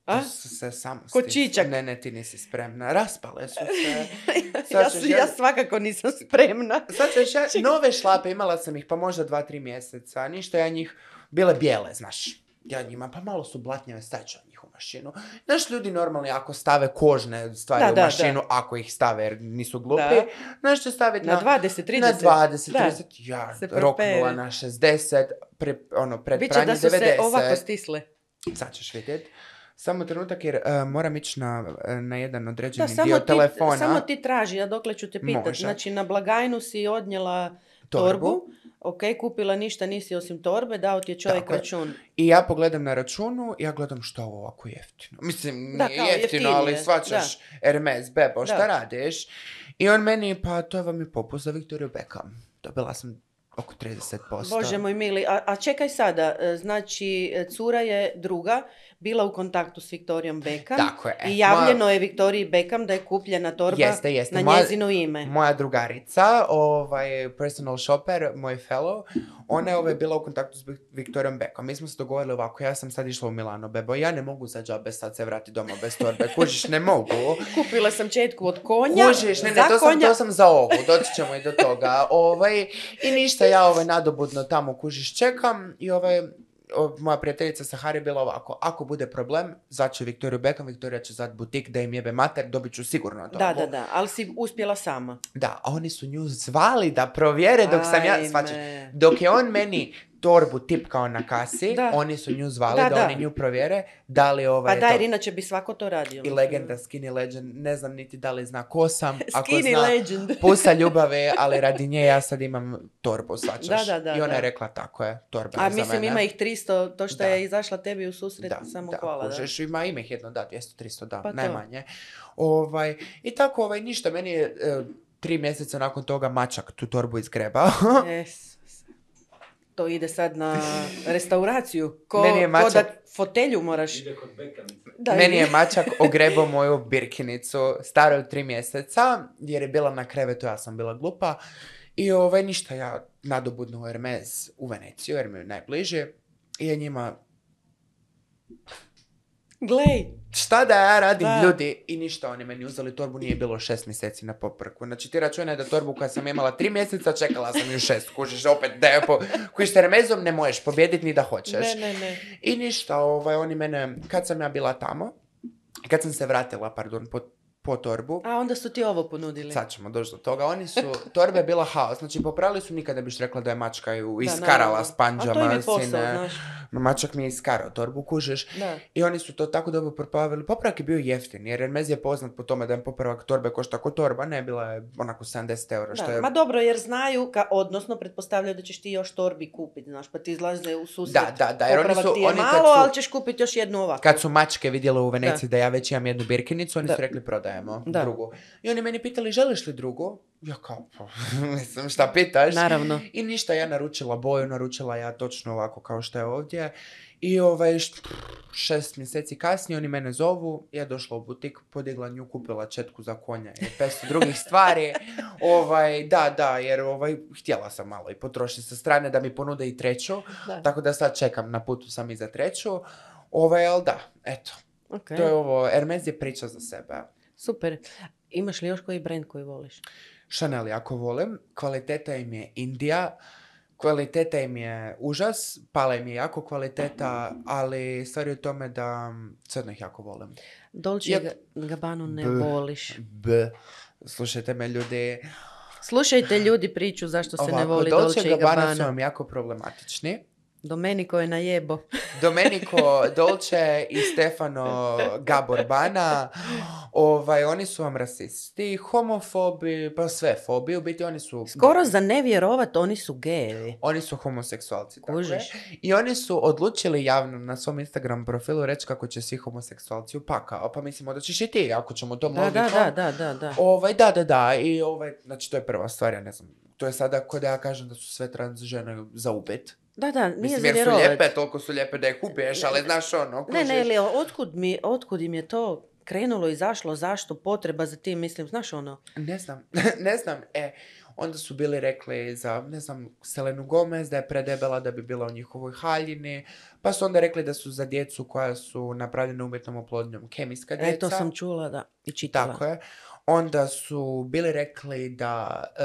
[SPEAKER 1] A?
[SPEAKER 2] Su se samo
[SPEAKER 1] Ko čičak.
[SPEAKER 2] Ne, ne, ti nisi spremna. Raspale su se.
[SPEAKER 1] ja, si-
[SPEAKER 2] ja-
[SPEAKER 1] svakako nisam spremna.
[SPEAKER 2] Sad ćeš ja, nove šlape, imala sam ih pa možda dva, tri mjeseca, ništa ja njih, bile bijele, znaš. Ja njima, pa malo su blatnjave, stavit ću njih u mašinu. Znaš, ljudi normalni ako stave kožne stvari
[SPEAKER 1] Da,
[SPEAKER 2] u
[SPEAKER 1] da,
[SPEAKER 2] mašinu, ako ih stave jer nisu glupi,
[SPEAKER 1] Da.
[SPEAKER 2] znaš će staviti
[SPEAKER 1] Na
[SPEAKER 2] na,
[SPEAKER 1] 20, 30.
[SPEAKER 2] na 20,
[SPEAKER 1] Da.
[SPEAKER 2] 30, ja roknula na 60, pre, ono, pred
[SPEAKER 1] Biće
[SPEAKER 2] pranje
[SPEAKER 1] da su
[SPEAKER 2] 90.
[SPEAKER 1] se ovako stisle.
[SPEAKER 2] Sad ćeš vidjeti. Samo trenutak jer e, moram ići na, e, na jedan
[SPEAKER 1] Da,
[SPEAKER 2] određeni
[SPEAKER 1] samo
[SPEAKER 2] dio
[SPEAKER 1] ti,
[SPEAKER 2] telefona.
[SPEAKER 1] samo ti traži, ja dokle ću te pitat.
[SPEAKER 2] Može.
[SPEAKER 1] Znači, na blagajnu si odnijela
[SPEAKER 2] Torbu.
[SPEAKER 1] torbu. Ok, kupila ništa nisi osim torbe, dao ti je čovjek
[SPEAKER 2] Tako je.
[SPEAKER 1] račun.
[SPEAKER 2] I ja pogledam na računu, ja gledam što ovo ovako jeftino. Mislim,
[SPEAKER 1] Da,
[SPEAKER 2] nije
[SPEAKER 1] kao
[SPEAKER 2] jeftino, ali svačaš Hermes, bebo, šta
[SPEAKER 1] Da.
[SPEAKER 2] radiš? I on meni, pa to vam je popust za Viktoriju Beckham. Dobila sam oko 30%.
[SPEAKER 1] Bože moj mili, a, a čekaj sada, e, znači cura je druga, bila u kontaktu s Viktorijom Beckham
[SPEAKER 2] Tako je. e,
[SPEAKER 1] i javljeno je Viktoriji Beckham da je kupljena torba
[SPEAKER 2] Jeste, jeste.
[SPEAKER 1] na
[SPEAKER 2] Moja-
[SPEAKER 1] njezino ime.
[SPEAKER 2] Moja drugarica, ovaj personal shopper, moj fellow, ona je ovaj bila u kontaktu s Vik- Viktorijom Beckham. Mi smo se dogovorili ovako, ja sam sad išla u Milano, bebo, ja ne mogu za džabe sad se vratiti doma bez torbe. Kužiš, ne mogu.
[SPEAKER 1] Kupila sam četku od konja,
[SPEAKER 2] Kužiš, ne, ne, to sam,
[SPEAKER 1] konja.
[SPEAKER 2] to sam za ovu, doći ćemo i do toga. Ovaj, I ništa, ja ovaj nadobudno tamo kužiš čekam i ovaj, moja prijateljica Sahari je bila ovako, ako bude problem, zvaće Viktoriju Beckham, Viktorija će zvat butik da im jebe mater, dobit ću sigurno to.
[SPEAKER 1] Da, da, da, ali si uspjela sama.
[SPEAKER 2] Da, a oni su nju zvali da provjere dok sam ja, svačaš, dok je on meni torbu tipkao na kasi,
[SPEAKER 1] Da.
[SPEAKER 2] oni su nju zvali
[SPEAKER 1] Da,
[SPEAKER 2] da,
[SPEAKER 1] da.
[SPEAKER 2] oni nju provjere, da li ovaj...
[SPEAKER 1] Pa da, jer inače bi svako to radio.
[SPEAKER 2] I legenda Skinny Legend, ne znam niti da li zna ko sam, ako
[SPEAKER 1] Skinny
[SPEAKER 2] zna,
[SPEAKER 1] legend.
[SPEAKER 2] pusa ljubave, ali radi nje ja sad imam torbu, svačaš.
[SPEAKER 1] Da, da, da,
[SPEAKER 2] I ona je rekla tako je, torba
[SPEAKER 1] A
[SPEAKER 2] je
[SPEAKER 1] mislim ima ih 300, to što je izašla tebi u susret,
[SPEAKER 2] Da,
[SPEAKER 1] samo
[SPEAKER 2] da,
[SPEAKER 1] hvala. Da.
[SPEAKER 2] kužiš, ima, ima ih jedno, da, 200-300, da,
[SPEAKER 1] Pa
[SPEAKER 2] najmanje. Ovaj, I tako, ovaj, ništa, meni je e, tri mjeseca nakon toga mačak tu torbu izgrebao.
[SPEAKER 1] Yes. To ide sad na restauraciju. Ko,
[SPEAKER 2] Meni je
[SPEAKER 1] ko
[SPEAKER 2] mačak-
[SPEAKER 1] da fotelju moraš...
[SPEAKER 3] Ide kod.
[SPEAKER 1] Da,
[SPEAKER 2] Meni
[SPEAKER 1] ide-
[SPEAKER 2] je mačak ogrebao moju birkinicu staru od tri mjeseca, jer je bila na krevetu, ja sam bila glupa. I ovaj, ništa, ja nadobudnu Hermes u Veneciju, jer mi je najbliže. I je njima,
[SPEAKER 1] Glej,
[SPEAKER 2] šta da ja radim
[SPEAKER 1] Da.
[SPEAKER 2] ljudi? I ništa, oni meni uzeli torbu, nije bilo šest mjeseci na poprku. Znači ti računaj da torbu koja sam imala tri mjeseca, čekala sam ju šest, kužiš, opet da je po... Kužiš, Hermesom ne možeš pobjediti ni da hoćeš.
[SPEAKER 1] ne, ne, ne.
[SPEAKER 2] I ništa, ovaj, oni mene, kad sam ja bila tamo, kad sam se vratila, pardon, po, po torbu,
[SPEAKER 1] A onda su ti ovo ponudili.
[SPEAKER 2] sad ćemo doći do toga, oni su, torbe je bila haos, znači popravili su nikada biš rekla da je mačka ju
[SPEAKER 1] Da,
[SPEAKER 2] iskarala
[SPEAKER 1] naravno.
[SPEAKER 2] s
[SPEAKER 1] A to im
[SPEAKER 2] panđama,
[SPEAKER 1] je posao,
[SPEAKER 2] sine. Mačak mi je iskarao torbu, kužiš.
[SPEAKER 1] Da.
[SPEAKER 2] I oni su to tako dobro popravili. Popravak je bio jeftin, jer Hermes je poznat po tome da je popravak torbe košta ko torba, ne, bila je onako 70 eura, što
[SPEAKER 1] Da,
[SPEAKER 2] je...
[SPEAKER 1] Ma dobro, jer znaju, ka, odnosno pretpostavljaju da ćeš ti još torbi kupiti, znaš, pa ti izlaze u susret.
[SPEAKER 2] Da, da, da, jer oni
[SPEAKER 1] Popravak
[SPEAKER 2] su-
[SPEAKER 1] ti je
[SPEAKER 2] oni kad
[SPEAKER 1] malo,
[SPEAKER 2] su-
[SPEAKER 1] ali ćeš kupiti još jednu ovakvu.
[SPEAKER 2] Kad su mačke vidjele u Veneciji da, ja već imam jednu birkinicu, oni
[SPEAKER 1] Da.
[SPEAKER 2] su rekli prodajemo
[SPEAKER 1] Da.
[SPEAKER 2] drugu. I oni meni pitali želiš li drugu? Ja kao, pa, mislim šta pitaš?
[SPEAKER 1] Naravno.
[SPEAKER 2] I ništa, ja naručila boju, naručila ja točno ovako kao što je ovdje. I ovaj, šest mjeseci kasnije oni mene zovu, ja došla u butik, podigla nju, kupila četku za konja i 500 drugih stvari. Ovaj, da, da, jer ovaj, htjela sam malo i potrošiti sa strane da mi ponude i treću.
[SPEAKER 1] Da.
[SPEAKER 2] Tako da sad čekam, na putu sam i za treću. Ovaj, ali da, eto.
[SPEAKER 1] Ok,
[SPEAKER 2] To je ovo, Hermes je priča za sebe.
[SPEAKER 1] Super. Imaš li još koji brand koji voliš?
[SPEAKER 2] Chanel jako volim, kvaliteta im je Indija, kvaliteta im je užas, pala im je jako kvaliteta, ali stvar je u tome da mm, crno ih jako volim.
[SPEAKER 1] Dolce
[SPEAKER 2] Jep.
[SPEAKER 1] Ga- Gabbanu ne
[SPEAKER 2] B.
[SPEAKER 1] voliš.
[SPEAKER 2] B. Slušajte me ljudi.
[SPEAKER 1] Slušajte ljudi priču zašto se ne
[SPEAKER 2] Ovako,
[SPEAKER 1] voli
[SPEAKER 2] Dolce
[SPEAKER 1] Dolce i
[SPEAKER 2] Gabbana su
[SPEAKER 1] Gabbana.
[SPEAKER 2] vam jako problematični.
[SPEAKER 1] Domenico je na jebo.
[SPEAKER 2] Domenico Dolce i Stefano Gaborbana, ovaj, oni su vam rasisti, homofobi, pa sve fobi, u biti oni su...
[SPEAKER 1] Skoro za ne vjerovat, oni su gejevi.
[SPEAKER 2] Oni su homoseksualci, tako je.
[SPEAKER 1] Kužiš?
[SPEAKER 2] I oni su odlučili javno na svom Instagram profilu reći kako će svi homoseksualci u pakao. Pa mislimo da ćeš i ti, ako ćemo to
[SPEAKER 1] Da,
[SPEAKER 2] logikom.
[SPEAKER 1] da, da, da, da, da.
[SPEAKER 2] Ovaj, da, da, da. I ovaj, znači to je prva stvar, ja ne znam. To je sada kod ja kažem da su sve trans žene za ubit.
[SPEAKER 1] Da, da, nije
[SPEAKER 2] Mislim, jer su
[SPEAKER 1] vjerovat.
[SPEAKER 2] lijepe, toliko su lijepe da ih ubiješ, ali znaš ono,
[SPEAKER 1] Ne, ne,
[SPEAKER 2] kužiš.
[SPEAKER 1] ali otkud, mi, otkud im je to krenulo, izašlo, zašto, potreba za tim, mislim, znaš ono,
[SPEAKER 2] Ne znam, ne znam. E, onda su bili rekli za, ne znam, Selenu Gomez da je predebela da bi bila u njihovoj haljini. Pa su onda rekli da su za djecu koja su napravljena umjetnom oplodnjom kemijska djeca.
[SPEAKER 1] e, to sam čula, da, i čitala.
[SPEAKER 2] Tako je. Onda su bili rekli da e,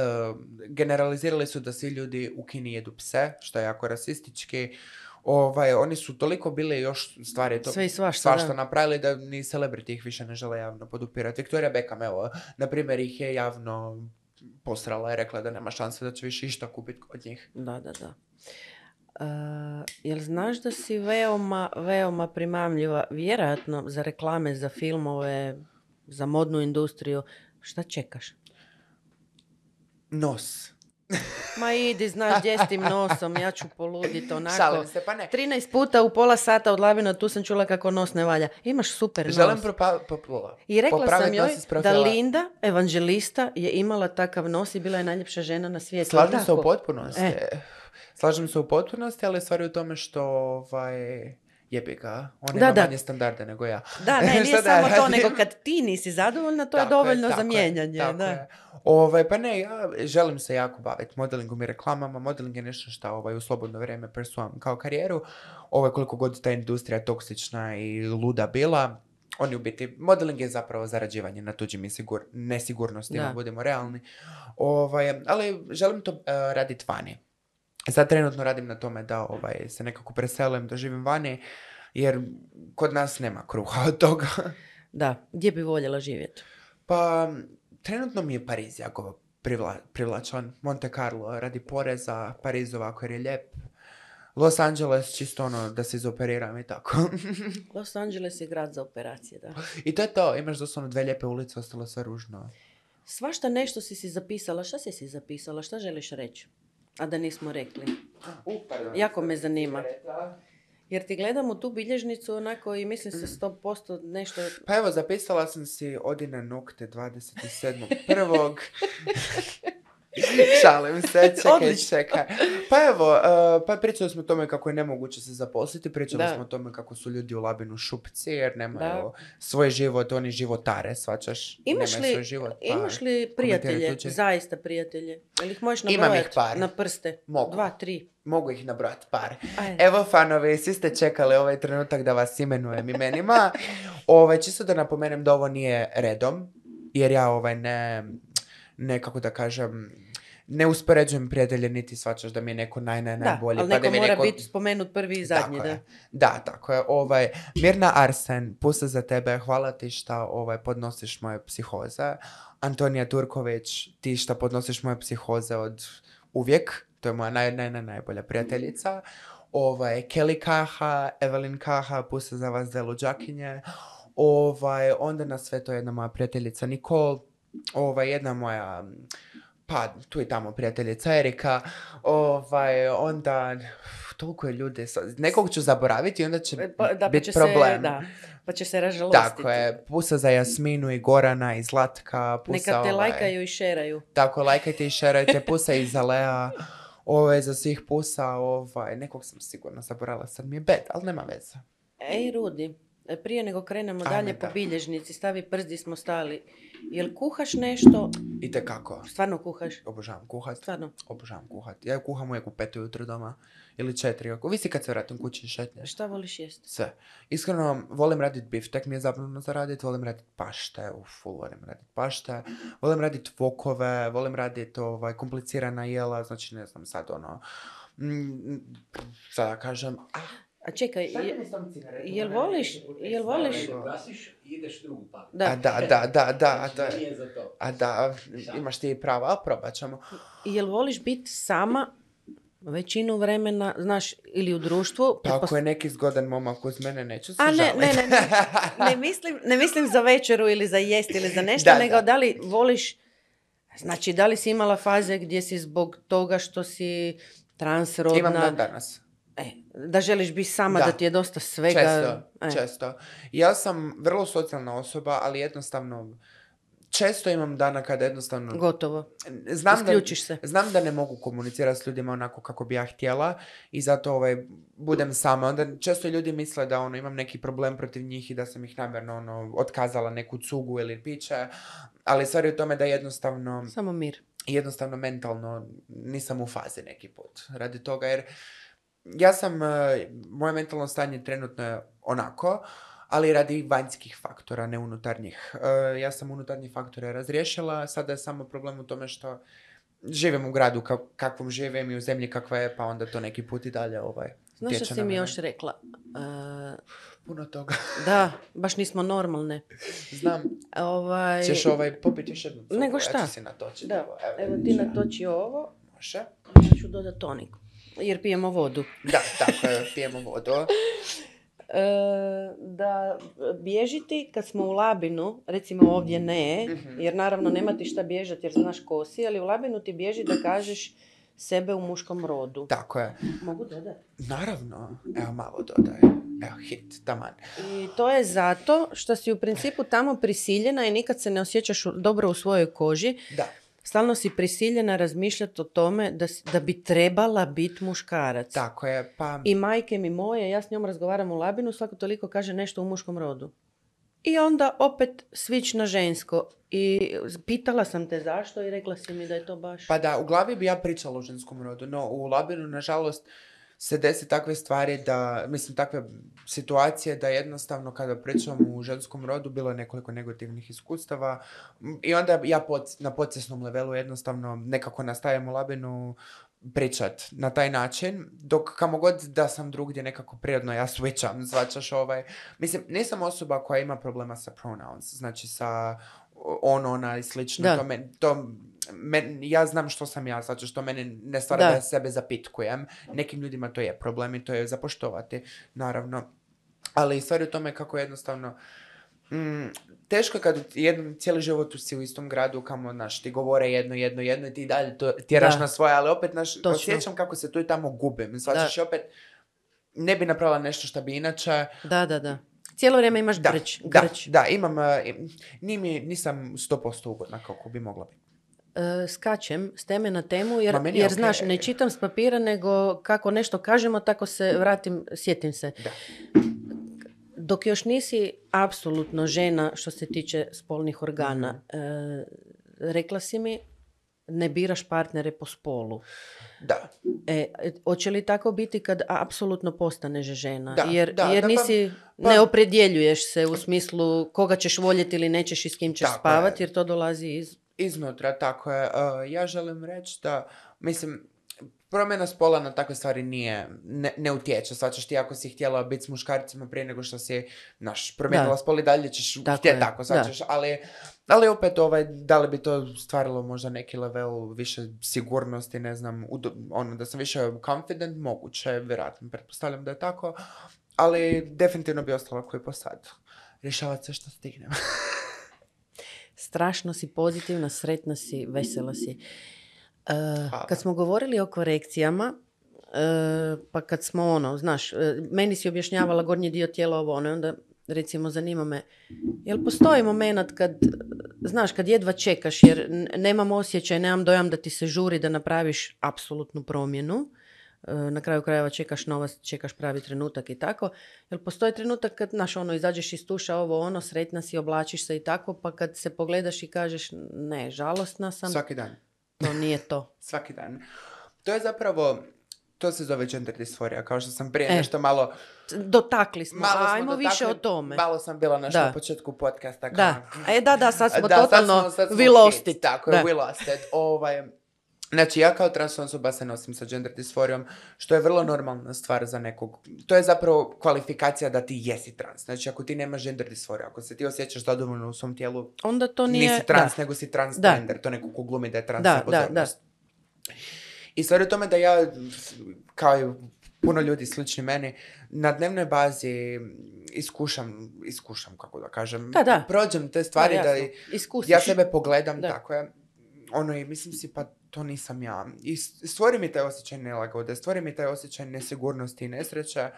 [SPEAKER 2] generalizirali su da svi ljudi u Kini jedu pse, što je jako rasistički. Ovaj, oni su toliko bili još stvari to,
[SPEAKER 1] Sve i svašta,
[SPEAKER 2] svašta
[SPEAKER 1] da.
[SPEAKER 2] napravili da ni celebrity ih više ne žele javno podupirati. Victoria Beckham, evo, na primjer, ih je javno posrala i rekla da nema šanse da će više išta kupiti od njih.
[SPEAKER 1] Da, da, da. E, jel znaš da si veoma, veoma primamljiva, vjerojatno za reklame, za filmove, za modnu industriju, šta čekaš?
[SPEAKER 2] Nos.
[SPEAKER 1] Ma idi, znaš gdje s tim nosom, ja ću poluditi onako.
[SPEAKER 2] Šalim se, pa ne.
[SPEAKER 1] 13 puta u pola sata od Lavina, tu sam čula kako nos ne valja. Imaš super nos.
[SPEAKER 2] Želim propa- popula.
[SPEAKER 1] I rekla sam joj da. Linda, evanđelista, je imala takav nos i bila je najljepša žena na svijetu.
[SPEAKER 2] Slažem se u potpunosti.
[SPEAKER 1] E.
[SPEAKER 2] Slažem se u potpunosti, ali stvar je u tome što ovaj, jebi ga. On
[SPEAKER 1] Da,
[SPEAKER 2] ima
[SPEAKER 1] da.
[SPEAKER 2] manje standarde nego ja.
[SPEAKER 1] Da, ne, nije
[SPEAKER 2] Šta da
[SPEAKER 1] samo to, nego kad ti nisi zadovoljna, to je
[SPEAKER 2] Tako
[SPEAKER 1] dovoljno
[SPEAKER 2] tako
[SPEAKER 1] za mijenjanje.
[SPEAKER 2] tako
[SPEAKER 1] da.
[SPEAKER 2] je. Ovaj, pa ne, ja želim se jako baviti modelingom i reklamama. Modeling je nešto što ovaj, u slobodno vrijeme persuam kao karijeru. Ovaj, koliko god ta industrija toksična i luda bila, oni u biti, modeling je zapravo zarađivanje na tuđim insigur- nesigurnostima,
[SPEAKER 1] Da.
[SPEAKER 2] budemo realni. Ovaj, ali želim to uh, raditi vani. Sad trenutno radim na tome da ovaj, se nekako preselim, da živim vani, jer kod nas nema kruha od toga.
[SPEAKER 1] Da, gdje bi voljela živjeti?
[SPEAKER 2] Pa, trenutno mi je Pariz jako privla, privlačan. Monte Carlo radi poreza, Pariz ovako jer je lijep. Los Angeles čisto ono da se izoperiram i tako.
[SPEAKER 1] Los Angeles je grad za operacije, da.
[SPEAKER 2] I to je to, imaš doslovno dve lijepe ulice, ostalo sve ružno.
[SPEAKER 1] Svašta nešto si si zapisala. Šta si si zapisala? Šta želiš reći? A da nismo rekli. Jako me zanima. Jer ti gledam u tu bilježnicu onako i mislim se 100% nešto...
[SPEAKER 2] Pa evo, zapisala sam si Odine nokte 27. Šalim se, čekaj,
[SPEAKER 1] Odlično.
[SPEAKER 2] čekaj. Pa evo, uh, pa pričali smo o tome kako je nemoguće se zaposliti, pričali
[SPEAKER 1] Da.
[SPEAKER 2] smo o tome kako su ljudi u Labinu šupci jer nemaju svoj život, oni životare, svačaš,
[SPEAKER 1] Imaš
[SPEAKER 2] nemaju svoj
[SPEAKER 1] li,
[SPEAKER 2] život. pa
[SPEAKER 1] imaš li prijatelje, zaista prijatelje? Jel ih možeš nabrojati
[SPEAKER 2] ih par.
[SPEAKER 1] na prste?
[SPEAKER 2] Mogu.
[SPEAKER 1] Dva, tri.
[SPEAKER 2] Mogu ih nabrojati par.
[SPEAKER 1] Ajde.
[SPEAKER 2] Evo fanovi, svi ste čekali ovaj trenutak da vas imenujem imenima. Ovaj, čisto da napomenem da ovo nije redom, jer ja ovaj ne, ne kako da kažem, ne uspoređujem prijatelje niti svačaš da mi je neko naj, naj,
[SPEAKER 1] Da,
[SPEAKER 2] najbolji.
[SPEAKER 1] ali
[SPEAKER 2] pa
[SPEAKER 1] neko
[SPEAKER 2] da mi
[SPEAKER 1] mora
[SPEAKER 2] neko-
[SPEAKER 1] biti spomenut prvi i zadnji,
[SPEAKER 2] tako
[SPEAKER 1] da.
[SPEAKER 2] Je. Da, tako je. Ovaj, Mirna Arsen, pusa za tebe, hvala ti šta ovaj, podnosiš moje psihoze. Antonija Turković, ti šta podnosiš moje psihoze od uvijek. To je moja naj, naj, naj, najbolja prijateljica. Ovaj, Kelly Kaha, Evelyn Kaha, pusa za vas Delu Đakinje. Ovaj, onda na sve to jedna moja prijateljica Nikol. Ovaj, jedna moja pa tu i tamo prijateljica Erika, ovaj, onda toliko je ljudi, sa- nekog ću zaboraviti i onda će
[SPEAKER 1] Pa, da, pa
[SPEAKER 2] biti
[SPEAKER 1] će
[SPEAKER 2] problem.
[SPEAKER 1] Se, da, pa će se ražalostiti.
[SPEAKER 2] Tako je, pusa za Jasminu i Gorana i Zlatka, pusa
[SPEAKER 1] Neka te
[SPEAKER 2] ovaj,
[SPEAKER 1] lajkaju i šeraju.
[SPEAKER 2] Tako, lajkajte i šerajte, pusa i za Lea, ovaj, za svih pusa, ovaj, nekog sam sigurno zaboravila, sad mi je bed, ali nema veze.
[SPEAKER 1] Ej, Rudi, e, prije nego krenemo
[SPEAKER 2] Ajme,
[SPEAKER 1] dalje po
[SPEAKER 2] da.
[SPEAKER 1] bilježnici, stavi prst smo stali. Jel kuhaš nešto?
[SPEAKER 2] I kako,
[SPEAKER 1] Stvarno kuhaš?
[SPEAKER 2] obožavam kuhat,
[SPEAKER 1] Stvarno?
[SPEAKER 2] obožavam kuhat. Ja kuham uvijek u pet ujutro doma, ili četiri, ako visi kad se vratim kući i šetneš.
[SPEAKER 1] Šta voliš jest?
[SPEAKER 2] Sve. Iskreno, volim radit biftek, mi je zabavno za radit, volim radit pašte, uf, full volim radit pašte, volim radit vokove, volim radit ovaj, komplicirana jela, znači ne znam sad ono, mm, sad da kažem, ah,
[SPEAKER 1] A čekaj, je- jel voliš, jel voliš,
[SPEAKER 3] Gasiš i ideš drugu pamet.
[SPEAKER 2] a
[SPEAKER 1] da,
[SPEAKER 2] da, da, da, da,
[SPEAKER 3] Znači,
[SPEAKER 2] da,
[SPEAKER 3] Nije za to.
[SPEAKER 2] a da, imaš ti pravo, ali probat ćemo.
[SPEAKER 1] jel voliš biti sama većinu vremena, znaš, ili u društvu?
[SPEAKER 2] Pa ako je neki zgodan momak uz mene, neću se
[SPEAKER 1] A ne, ne, ne, ne, ne mislim, ne mislim za večeru ili za jest ili za nešto,
[SPEAKER 2] Da,
[SPEAKER 1] nego
[SPEAKER 2] da.
[SPEAKER 1] da. li voliš, znači da li si imala faze gdje si zbog toga što si transrodna,
[SPEAKER 2] Imam dan danas.
[SPEAKER 1] E, da želiš biti sama, da.
[SPEAKER 2] Da.
[SPEAKER 1] ti je dosta svega.
[SPEAKER 2] Često,
[SPEAKER 1] e.
[SPEAKER 2] često. Ja sam vrlo socijalna osoba, ali jednostavno često imam dana kada jednostavno
[SPEAKER 1] Gotovo,
[SPEAKER 2] znam da,
[SPEAKER 1] isključiš se.
[SPEAKER 2] znam da ne mogu komunicirati s ljudima onako kako bi ja htjela i zato ovaj, budem sama. Onda često ljudi misle da ono, imam neki problem protiv njih i da sam ih namjerno ono, otkazala neku cugu ili piće, ali stvar je u tome da jednostavno
[SPEAKER 1] Samo mir.
[SPEAKER 2] jednostavno mentalno nisam u fazi neki put radi toga jer ja sam, e, moje mentalno stanje trenutno je onako, ali radi vanjskih faktora, ne unutarnjih. E, ja sam unutarnje faktore razriješila, sada je samo problem u tome što živim u gradu ka- kakvom živim i u zemlji kakva je, pa onda to neki put i dalje ovaj,
[SPEAKER 1] Znaš što si mi još rekla? E,
[SPEAKER 2] Puno toga.
[SPEAKER 1] da, baš nismo normalne.
[SPEAKER 2] Znam.
[SPEAKER 1] Ovaj,
[SPEAKER 2] Ćeš ovaj popiti još jednu
[SPEAKER 1] Nego
[SPEAKER 2] Ja
[SPEAKER 1] šta?
[SPEAKER 2] ću si natočiti.
[SPEAKER 1] Da,
[SPEAKER 2] Evo,
[SPEAKER 1] evo ti natoči ovo,
[SPEAKER 2] Može.
[SPEAKER 1] ja ću dodati tonik. Jer pijemo vodu.
[SPEAKER 2] Da, tako je, pijemo vodu.
[SPEAKER 1] E, da bježiti kad smo u Labinu, recimo ovdje ne,
[SPEAKER 2] Mhm.
[SPEAKER 1] jer naravno nema ti šta bježati jer znaš ko si, ali u Labinu ti bježi da kažeš sebe u muškom rodu.
[SPEAKER 2] Tako je.
[SPEAKER 1] Mogu dodati?
[SPEAKER 2] Naravno, evo malo dodaj. Evo hit, taman.
[SPEAKER 1] I to je zato što si u principu tamo prisiljena i nikad se ne osjećaš dobro u svojoj koži.
[SPEAKER 2] Da,
[SPEAKER 1] Stalno si prisiljena razmišljati o tome da, da bi trebala biti muškarac.
[SPEAKER 2] tako je. Pa,
[SPEAKER 1] I majke mi moje, ja s njom razgovaram u labinu, svako toliko kaže nešto u muškom rodu. I onda opet svić na žensko. I pitala sam te zašto i rekla si mi da je to baš...
[SPEAKER 2] pa da, u glavi bi ja pričala o ženskom rodu, no u Labinu, nažalost, se desi takve stvari da, mislim, takve situacije da jednostavno kada pričam u ženskom rodu bilo je nekoliko negativnih iskustava i onda ja pod, na podsjesnom levelu jednostavno nekako nastajem u Labinu pričat na taj način, dok kamo god da sam drugdje nekako prirodno ja switcham, zvačaš ovaj. Mislim, nisam osoba koja ima problema sa pronouns, znači sa on, ona i slično.
[SPEAKER 1] Da.
[SPEAKER 2] To, me, to men- ja znam što sam ja, znači što meni ne stvara da.
[SPEAKER 1] Da.
[SPEAKER 2] sebe zapitkujem. Nekim ljudima to je problem i to je zapoštovati, naravno. Ali stvar je u tome kako jednostavno mm, teško je kad jednom cijeli život si u istom gradu kamo naš ti govore jedno, jedno, jedno i ti dalje to tjeraš
[SPEAKER 1] Da.
[SPEAKER 2] na svoje, ali opet naš, osjećam kako se tu i tamo gubim. Svačaš i opet ne bi napravila nešto što bi inače.
[SPEAKER 1] Da, da, da. Cijelo vrijeme imaš
[SPEAKER 2] Da,
[SPEAKER 1] grč.
[SPEAKER 2] da,
[SPEAKER 1] grč.
[SPEAKER 2] da, imam, uh, im- ni mi, nisam 100% ugodna kako bi mogla biti.
[SPEAKER 1] E, skačem s teme na temu jer,
[SPEAKER 2] meni
[SPEAKER 1] jer znaš,
[SPEAKER 2] okej.
[SPEAKER 1] ne čitam s papira nego kako nešto kažemo tako se vratim, sjetim se.
[SPEAKER 2] Da.
[SPEAKER 1] Dok još nisi apsolutno žena što se tiče spolnih organa, e, rekla si mi ne biraš partnere po spolu.
[SPEAKER 2] Da,
[SPEAKER 1] E, hoće li tako biti kad apsolutno postaneš žena?
[SPEAKER 2] Da,
[SPEAKER 1] jer
[SPEAKER 2] da,
[SPEAKER 1] jer
[SPEAKER 2] pa-
[SPEAKER 1] nisi,
[SPEAKER 2] pa-
[SPEAKER 1] ne opredjeljuješ se u smislu koga ćeš voljeti ili nećeš i s kim ćeš spavati
[SPEAKER 2] je.
[SPEAKER 1] jer to dolazi iz...
[SPEAKER 2] iznutra, tako je. Uh, ja želim reći da, mislim, promjena spola na takve stvari nije, ne, ne utječe. Svačaš ti ako si htjela biti s muškarcima prije nego što si, naš, promijenila
[SPEAKER 1] Da.
[SPEAKER 2] spol i dalje ćeš
[SPEAKER 1] Tako
[SPEAKER 2] htjeti
[SPEAKER 1] je,
[SPEAKER 2] tako,
[SPEAKER 1] da.
[SPEAKER 2] svačaš. Ali, ali opet, ovaj, da li bi to stvarilo možda neki level više sigurnosti, ne znam, udo- ono, da sam više confident, moguće, vjerojatno, pretpostavljam da je tako. Ali definitivno bi ostala koji po sad. Rješavati sve što stignem.
[SPEAKER 1] Strašno si pozitivna, sretna si, vesela si.
[SPEAKER 2] Hvala.
[SPEAKER 1] kad smo govorili o korekcijama, e, pa kad smo ono, znaš, e, meni si objašnjavala gornji dio tijela ovo ono, onda recimo zanima me, jel postoji moment kad, znaš, kad jedva čekaš jer nemam osjećaj, nemam dojam da ti se žuri da napraviš apsolutnu promjenu, na kraju krajeva čekaš novac, čekaš pravi trenutak i tako. Jel postoji trenutak kad, znaš, ono, izađeš iz tuša, ovo, ono, sretna si, oblačiš se i tako, pa kad se pogledaš i kažeš, ne, žalostna sam,
[SPEAKER 2] Svaki dan.
[SPEAKER 1] to nije to.
[SPEAKER 2] Svaki dan. To je zapravo, to se zove gender disforija, kao što sam prije
[SPEAKER 1] E.
[SPEAKER 2] nešto malo...
[SPEAKER 1] Dotakli smo,
[SPEAKER 2] malo smo
[SPEAKER 1] ajmo više o
[SPEAKER 2] dotakli-
[SPEAKER 1] tome.
[SPEAKER 2] Malo sam bila naša
[SPEAKER 1] Da.
[SPEAKER 2] na početku podcasta. kao-
[SPEAKER 1] Da, e, da, da, sad smo
[SPEAKER 2] Da, sad
[SPEAKER 1] totalno
[SPEAKER 2] smo- sad smo
[SPEAKER 1] we lost it.
[SPEAKER 2] Tako je,
[SPEAKER 1] Da.
[SPEAKER 2] we lost it. Ovaj, Znači, ja kao trans osoba se nosim sa gender disforijom, što je vrlo normalna stvar za nekog. To je zapravo kvalifikacija da ti jesi trans. Znači, ako ti nemaš gender disforiju, ako se ti osjećaš zadovoljno u svom tijelu,
[SPEAKER 1] Onda to nije...
[SPEAKER 2] nisi trans,
[SPEAKER 1] da.
[SPEAKER 2] nego si transgender. To neko ko glumi da je trans
[SPEAKER 1] Da, da, da.
[SPEAKER 2] I stvar je u tome da ja, kao i puno ljudi slični meni, na dnevnoj bazi iskušam, iskušam, kako da kažem,
[SPEAKER 1] Da, da.
[SPEAKER 2] prođem te stvari da,
[SPEAKER 1] jasno. Iskusiš.
[SPEAKER 2] ja sebe pogledam,
[SPEAKER 1] Da.
[SPEAKER 2] tako je, ono i mislim si pa to nisam ja. I stvori mi taj osjećaj nelagode, stvori mi taj osjećaj nesigurnosti i nesreće,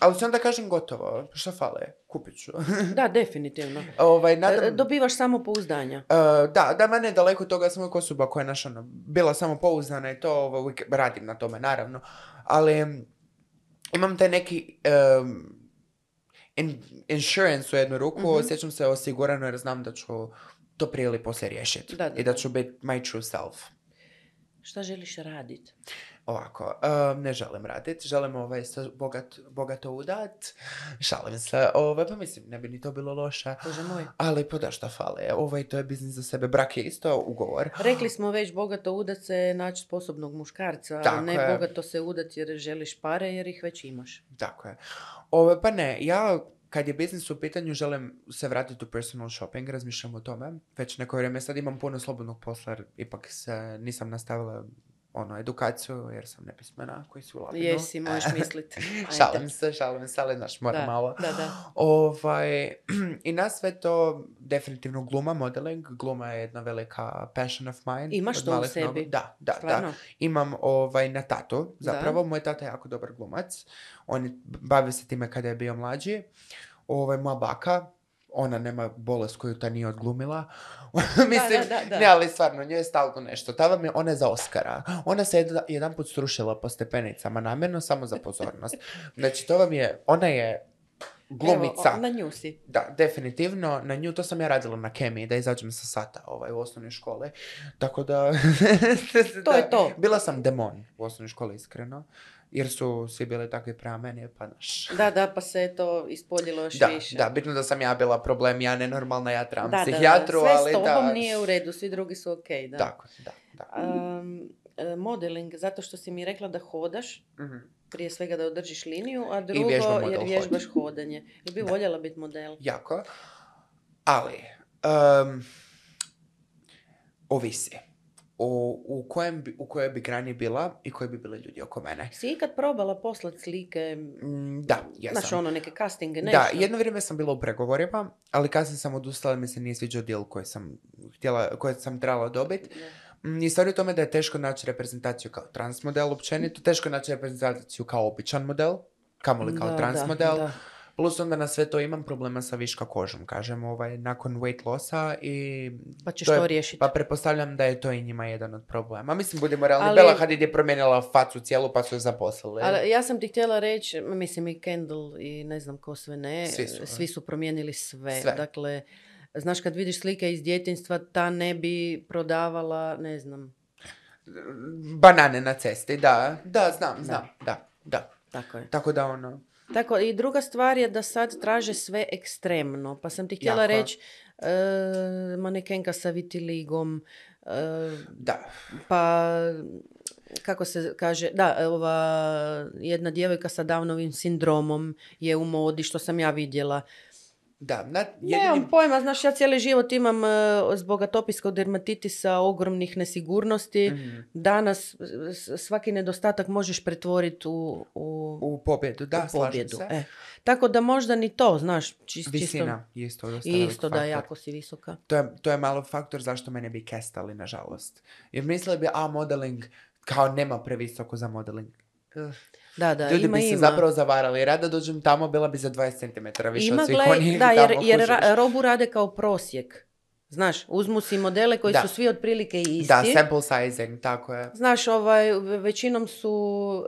[SPEAKER 2] ali se onda kažem gotovo, šta fale, kupit ću.
[SPEAKER 1] Da, definitivno.
[SPEAKER 2] ovaj,
[SPEAKER 1] E,
[SPEAKER 2] nadam,
[SPEAKER 1] Dobivaš samo pouzdanja.
[SPEAKER 2] Uh, da, da, mene daleko toga, sam uvijek osoba koja je naš, ono, bila samo pouzdana i to uvijek radim na tome, naravno. Ali imam taj neki um, in- insurance u jednu ruku,
[SPEAKER 1] Mhm.
[SPEAKER 2] osjećam se osigurano jer znam da ću to prije ili poslije riješiti.
[SPEAKER 1] Da, da,
[SPEAKER 2] I da. ću biti my true self.
[SPEAKER 1] Šta želiš raditi?
[SPEAKER 2] Ovako, um, ne želim raditi, želim ovaj, se bogat, bogato udat, šalim se, ovaj, pa mislim, ne bi ni to bilo loše.
[SPEAKER 1] Bože moj.
[SPEAKER 2] Ali pa da šta fale, ovaj, to je biznis za sebe, brak je isto ugovor.
[SPEAKER 1] Rekli smo već bogato udat se naći sposobnog muškarca,
[SPEAKER 2] Tako
[SPEAKER 1] a ne
[SPEAKER 2] je.
[SPEAKER 1] bogato se udat jer želiš pare jer ih već imaš.
[SPEAKER 2] Tako je. Ove, pa ne, ja kad je biznis u pitanju želim se vratiti u personal shopping, razmišljam o tome. Već neko vrijeme sad imam puno slobodnog posla, ipak se nisam nastavila ono, edukaciju, jer sam nepismena koji su u labinu.
[SPEAKER 1] Jesi, možeš misliti.
[SPEAKER 2] Šalim se, šalim se, ali znaš, moram
[SPEAKER 1] Da,
[SPEAKER 2] malo.
[SPEAKER 1] da, da.
[SPEAKER 2] Ovaj, I na sve to definitivno gluma, modeling. Gluma je jedna velika passion of mine.
[SPEAKER 1] Imaš to u sebi?
[SPEAKER 2] nogu. Da, da, da
[SPEAKER 1] Stvarno?
[SPEAKER 2] imam ovaj na tatu,
[SPEAKER 1] Da.
[SPEAKER 2] zapravo. Moj tata je jako dobar glumac. On je- bavi se time kada je bio mlađi. Ovaj, moja baka, ona nema bolest koju ta nije odglumila. Mislim,
[SPEAKER 1] da, da.
[SPEAKER 2] ne, ali stvarno, njoj je stalno nešto. Ta vam je, ona je za Oscara. Ona se jedan, jedan put strušila po stepenicama, namjerno, samo za pozornost. Znači, to vam je, ona je glumica.
[SPEAKER 1] Evo, na nju si.
[SPEAKER 2] Da, definitivno. Na nju to sam ja radila na kemiji, da izađem sa sata ovaj, u osnovnoj školi. Tako da...
[SPEAKER 1] To je to.
[SPEAKER 2] Bila sam demon u osnovnoj školi, iskreno. Jer su svi bili takvi prema meni, pa naš...
[SPEAKER 1] Da, da, pa se je to ispoljilo još
[SPEAKER 2] Da,
[SPEAKER 1] više.
[SPEAKER 2] da, bitno da sam ja bila problem, ja nenormalna, ja trebam
[SPEAKER 1] Da, da, da.
[SPEAKER 2] psihijatru,
[SPEAKER 1] Sve
[SPEAKER 2] ali
[SPEAKER 1] s tobom
[SPEAKER 2] da...
[SPEAKER 1] nije u redu, svi drugi su okej, da.
[SPEAKER 2] Tako, da, da.
[SPEAKER 1] Um, modeling, zato što si mi rekla da hodaš,
[SPEAKER 2] Mhm.
[SPEAKER 1] prije svega da održiš liniju, a drugo jer vježbaš
[SPEAKER 2] hodanja.
[SPEAKER 1] hodanje. Jer bi
[SPEAKER 2] Da.
[SPEAKER 1] voljela biti model.
[SPEAKER 2] Jako. Ali, em, ovisi. O, u, kojem u kojoj bi grani bila i koji bi bili ljudi oko mene.
[SPEAKER 1] Si ikad probala poslat slike,
[SPEAKER 2] Mm, da, jesam.
[SPEAKER 1] znaš ono, neke castinge, nešto?
[SPEAKER 2] Da, jedno vrijeme sam bila u pregovorima, ali kasnije sam odustala jer mi se nije sviđao deal koji sam htjela, koji sam trebala dobiti. Mm, I stvar je u tome da je teško naći reprezentaciju kao trans model općenito, teško je naći reprezentaciju kao običan model, kamoli kao
[SPEAKER 1] Da,
[SPEAKER 2] trans
[SPEAKER 1] da,
[SPEAKER 2] model.
[SPEAKER 1] da.
[SPEAKER 2] Plus onda na sve to imam problema sa viška kožom, kažem, ovaj, nakon weight lossa i...
[SPEAKER 1] Pa ćeš
[SPEAKER 2] to je-
[SPEAKER 1] to riješiti.
[SPEAKER 2] Pa pretpostavljam da je to i njima jedan od problema. Mislim, budemo realni,
[SPEAKER 1] Ali-
[SPEAKER 2] Bella Hadid je promijenila facu cijelu pa su je zaposlili.
[SPEAKER 1] Ali ja sam ti htjela reći, mislim i Kendall i ne znam ko sve ne,
[SPEAKER 2] Svi su,
[SPEAKER 1] svi su promijenili sve.
[SPEAKER 2] Sve.
[SPEAKER 1] Dakle, znaš kad vidiš slike iz djetinstva, ta ne bi prodavala, ne znam,
[SPEAKER 2] Banane na cesti, da. Da, znam, znam, da, da.
[SPEAKER 1] tako je.
[SPEAKER 2] Tako da ono...
[SPEAKER 1] Tako, i druga stvar je da sad traže sve ekstremno. Pa sam ti htjela
[SPEAKER 2] Jako.
[SPEAKER 1] reći, e, manekenka sa vitiligom, e,
[SPEAKER 2] Da.
[SPEAKER 1] pa kako se kaže, da, ova jedna djevojka sa Downovim sindromom je u modi, što sam ja vidjela.
[SPEAKER 2] Da, na,
[SPEAKER 1] Nemam
[SPEAKER 2] jedini...
[SPEAKER 1] pojma, znaš, ja cijeli život imam e, zbog atopijskog dermatitisa ogromnih nesigurnosti.
[SPEAKER 2] Mhm.
[SPEAKER 1] Danas s- svaki nedostatak možeš pretvoriti u, u,
[SPEAKER 2] U pobjedu, da,
[SPEAKER 1] u pobjedu.
[SPEAKER 2] se.
[SPEAKER 1] E. Tako da možda ni to, znaš, čist,
[SPEAKER 2] Visina isto
[SPEAKER 1] čisto,
[SPEAKER 2] velik
[SPEAKER 1] isto da
[SPEAKER 2] faktor.
[SPEAKER 1] jako si visoka.
[SPEAKER 2] To je, to je malo faktor zašto mene bi kestali, nažalost. Jer mislili bi, a modeling, kao nema previsoko za modeling. Ugh.
[SPEAKER 1] Da, da,
[SPEAKER 2] Ljudi
[SPEAKER 1] ima,
[SPEAKER 2] bi se
[SPEAKER 1] ima.
[SPEAKER 2] zapravo zavarali. Rada dođem tamo, bila bi za 20 cm više
[SPEAKER 1] ima,
[SPEAKER 2] od svih
[SPEAKER 1] gle,
[SPEAKER 2] onih
[SPEAKER 1] da, jer,
[SPEAKER 2] tamo,
[SPEAKER 1] jer ra- robu rade kao prosjek. Znaš, uzmu si modele koji
[SPEAKER 2] Da.
[SPEAKER 1] su svi otprilike isti.
[SPEAKER 2] Da, sample sizing, tako je.
[SPEAKER 1] Znaš, ovaj, ve- većinom su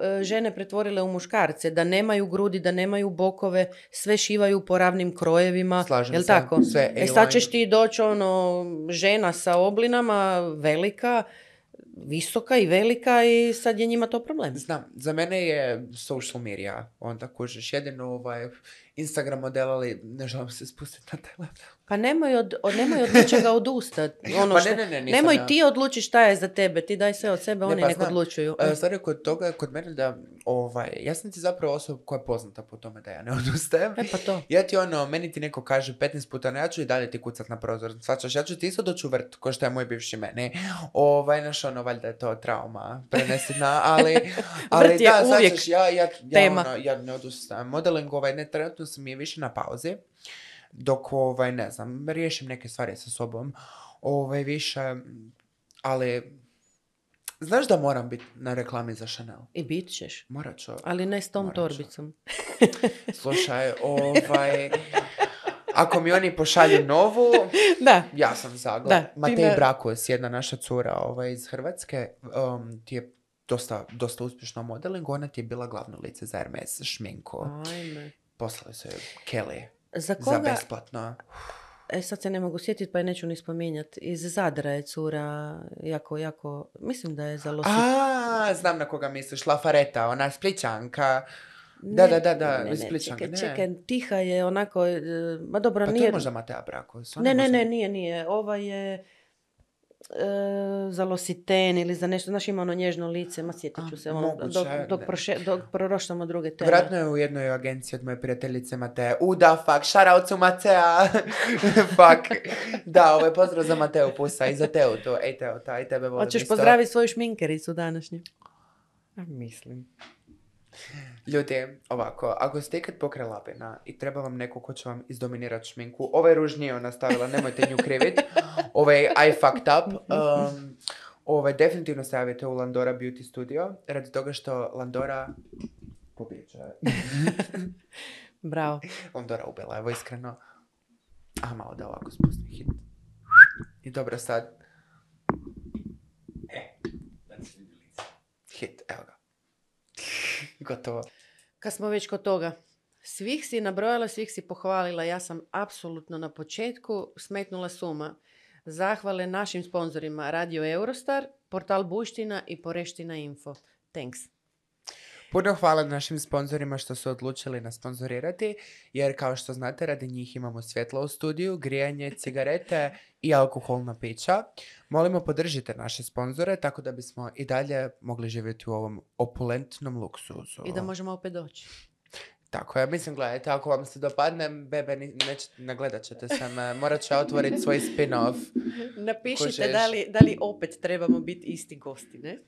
[SPEAKER 1] e, žene pretvorile u muškarce, da nemaju grudi, da nemaju bokove, sve šivaju po ravnim krojevima,
[SPEAKER 2] Slažem
[SPEAKER 1] jel
[SPEAKER 2] se,
[SPEAKER 1] tako?
[SPEAKER 2] sve
[SPEAKER 1] E sad ćeš ti doći ono, žena sa oblinama, velika, visoka i velika i sad je njima to problem.
[SPEAKER 2] Znam, za mene je social media, onda kužiš, jedino ovaj Instagram model, ali ne želim se spustiti na telefon.
[SPEAKER 1] Pa nemoj od, od, nemoj od ničega odustati. Ono
[SPEAKER 2] Pa ne, ne, ne, nisam
[SPEAKER 1] nemoj
[SPEAKER 2] ja.
[SPEAKER 1] ti odluči šta je za tebe, ti daj sve od sebe,
[SPEAKER 2] Ne,
[SPEAKER 1] oni
[SPEAKER 2] pa
[SPEAKER 1] nek
[SPEAKER 2] znam.
[SPEAKER 1] odlučuju.
[SPEAKER 2] E, Stvar je kod toga, kod mene da, ovaj, ja sam ti zapravo osoba koja je poznata po tome da ja ne odustajem.
[SPEAKER 1] E pa to.
[SPEAKER 2] Ja ti ono, meni ti neko kaže 15 puta, no ja ću i dalje ti kucat na prozor. Svačaš, ja ću ti isto doći u vrt, ko što je moj bivši meni. Ovaj, naš ono, valjda je to trauma prenesena, ali, ali
[SPEAKER 1] Vrt je
[SPEAKER 2] da,
[SPEAKER 1] uvijek
[SPEAKER 2] svačaš, ja, ja, ja,
[SPEAKER 1] tema.
[SPEAKER 2] ono, ja ne odustajem. Modeling, ovaj, ne, trenutno sam je više na pauzi, dok, ovaj, ne znam, riješim neke stvari sa sobom, ovaj, više, ali, znaš da moram biti na reklami za Chanel?
[SPEAKER 1] I bit ćeš.
[SPEAKER 2] Morat ću.
[SPEAKER 1] Ali ne s tom torbicom.
[SPEAKER 2] Slušaj, ovaj... Ako mi oni pošalju novu,
[SPEAKER 1] Da.
[SPEAKER 2] ja sam za.
[SPEAKER 1] Da, ti
[SPEAKER 2] Matej
[SPEAKER 1] ne-
[SPEAKER 2] Brakos, jedna naša cura ovaj, iz Hrvatske, um, ti je dosta, dosta uspješna u modelingu, ona ti je bila glavno lice za Hermes šminku.
[SPEAKER 1] Ajme.
[SPEAKER 2] Poslali su joj Kelly
[SPEAKER 1] Za
[SPEAKER 2] za
[SPEAKER 1] koga?
[SPEAKER 2] besplatno.
[SPEAKER 1] E sad se ne mogu sjetiti pa je neću ni spominjati. Iz Zadra je cura jako, jako, mislim da je za Losi...
[SPEAKER 2] A, znam na koga misliš, Lafareta, ona spličanka. Da, da, da, da,
[SPEAKER 1] ne, ne,
[SPEAKER 2] Splićanka,
[SPEAKER 1] čekaj,
[SPEAKER 2] ne.
[SPEAKER 1] čekaj, tiha je onako, e, ma dobro,
[SPEAKER 2] Pa to
[SPEAKER 1] nije...
[SPEAKER 2] je možda Mateja Brakos.
[SPEAKER 1] Ne, ne,
[SPEAKER 2] možda-
[SPEAKER 1] ne, nije, nije. Ova je za Lositen ili za nešto, znaš ima ono nježno lice, ma sjetit ću se, ono,
[SPEAKER 2] moguće,
[SPEAKER 1] dok, dok, proše, dok proroštamo druge teme.
[SPEAKER 2] Vratno je u jednoj agenciji od moje prijateljice Mateja. U da, fuck, shout out Matea. fuck. Da, ovo je pozdrav za Mateo Pusa i za Teo to. Ej Teo, ta i tebe volim
[SPEAKER 1] Hoćeš pozdraviti svoju šminkericu današnju? A, mislim.
[SPEAKER 2] Ljudi, ovako, ako ste ikad pokraj Labina i treba vam neko ko će vam izdominirati šminku, ovaj ruž nije ona stavila, nemojte nju krivit. Ovaj I fucked up. Um, ovaj, definitivno se javite u Landora Beauty Studio, radi toga što Landora pobjeđa.
[SPEAKER 1] Bravo.
[SPEAKER 2] Landora ubila, evo iskreno. A malo da ovako spustim hit. I dobro sad,
[SPEAKER 3] lice.
[SPEAKER 2] hit, evo ga. Gotovo.
[SPEAKER 1] Kad smo već kod toga, svih si nabrojala, svih si pohvalila. Ja sam apsolutno na početku smetnula suma. Zahvale našim sponzorima Radio Eurostar, portal Buština i Poreština Info. Thanks.
[SPEAKER 2] Puno hvala našim sponzorima što su odlučili nas sponzorirati, jer kao što znate, radi njih imamo svjetlo u studiju, grijanje, cigarete i alkoholna pića. Molimo podržite naše sponzore tako da bismo i dalje mogli živjeti u ovom opulentnom luksuzu.
[SPEAKER 1] I da možemo opet doći.
[SPEAKER 2] Tako je, mislim, gledajte, ako vam se dopadne, bebe, ni- nećete, ne gledat ćete se me, morat će otvoriti svoj spin-off.
[SPEAKER 1] Napišite da li, da li opet trebamo biti isti gosti, ne?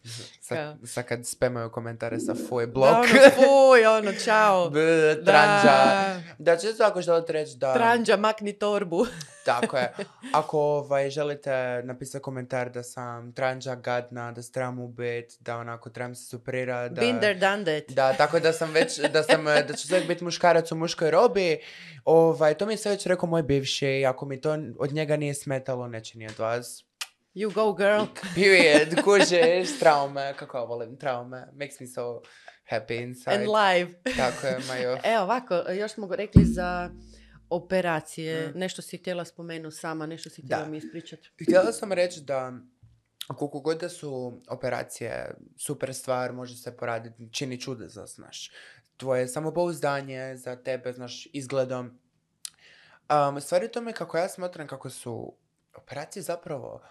[SPEAKER 2] Sa, sa kad spamaju komentare sa fuj
[SPEAKER 1] Da,
[SPEAKER 2] blok.
[SPEAKER 1] ono, fuj, ono, čao.
[SPEAKER 2] B, tranđa.
[SPEAKER 1] Da.
[SPEAKER 2] Da, čisto ako želite reći da...
[SPEAKER 1] Tranđa, makni torbu.
[SPEAKER 2] Tako je. Ako ovaj, želite napisati komentar da sam tranđa, gadna, da se trebam ubit, da onako trebam se superira, da...
[SPEAKER 1] Been there, done that.
[SPEAKER 2] Da, tako da sam već, da sam, da ću uvijek biti muškarac u muškoj robi. Ovaj, to mi je sve već rekao moj bivši ako mi to od njega nije smetalo, neće ni od vas.
[SPEAKER 1] You go, girl.
[SPEAKER 2] Period, kužiš, traume, kako ja volim traume, makes me so happy inside.
[SPEAKER 1] And live.
[SPEAKER 2] Tako je, Majo.
[SPEAKER 1] E, ovako, još smo rekli za operacije.
[SPEAKER 2] Mm.
[SPEAKER 1] Nešto si htjela spomenuti sama, nešto si
[SPEAKER 2] Da.
[SPEAKER 1] htjela mi ispričati.
[SPEAKER 2] Htjela sam reći da koliko god da su operacije super stvar, može se poraditi, čini čude za, znaš, tvoje samopouzdanje, za tebe, znaš, izgledom. Um, stvar je u tome kako ja smatram kako su operacije zapravo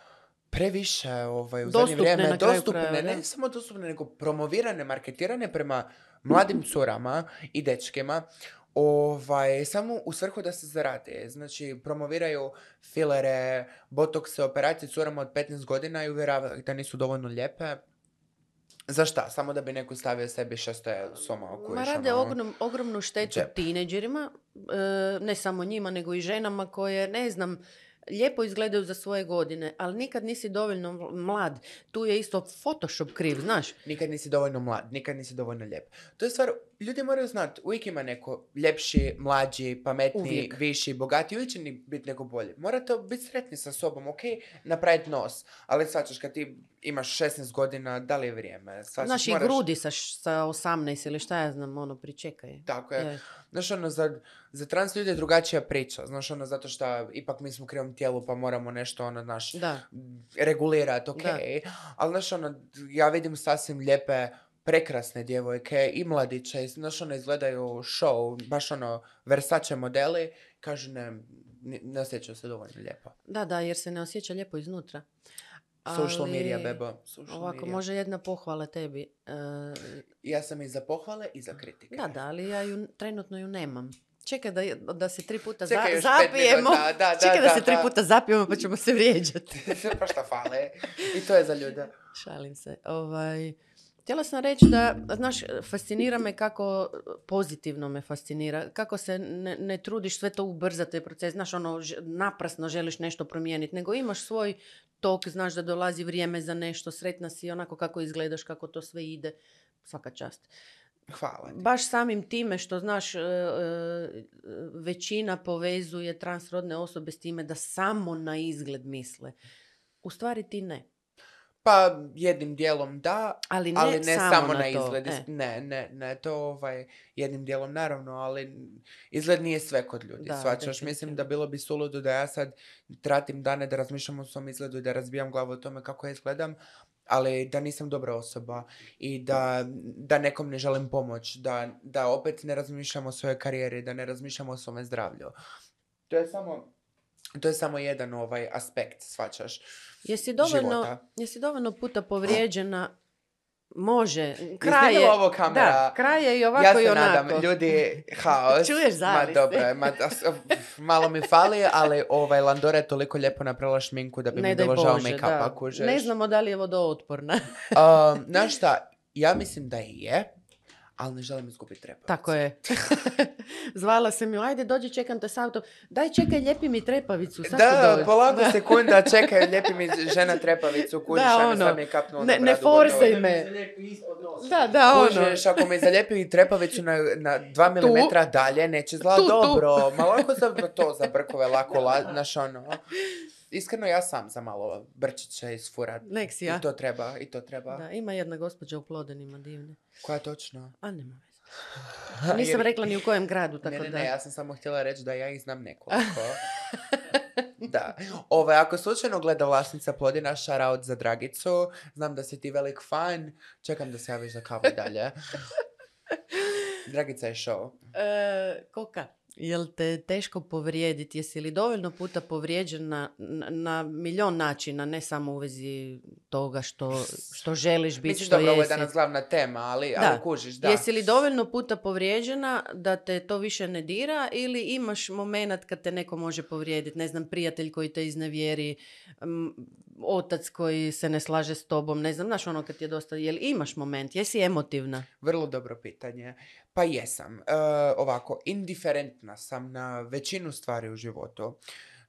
[SPEAKER 2] previše ovaj, u zadnje
[SPEAKER 1] Dostupne
[SPEAKER 2] vrijeme
[SPEAKER 1] na kraju
[SPEAKER 2] dostupne,
[SPEAKER 1] da.
[SPEAKER 2] ne samo dostupne, nego promovirane, marketirane prema mladim curama i dečkima, ovaj, samo u svrhu da se zarade. Znači, promoviraju filere, botokse, operacije curama od 15 godina i uvjeravaju ih da nisu dovoljno lijepe. Za šta? Samo da bi neko stavio sebi 600 soma oko
[SPEAKER 1] Ma rade ogrom, ogromnu štetu
[SPEAKER 2] džep.
[SPEAKER 1] tineđerima, e, ne samo njima, nego i ženama koje, ne znam, lijepo izgledaju za svoje godine, ali nikad nisi dovoljno ml- mlad. Tu je isto Photoshop kriv, znaš.
[SPEAKER 2] Nikad nisi dovoljno mlad, nikad nisi dovoljno lijep. To je stvar, ljudi moraju znati, uvijek ima neko ljepši, mlađi, pametniji,
[SPEAKER 1] Uvijek.
[SPEAKER 2] viši, bogatiji, uvijek će ni biti neko bolji. Morate biti sretni sa sobom, ok, napraviti nos, ali svačaš kad ti imaš 16 godina, da li je vrijeme? Shvaćaš,
[SPEAKER 1] Znaš, i
[SPEAKER 2] moraš-
[SPEAKER 1] grudi sa, sa 18 ili šta ja znam, ono, pričekaj.
[SPEAKER 2] Tako je.
[SPEAKER 1] Je.
[SPEAKER 2] Znaš, ono, za, za trans ljude je drugačija priča. Znaš, ono, zato što ipak mi smo u krivom tijelu, pa moramo nešto, ono, naš,
[SPEAKER 1] Da.
[SPEAKER 2] regulirati, ok.
[SPEAKER 1] Da.
[SPEAKER 2] Ali, znaš, ono, ja vidim sasvim lijepe, prekrasne djevojke i mladiće, znaš, ono, izgledaju show, baš ono, Versace modeli, kažu, ne, ne, osjećaju se dovoljno lijepo.
[SPEAKER 1] Da, da, jer se ne osjeća lijepo iznutra.
[SPEAKER 2] Social
[SPEAKER 1] Ali,
[SPEAKER 2] media, bebo. Social
[SPEAKER 1] Ovako,
[SPEAKER 2] media.
[SPEAKER 1] može jedna pohvala tebi. E,
[SPEAKER 2] Ja sam i za pohvale i za kritike.
[SPEAKER 1] da, da, ali ja ju, trenutno ju nemam. Čekaj da, da se tri puta za-
[SPEAKER 2] Čekaj
[SPEAKER 1] zapijemo.
[SPEAKER 2] minuta, da, da,
[SPEAKER 1] Čekaj da,
[SPEAKER 2] da,
[SPEAKER 1] se tri puta zapijemo pa ćemo se vrijeđati.
[SPEAKER 2] pa šta fale. I to je za ljude.
[SPEAKER 1] Šalim se. Ovaj, htjela sam reći da, znaš, fascinira me kako pozitivno me fascinira, kako se ne, ne trudiš sve to ubrzati taj proces, znaš, ono, naprasno želiš nešto promijeniti, nego imaš svoj tok, znaš da dolazi vrijeme za nešto, sretna si onako kako izgledaš, kako to sve ide, svaka čast.
[SPEAKER 2] Hvala. ti.
[SPEAKER 1] Baš samim time što, znaš, e, e, većina povezuje transrodne osobe s time da samo na izgled misle. U stvari ti ne.
[SPEAKER 2] Pa jednim dijelom da,
[SPEAKER 1] Ali ne,
[SPEAKER 2] ali ne samo, na,
[SPEAKER 1] to.
[SPEAKER 2] izgled.
[SPEAKER 1] E.
[SPEAKER 2] Ne, ne, ne, to ovaj, jednim dijelom naravno, ali izgled nije sve kod ljudi.
[SPEAKER 1] Da,
[SPEAKER 2] Svačaš, mislim da bilo bi suludo da ja sad tratim dane da razmišljam o svom izgledu i da razbijam glavu o tome kako ja izgledam, ali da nisam dobra osoba i da, da nekom ne želim pomoć, da, da opet ne razmišljam o svojoj karijeri, da ne razmišljam o svome zdravlju. To je samo, to je samo jedan ovaj aspekt, svačaš.
[SPEAKER 1] Jesi dovoljno,
[SPEAKER 2] života.
[SPEAKER 1] jesi dovoljno puta povrijeđena? Može. Kraj je,
[SPEAKER 2] ovo kamera.
[SPEAKER 1] da, kraj je i ovako
[SPEAKER 2] ja se
[SPEAKER 1] i onako.
[SPEAKER 2] nadam, ljudi, haos.
[SPEAKER 1] Čuješ
[SPEAKER 2] Ma
[SPEAKER 1] zavist.
[SPEAKER 2] dobro, ma, malo mi fali, ali ovaj, Landora je toliko lijepo napravila šminku da bi mi
[SPEAKER 1] ne daj
[SPEAKER 2] bilo žao make-upa.
[SPEAKER 1] Ne znamo da li je vodootporna.
[SPEAKER 2] Um, znaš šta, ja mislim da je, ali ne želim izgubiti trepavicu.
[SPEAKER 1] Tako je. Zvala sam ju, ajde dođi čekam te s autom. Daj čekaj, lijepi mi trepavicu. Sad
[SPEAKER 2] Da,
[SPEAKER 1] doći."
[SPEAKER 2] polako
[SPEAKER 1] Da.
[SPEAKER 2] sekunda, čekaj, lijepi mi žena trepavicu, kužiš,
[SPEAKER 1] Da,
[SPEAKER 2] mi
[SPEAKER 1] ono,
[SPEAKER 2] sad mi je
[SPEAKER 1] ne- ne forsaj me. Da, da, ono.
[SPEAKER 2] Kužiš, ako mi zaljepi trepavicu na, na dva milimetra dalje, neće izgledati
[SPEAKER 1] Tu, tu.
[SPEAKER 2] dobro. Ma lako za to, za brkove, lako, la, znaš ono. Iskreno, ja sam za malo brčiće isfurat.
[SPEAKER 1] Nek si ja.
[SPEAKER 2] I to treba, i to treba.
[SPEAKER 1] Da, ima jedna gospođa u plodenima divne.
[SPEAKER 2] Koja točno?
[SPEAKER 1] A nema veze. Nisam
[SPEAKER 2] Jer-
[SPEAKER 1] rekla ni u kojem gradu, tako
[SPEAKER 2] ne, ne,
[SPEAKER 1] da.
[SPEAKER 2] ne, ja sam samo htjela reći da ja ih znam nekoliko. da. Ovaj, ako slučajno gleda vlasnica Plodina, shout out za Dragicu. Znam da si ti velik fan. Čekam da se javiš za kavu dalje. Dragica je show.
[SPEAKER 1] E, Koka, jel te teško povrijediti? Jesi li dovoljno puta povrijeđena na, na milion načina, ne samo u vezi toga što, što želiš biti,
[SPEAKER 2] Misliš,
[SPEAKER 1] što
[SPEAKER 2] dobro, ovo je
[SPEAKER 1] jesi?
[SPEAKER 2] danas glavna tema, ali,
[SPEAKER 1] Da.
[SPEAKER 2] ali kužiš, da.
[SPEAKER 1] Jesi li dovoljno puta povrijeđena da te to više ne dira ili imaš moment kad te neko može povrijediti, ne znam, prijatelj koji te iznevjeri, m, otac koji se ne slaže s tobom, ne znam, znaš ono kad ti je dosta, jel imaš moment, jesi emotivna?
[SPEAKER 2] Vrlo dobro pitanje. Pa jesam. E, ovako, indiferentna sam na većinu stvari u životu.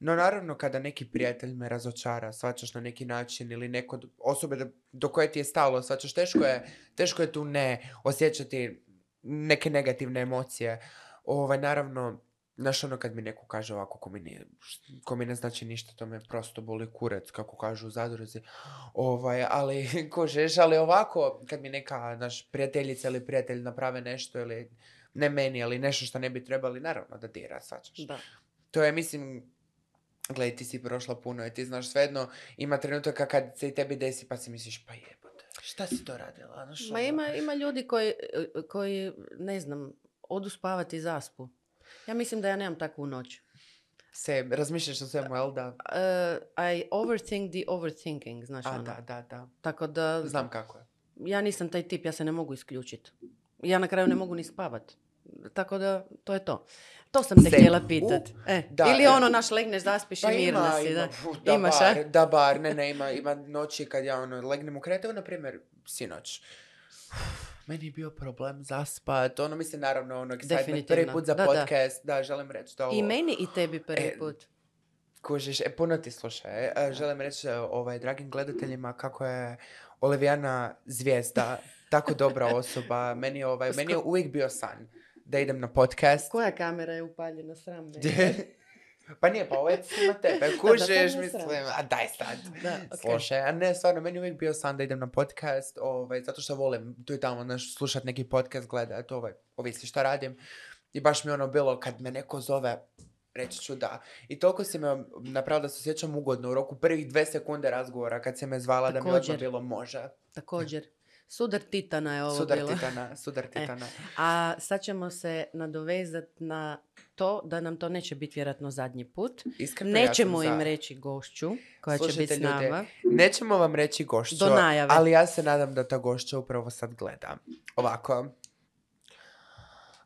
[SPEAKER 2] No naravno kada neki prijatelj me razočara, svačaš na neki način ili neko osobe do, do koje ti je stalo, svačaš, teško je, teško je tu ne osjećati neke negativne emocije. Ovaj, naravno, znaš ono kad mi neko kaže ovako ko mi, nije, ko mi ne znači ništa, to me prosto boli kurac, kako kažu u zadruzi. Ovaj, ali, kužeš, ali ovako, kad mi neka naš prijateljica ili prijatelj naprave nešto ili ne meni, ali nešto što ne bi trebali, naravno da dira, svačaš.
[SPEAKER 1] Da.
[SPEAKER 2] To je, mislim, gledaj, ti si prošla puno i ti znaš svejedno, ima trenutaka kad se i tebi desi pa si misliš, pa jebote, šta si to radila?
[SPEAKER 1] Ma
[SPEAKER 2] ono.
[SPEAKER 1] ima, ima ljudi koji, koji, ne znam, odu spavati i zaspu. Ja mislim da ja nemam takvu noć.
[SPEAKER 2] Se, razmišljaš o svemu, jel da?
[SPEAKER 1] Uh, I overthink the overthinking, znaš
[SPEAKER 2] A,
[SPEAKER 1] ono.
[SPEAKER 2] da, da, da.
[SPEAKER 1] Tako da,
[SPEAKER 2] Znam kako je.
[SPEAKER 1] ja nisam taj tip, ja se ne mogu isključiti. Ja na kraju ne mogu ni spavat. Tako da, to je to. To sam te htjela pitat. E,
[SPEAKER 2] da,
[SPEAKER 1] ili
[SPEAKER 2] e.
[SPEAKER 1] ono, naš legneš, zaspiš i mirna si. Da.
[SPEAKER 2] uf, da
[SPEAKER 1] Imaš,
[SPEAKER 2] bar,
[SPEAKER 1] a?
[SPEAKER 2] da bar, ne, ne, ima, ima noći kad ja ono, legnem u evo, na primjer, sinoć. Meni je bio problem zaspat, ono mislim naravno ono excitement, prvi put za
[SPEAKER 1] Da, da.
[SPEAKER 2] podcast, da. želim reći da ovo...
[SPEAKER 1] I meni i tebi prvi
[SPEAKER 2] E,
[SPEAKER 1] put.
[SPEAKER 2] Kužiš, e, puno ti slušaj. E, želim reći ovaj, dragim gledateljima kako je Olivijana zvijezda, tako dobra osoba. Meni je, ovaj, meni je uvijek bio san da idem na podcast.
[SPEAKER 1] Koja kamera je upaljena sram me?
[SPEAKER 2] pa nije, pa ovo je snima tebe.
[SPEAKER 1] me
[SPEAKER 2] mislim, a daj sad.
[SPEAKER 1] Da, ok.
[SPEAKER 2] Slušaj, a ne, stvarno, meni je uvijek bio san da idem na podcast, ovaj, zato što volim tu i tamo, znaš, slušat neki podcast, gledat, ovaj, ovisi šta radim. I baš mi ono bilo, kad me neko zove, reći ću da. I toliko si me napravila da se osjećam ugodno u roku prvih dve sekunde razgovora kad si me zvala da mi odmah
[SPEAKER 1] Također.
[SPEAKER 2] bilo može.
[SPEAKER 1] Također. Sudar Titana je ovo
[SPEAKER 2] Sudar
[SPEAKER 1] bilo.
[SPEAKER 2] titana, sudar titana.
[SPEAKER 1] A sad ćemo se nadovezat na to da nam to neće biti vjerojatno zadnji put.
[SPEAKER 2] Iskreno, ja
[SPEAKER 1] Nećemo im
[SPEAKER 2] za.
[SPEAKER 1] reći gošću koja će
[SPEAKER 2] Slušajte,
[SPEAKER 1] biti s
[SPEAKER 2] ljude,
[SPEAKER 1] nama.
[SPEAKER 2] Nećemo vam reći gošću,
[SPEAKER 1] Do najave.
[SPEAKER 2] ali ja se nadam da ta gošća upravo sad gleda. Ovako.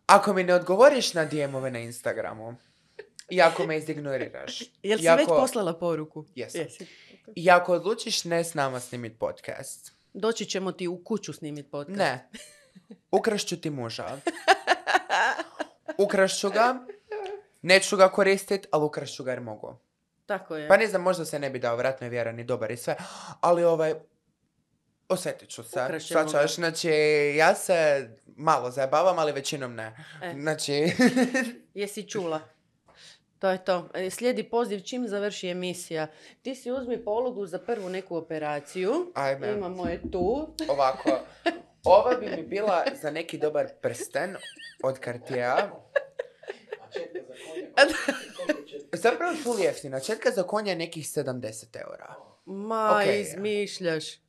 [SPEAKER 2] Ako mi ne odgovoriš na DM-ove na Instagramu, i ako me izignoriraš,
[SPEAKER 1] Jel si
[SPEAKER 2] i
[SPEAKER 1] već poslala poruku?
[SPEAKER 2] Jesam.
[SPEAKER 1] Jesi.
[SPEAKER 2] i ako odlučiš ne s nama snimit podcast,
[SPEAKER 1] Doći ćemo ti u kuću snimit podcast.
[SPEAKER 2] ne, ukrašću ti muža. Ukrašću ga, neću ga koristit, ali ukrašću ga jer mogu.
[SPEAKER 1] Tako je.
[SPEAKER 2] Pa ne znam, možda se ne bi dao, vjerojatno je vjeran i dobar i sve, ali ovaj, osjetit ću se.
[SPEAKER 1] Ukrašćemo ga.
[SPEAKER 2] Znači, ja se malo zajebavam, ali većinom ne.
[SPEAKER 1] E.
[SPEAKER 2] Znači,
[SPEAKER 1] Jesi čula? To je to. E, Slijedi poziv čim završi emisija. Ti si uzmi polugu za prvu neku operaciju.
[SPEAKER 2] Ajme.
[SPEAKER 1] Imamo je tu.
[SPEAKER 2] ovako, ova bi mi bila za neki dobar prsten od Cartiera. Zapravo full jeftina. Četka za konja je nekih 70 eura.
[SPEAKER 1] Ma, izmišljaš.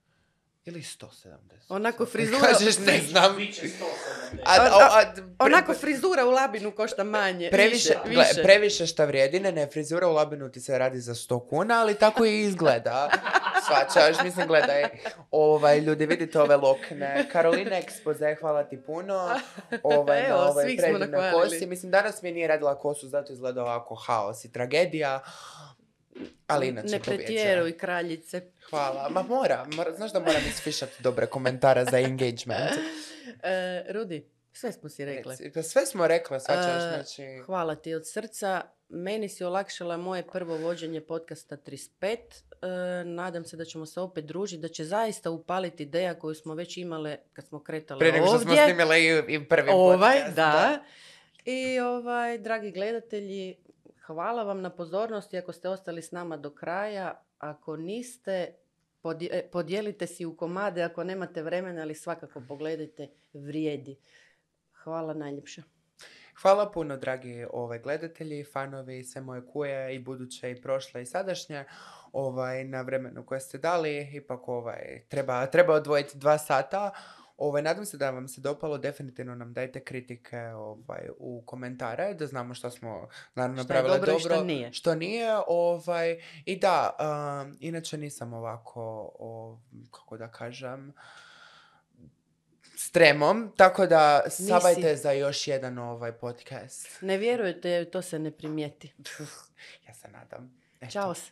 [SPEAKER 2] Ili 170.
[SPEAKER 1] Onako frizura-
[SPEAKER 2] Kažeš, ne znam.
[SPEAKER 3] Biće 170.
[SPEAKER 2] A, a, a, pre-
[SPEAKER 1] Onako frizura u labinu košta manje.
[SPEAKER 2] Previše,
[SPEAKER 1] više,
[SPEAKER 2] gle,
[SPEAKER 1] više.
[SPEAKER 2] previše šta vrijedi, ne, ne, frizura u labinu ti se radi za 100 kuna, ali tako i izgleda. Svačaš, mislim, gledaj, ovaj, ljudi, vidite ove lokne. Karolina Expoze, hvala ti puno. Ovaj,
[SPEAKER 1] Evo,
[SPEAKER 2] na ovoj
[SPEAKER 1] svih smo
[SPEAKER 2] kosi. Mislim, danas mi nije radila kosu, zato izgleda ovako haos i tragedija. Ali inače
[SPEAKER 1] Ne pretjeruj kraljice.
[SPEAKER 2] Hvala. Ma mora, mora, znaš da moram isfišati dobre komentare za engagement.
[SPEAKER 1] E, Rudi, sve smo si rekli.
[SPEAKER 2] Reci, Pa sve smo rekle, svačaš,
[SPEAKER 1] E,
[SPEAKER 2] znači...
[SPEAKER 1] Hvala ti od srca. Meni si olakšala moje prvo vođenje podcasta 35. E, nadam se da ćemo se opet družiti, da će zaista upaliti ideja koju smo već imale kad smo kretali
[SPEAKER 2] Prije nego što
[SPEAKER 1] ovdje.
[SPEAKER 2] smo snimili i, i prvi
[SPEAKER 1] ovaj,
[SPEAKER 2] podcast.
[SPEAKER 1] da. I ovaj, dragi gledatelji, hvala vam na pozornosti ako ste ostali s nama do kraja. Ako niste, e, podijelite si u komade ako nemate vremena, ali svakako pogledajte, vrijedi. Hvala najljepša.
[SPEAKER 2] Hvala puno, dragi ovaj, gledatelji, fanovi, sve moje kuje i buduće i prošle i sadašnje ovaj, na vremenu koje ste dali. Ipak ovaj, treba, treba odvojiti dva sata Ovaj, nadam se da vam se dopalo, definitivno nam dajte kritike ovaj, u komentare, da znamo što smo naravno napravile
[SPEAKER 1] dobro
[SPEAKER 2] dobro,
[SPEAKER 1] što nije.
[SPEAKER 2] što nije, ovaj, i da, um, inače nisam ovako, o, kako da kažem, s tremom, tako da sabajte za još jedan ovaj podcast.
[SPEAKER 1] Ne vjerujete, to se ne primijeti.
[SPEAKER 2] Ja se nadam. Eto.
[SPEAKER 1] Ćao se.